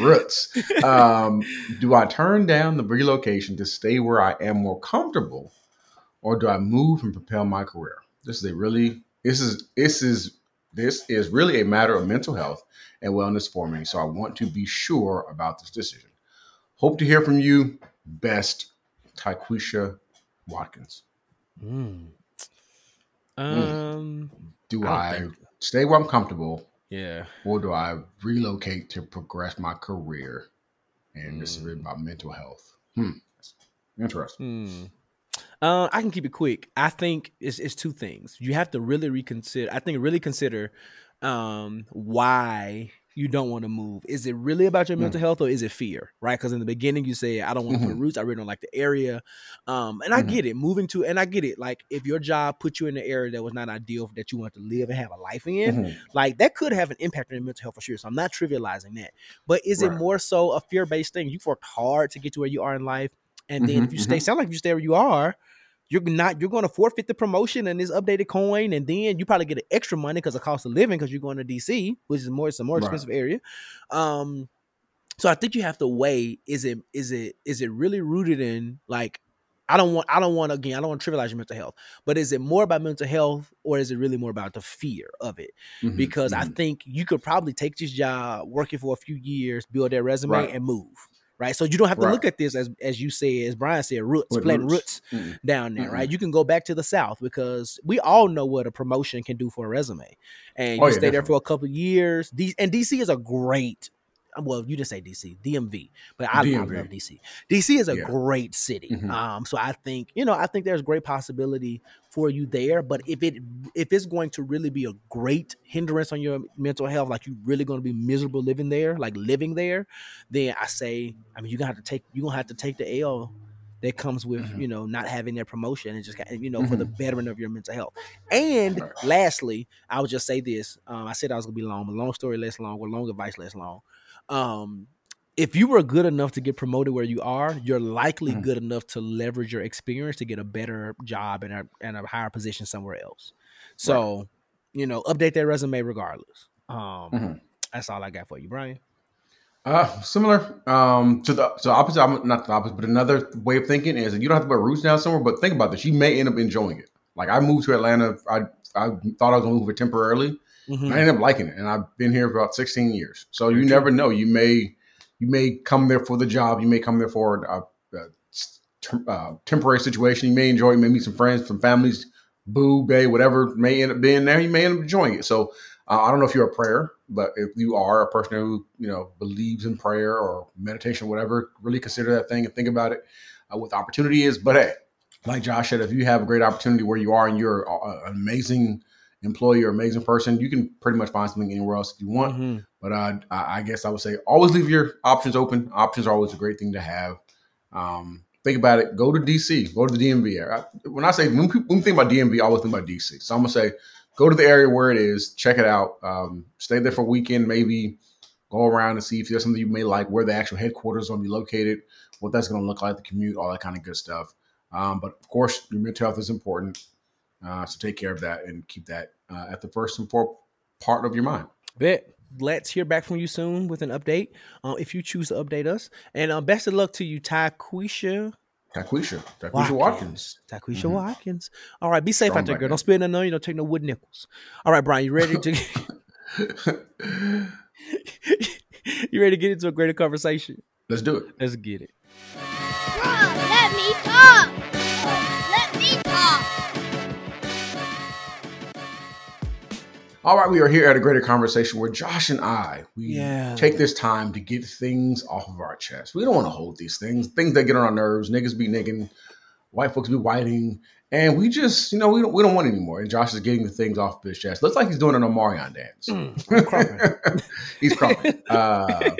[laughs] roots. Um, do I turn down the relocation to stay where I am more comfortable, or do I move and propel my career? This is a really this is this is this is really a matter of mental health and wellness for me. So I want to be sure about this decision. Hope to hear from you. Best, Tyquisha Watkins. Mm. um, Do I I, think- stay where I'm comfortable, yeah, or do I relocate to progress my career? And this is really Mm. about mental health. Hmm. Interesting. Hmm. Uh, I can keep it quick. I think it's, it's two things. You have to really reconsider. I think really consider um, why you don't want to move. Is it really about your Mm. mental health or is it fear? Right? Because in the beginning you say I don't want to put Mhm. roots. I really don't like the area. Um, and I Mhm. get it. Moving to and I get it. Like if your job put you in an area that was not ideal that you want to live and have a life in, Mhm. like that could have an impact on your mental health for sure. So I'm not trivializing that. But is it more so a fear based thing? You've worked hard to get to where you are in life. And then Mhm, if you stay, mhm. sound like if you stay where you are, you're not you're going to forfeit the promotion and this updated coin, and then you probably get an extra money because of cost of living because you're going to DC, which is more it's a more Right. expensive area. Um, so I think you have to weigh: is it is it is it really rooted in like I don't want I don't want again I don't want to trivialize your mental health, but is it more about mental health or is it really more about the fear of it? Mhm. Because I Mhm. think you could probably take this job, working for a few years, build that resume, Right. and move. Right, so you don't have to Right. look at this as as you said, as Brian said, roots, With planting roots. roots Mm. down there, Mm-mm. right? You can go back to the South because we all know what a promotion can do for a resume, and Oh, you yeah, stay there for a couple of years. D- and DC is a great. Well, you didn't say DC, DMV, but I, I love DC. DC is a Yeah. great city. Mhm. Um, so I think you know, I think there's great possibility for you there. But if it if it's going to really be a great hindrance on your mental health, like you're really going to be miserable living there, like living there, then I say, I mean, you're gonna have to take you're gonna have to take the L that comes with Mhm. you know not having their promotion and just you know for the Mhm. betterment of your mental health. And lastly, I would just say this: um, I said I was gonna be long, but long story less long, or long advice less long. Um, if you were good enough to get promoted where you are, you're likely Mhm. good enough to leverage your experience to get a better job and a and a higher position somewhere else. So, you know, update that resume regardless. Um, Mhm. that's all I got for you, Bryan. Uh, similar um, to the to the opposite. I'm not the opposite, but another way of thinking is that you don't have to put roots down somewhere. But think about this: you may end up enjoying it. Like I moved to Atlanta. I I thought I was gonna move here temporarily. Mhm. I ended up liking it, and I've been here for about 16 years. So you never know. You may you may come there for the job. You may come there for a, a tem- uh, temporary situation. You may enjoy. You may meet some friends, some families. Boo, bay, whatever may end up being there. You may end up enjoying it. So uh, I don't know if you're a prayer, but if you are a person who you know believes in prayer or meditation, whatever, really consider that thing and think about it. Uh, what the opportunity is. But hey, like Josh said, if you have a great opportunity where you are and you're an amazing employee or amazing person, you can pretty much find something anywhere else if you want. Mhm. But uh, I I guess I would say always leave your options open. Options are always a great thing to have. Um, think about it. Go to DC. Go to the DMV. I- When I say when, people, when we think about DMV, I always think about DC. So I'm gonna say go to the area where it is. Check it out. Um, stay there for a weekend. Maybe go around and see if there's something you may like. Where the actual headquarters gonna be located. What that's gonna look like. The commute. All that kind of good stuff. Um, but of course, your mental health is important. Uh, so take care of that and keep that uh, at the first and fourth part of your mind. Bet. Let's hear back from you soon with an update. Uh, if you choose to update us, and uh, best of luck to you, Taquisha Taquisha. Taquisha Watkins. Taquisha Mhm. Watkins. All right, be safe Strong out there, girl. man. Don't spend none. You don't take no wood nickels. All right, Bryan, you ready to? [laughs] [laughs] you ready to get into a greater conversation? Let's do it. Let's get it. Bruh, let me talk. All right, we are here at a greater conversation where Josh and I we Yeah. take this time to get things off of our chest. We don't want to hold these things, things that get on our nerves. Niggas be nigging, white folks be whiting, and we just, you know, we don't we don't want anymore. And Josh is getting the things off of his chest. Looks like he's doing an Omarion dance. Mm, [laughs] he's crumping. [laughs] Uh,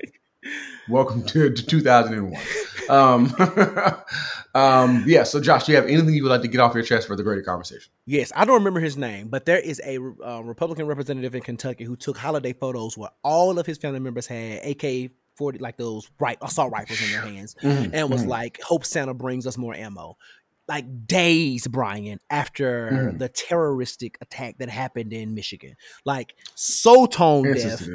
welcome to, to 2001. Um, [laughs] um, yeah. So, Josh, do you have anything you would like to get off your chest for the greater conversation? Yes, I don't remember his name, but there is a uh, Republican representative in Kentucky who took holiday photos where all of his family members had AK forty, like those right assault rifles in their hands, and was mhm. like, "Hope Santa brings us more ammo." Like days, Bryan, after Mhm. the terroristic attack that happened in Michigan, like so tone deaf,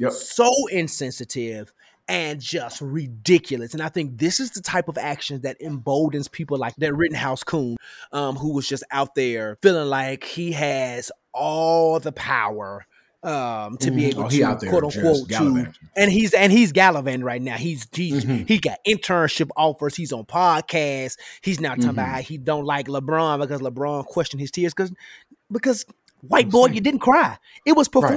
Yep. so insensitive and just ridiculous. And I think this is the type of action that emboldens people like that Rittenhouse Coon, um, who was just out there feeling like he has all the power um to be Mhm. able Oh, to quote unquote to and he's and he's gallivanting right now. He's he's Mhm. he got internship offers. He's on podcasts. He's now talking about Mhm. how he don't like LeBron because LeBron questioned his tears because because white boy, you didn't cry. It was Right.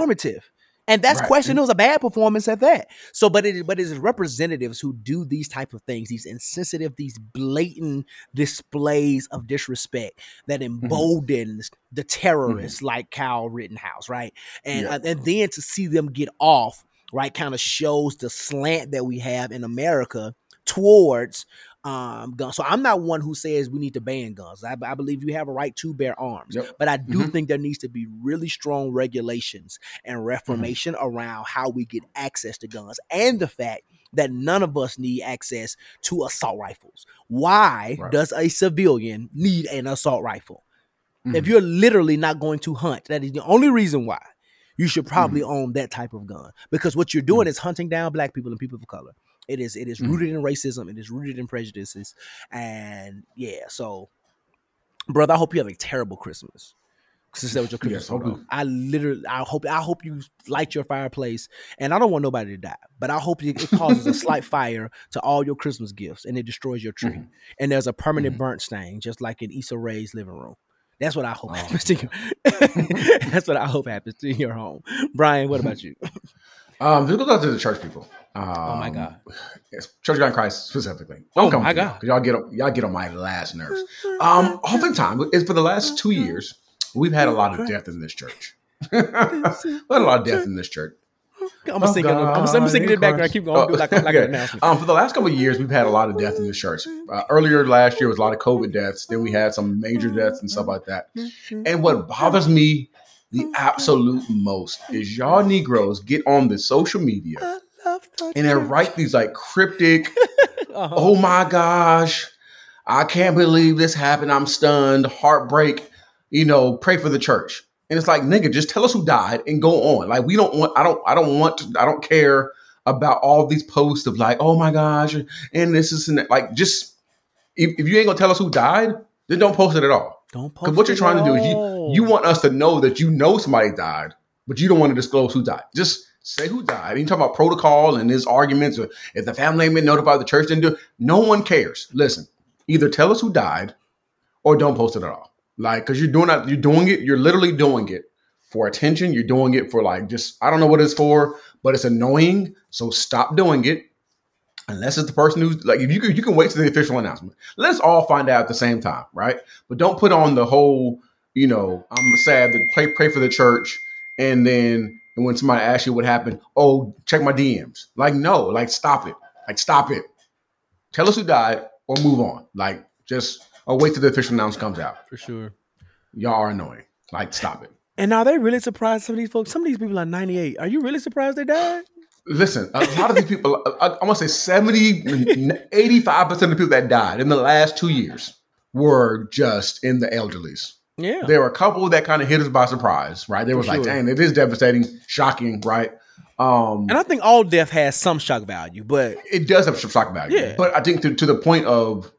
And that's Right. question. It was a bad performance at that. So, but it but it is representatives who do these type of things, these insensitive, these blatant displays of disrespect that Mm-hmm. emboldens the terrorists like Kyle Rittenhouse, right? And Yeah. uh, and then to see them get off, right, kind of shows the slant that we have in America towards um guns. So I'm not one who says we need to ban guns. I, I believe you have a right to bear arms. Yep. But I do Mhm. think there needs to be really strong regulations Mm-hmm. and reformation around how we get access to guns and the fact that none of us need access to assault rifles. Why Right. does a civilian need an assault rifle? If Mhm. you're literally not going to hunt, that is the only reason why you should probably Mm-hmm. own that type of gun because what you're doing is hunting down black people and people of color. It is it is Mhm. rooted in racism. It is rooted in prejudices, and yeah. So, brother, I hope you have a terrible Christmas. Since that was your Christmas Yes, I literally, I hope, I hope you light your fireplace, and I don't want nobody to die, but I hope it, it causes a slight [laughs] fire to all your Christmas gifts, and it destroys your tree, Mhm. and there's a permanent Mhm. burnt stain, just like in Issa Rae's living room. That's what I hope Oh, happens to you. [laughs] That's what I hope happens to your home, Bryan. What about you? [laughs] Um, this goes out to the church people. Um, Oh my God. yes, Church of God in Christ specifically. Oh my for y'all, y'all get on, y'all get on my last nerves. Um, oftentimes, it's for the last two years, we've had a lot of death in this church. [laughs] we had a lot of death in this church. I'm gonna Oh, sing it. I'm, I'm God gonna sing it in the background. Keep going. Oh, like, like okay. an announcement. Um, for the last couple of years, we've had a lot of death in this church. Uh, earlier last year was a lot of COVID deaths. Then we had some major deaths and stuff like that. And what bothers me the absolute most is y'all Negroes get on the social media and they write these like cryptic, [laughs] Uh-huh. oh my gosh, I can't believe this happened. I'm stunned, heartbreak. You know, pray for the church. And it's like, nigga, just tell us who died and go on. Like, we don't want, I don't, I don't want to, I don't care about all these posts of like, oh my gosh, and this is and that. like, just if, if you ain't gonna tell us who died, then don't post it at all. Don't Because what you're trying to do is you you want us to know that you know somebody died, but you don't want to disclose who died. Just say who died. And you talk about protocol and his arguments, or if the family ain't been notified, the church didn't do. it. No one cares. Listen, either tell us who died, or don't post it at all. Like, because you're doing that, you're doing it. You're literally doing it for attention. You're doing it for like just I don't know what it's for, but it's annoying. So stop doing it. Unless it's the person who's like, if you can, you can wait to the official announcement. Let's all find out at the same time, right? But don't put on the whole, you know, I'm sad that pray pray for the church, and then and when somebody asks you what happened, oh, check my DMs. Like, no, like stop it, like stop it. Tell us who died or move on. Like, just or wait till the official announcement comes out. For sure. Y'all are annoying. Like, stop it. And are they really surprised? Some of these folks, some of these people are 98. Are you really surprised they died? Listen, a lot of these people, I, I want to say 70, 85% of the people that died in the last two years were just in the elderlies. Yeah. There were a couple that kind of hit us by surprise, right? There was like, sure. dang, it is devastating, shocking, right? Um, And I think all death has some shock value, but it does have some shock value. Yeah. But I think to, to the point of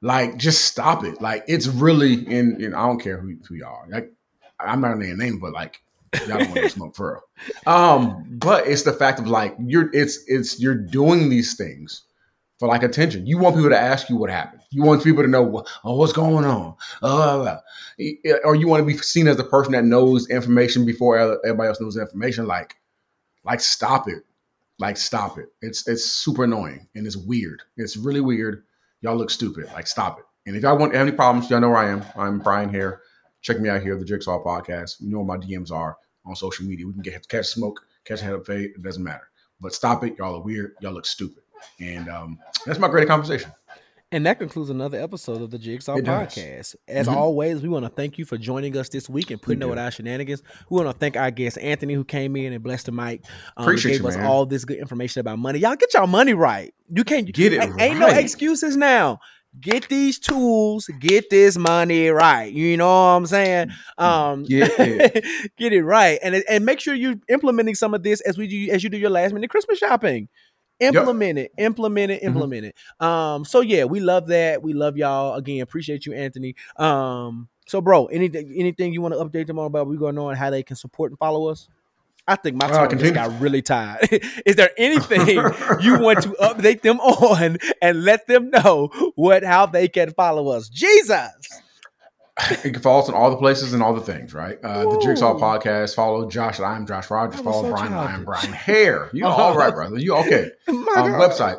like, just stop it. Like, it's really in, in I don't care who, who you are. Like, I'm not gonna name a name, but like, y'all don't want to smoke for real. Um, but it's the fact of like, you're, it's, it's, you're doing these things for like attention. You want people to ask you what happened. You want people to know, oh, what's going on? Uh, or you want to be seen as the person that knows information before everybody else knows information. Like, like stop it. Like stop it. It's it's super annoying and it's weird. It's really weird. Y'all look stupid. Like stop it. And if y'all want any problems, y'all know where I am. I'm Bryan here. Check me out here, the Jigsaw Podcast. You know where my DMs are on social media. We can get catch smoke, catch a head of fade. It doesn't matter. But stop it. Y'all are weird. Y'all look stupid. And um, that's my great conversation. And that concludes another episode of the Jigsaw Podcast. As Mhm. always, we want to thank you for joining us this week and putting up with our shenanigans. We want to thank our guest Anthony who came in and blessed the mic. Um, Appreciate gave you, us man. all this good information about money. Y'all get y'all money right. You can't Get it ain't, ain't no excuses now. Get these tools, get this money right. You know what I'm saying? Um, Get it. [laughs] get it right, and and make sure you're implementing some of this as we do as you do your last minute Christmas shopping. Implement it, implement it, Mhm. implement it. Um, so yeah, we love that. We love y'all again. Appreciate you, Anthony. Um, so bro, anything anything you want to update them on about what we going on, how they can support and follow us? I think my Uh, tongue just got really tired. [laughs] Is there anything you want to update them on and let them know what how they can follow us? Jesus. You can follow us in all the places and all the things, right? Uh, the Jigsaw Podcast. Follow Josh. I'm Josh Rogers. Follow so Bryan. I'm. Bryan Hare. You [laughs] all right, brother? You okay? [laughs] My Um, website,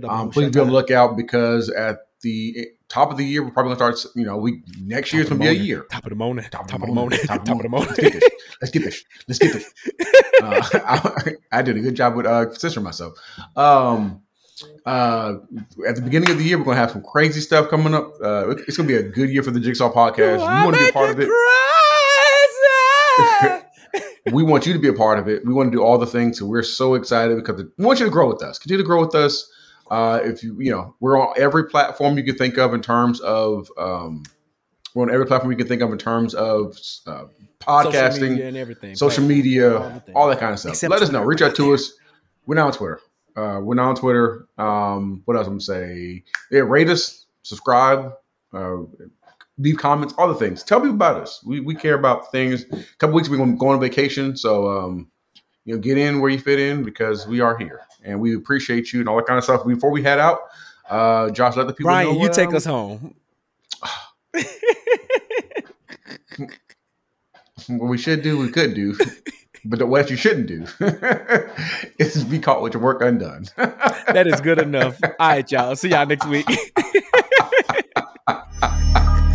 them Um, please be on the lookout because at the top of the year, we're probably gonna start. You know, we next year's gonna be a year. Top of the morning. Top Top of the morning. Top of the morning. Let's get this. Let's get this. Let's get this. [laughs] Uh, [laughs] I, I did a good job with uh, censoring myself. Um, uh, at the beginning of the year, we're gonna have some crazy stuff coming up. Uh, it's gonna be a good year for the Jigsaw Podcast. You want to be a part of it? [laughs] we want you to be a part of it. We want to do all the things. So we're so excited because we want you to grow with us. Continue to grow with us. Uh, if you, you know, we're on every platform you can think of in terms of, um, we're on every platform you can think of in terms of uh, Social podcasting, media and everything. social media, all all that kind of stuff. Except Let us know. Reach out to us. We're now on Twitter. Uh, we're now on Twitter. Um, what else I'm gonna say? Yeah, rate us, subscribe, uh, leave comments, all the things. Tell people about us. We, we care about things. A couple weeks we're gonna go on vacation, so um, you know, get in where you fit in because we are here and we appreciate you and all that kind of stuff. Before we head out, uh, Josh, let the people Bryan, know. you what, take um, us home. [sighs] what we should do, we could do. But what you shouldn't do [laughs] is be caught with your work undone. [laughs] That is good enough. All right, y'all. See y'all next week. [laughs]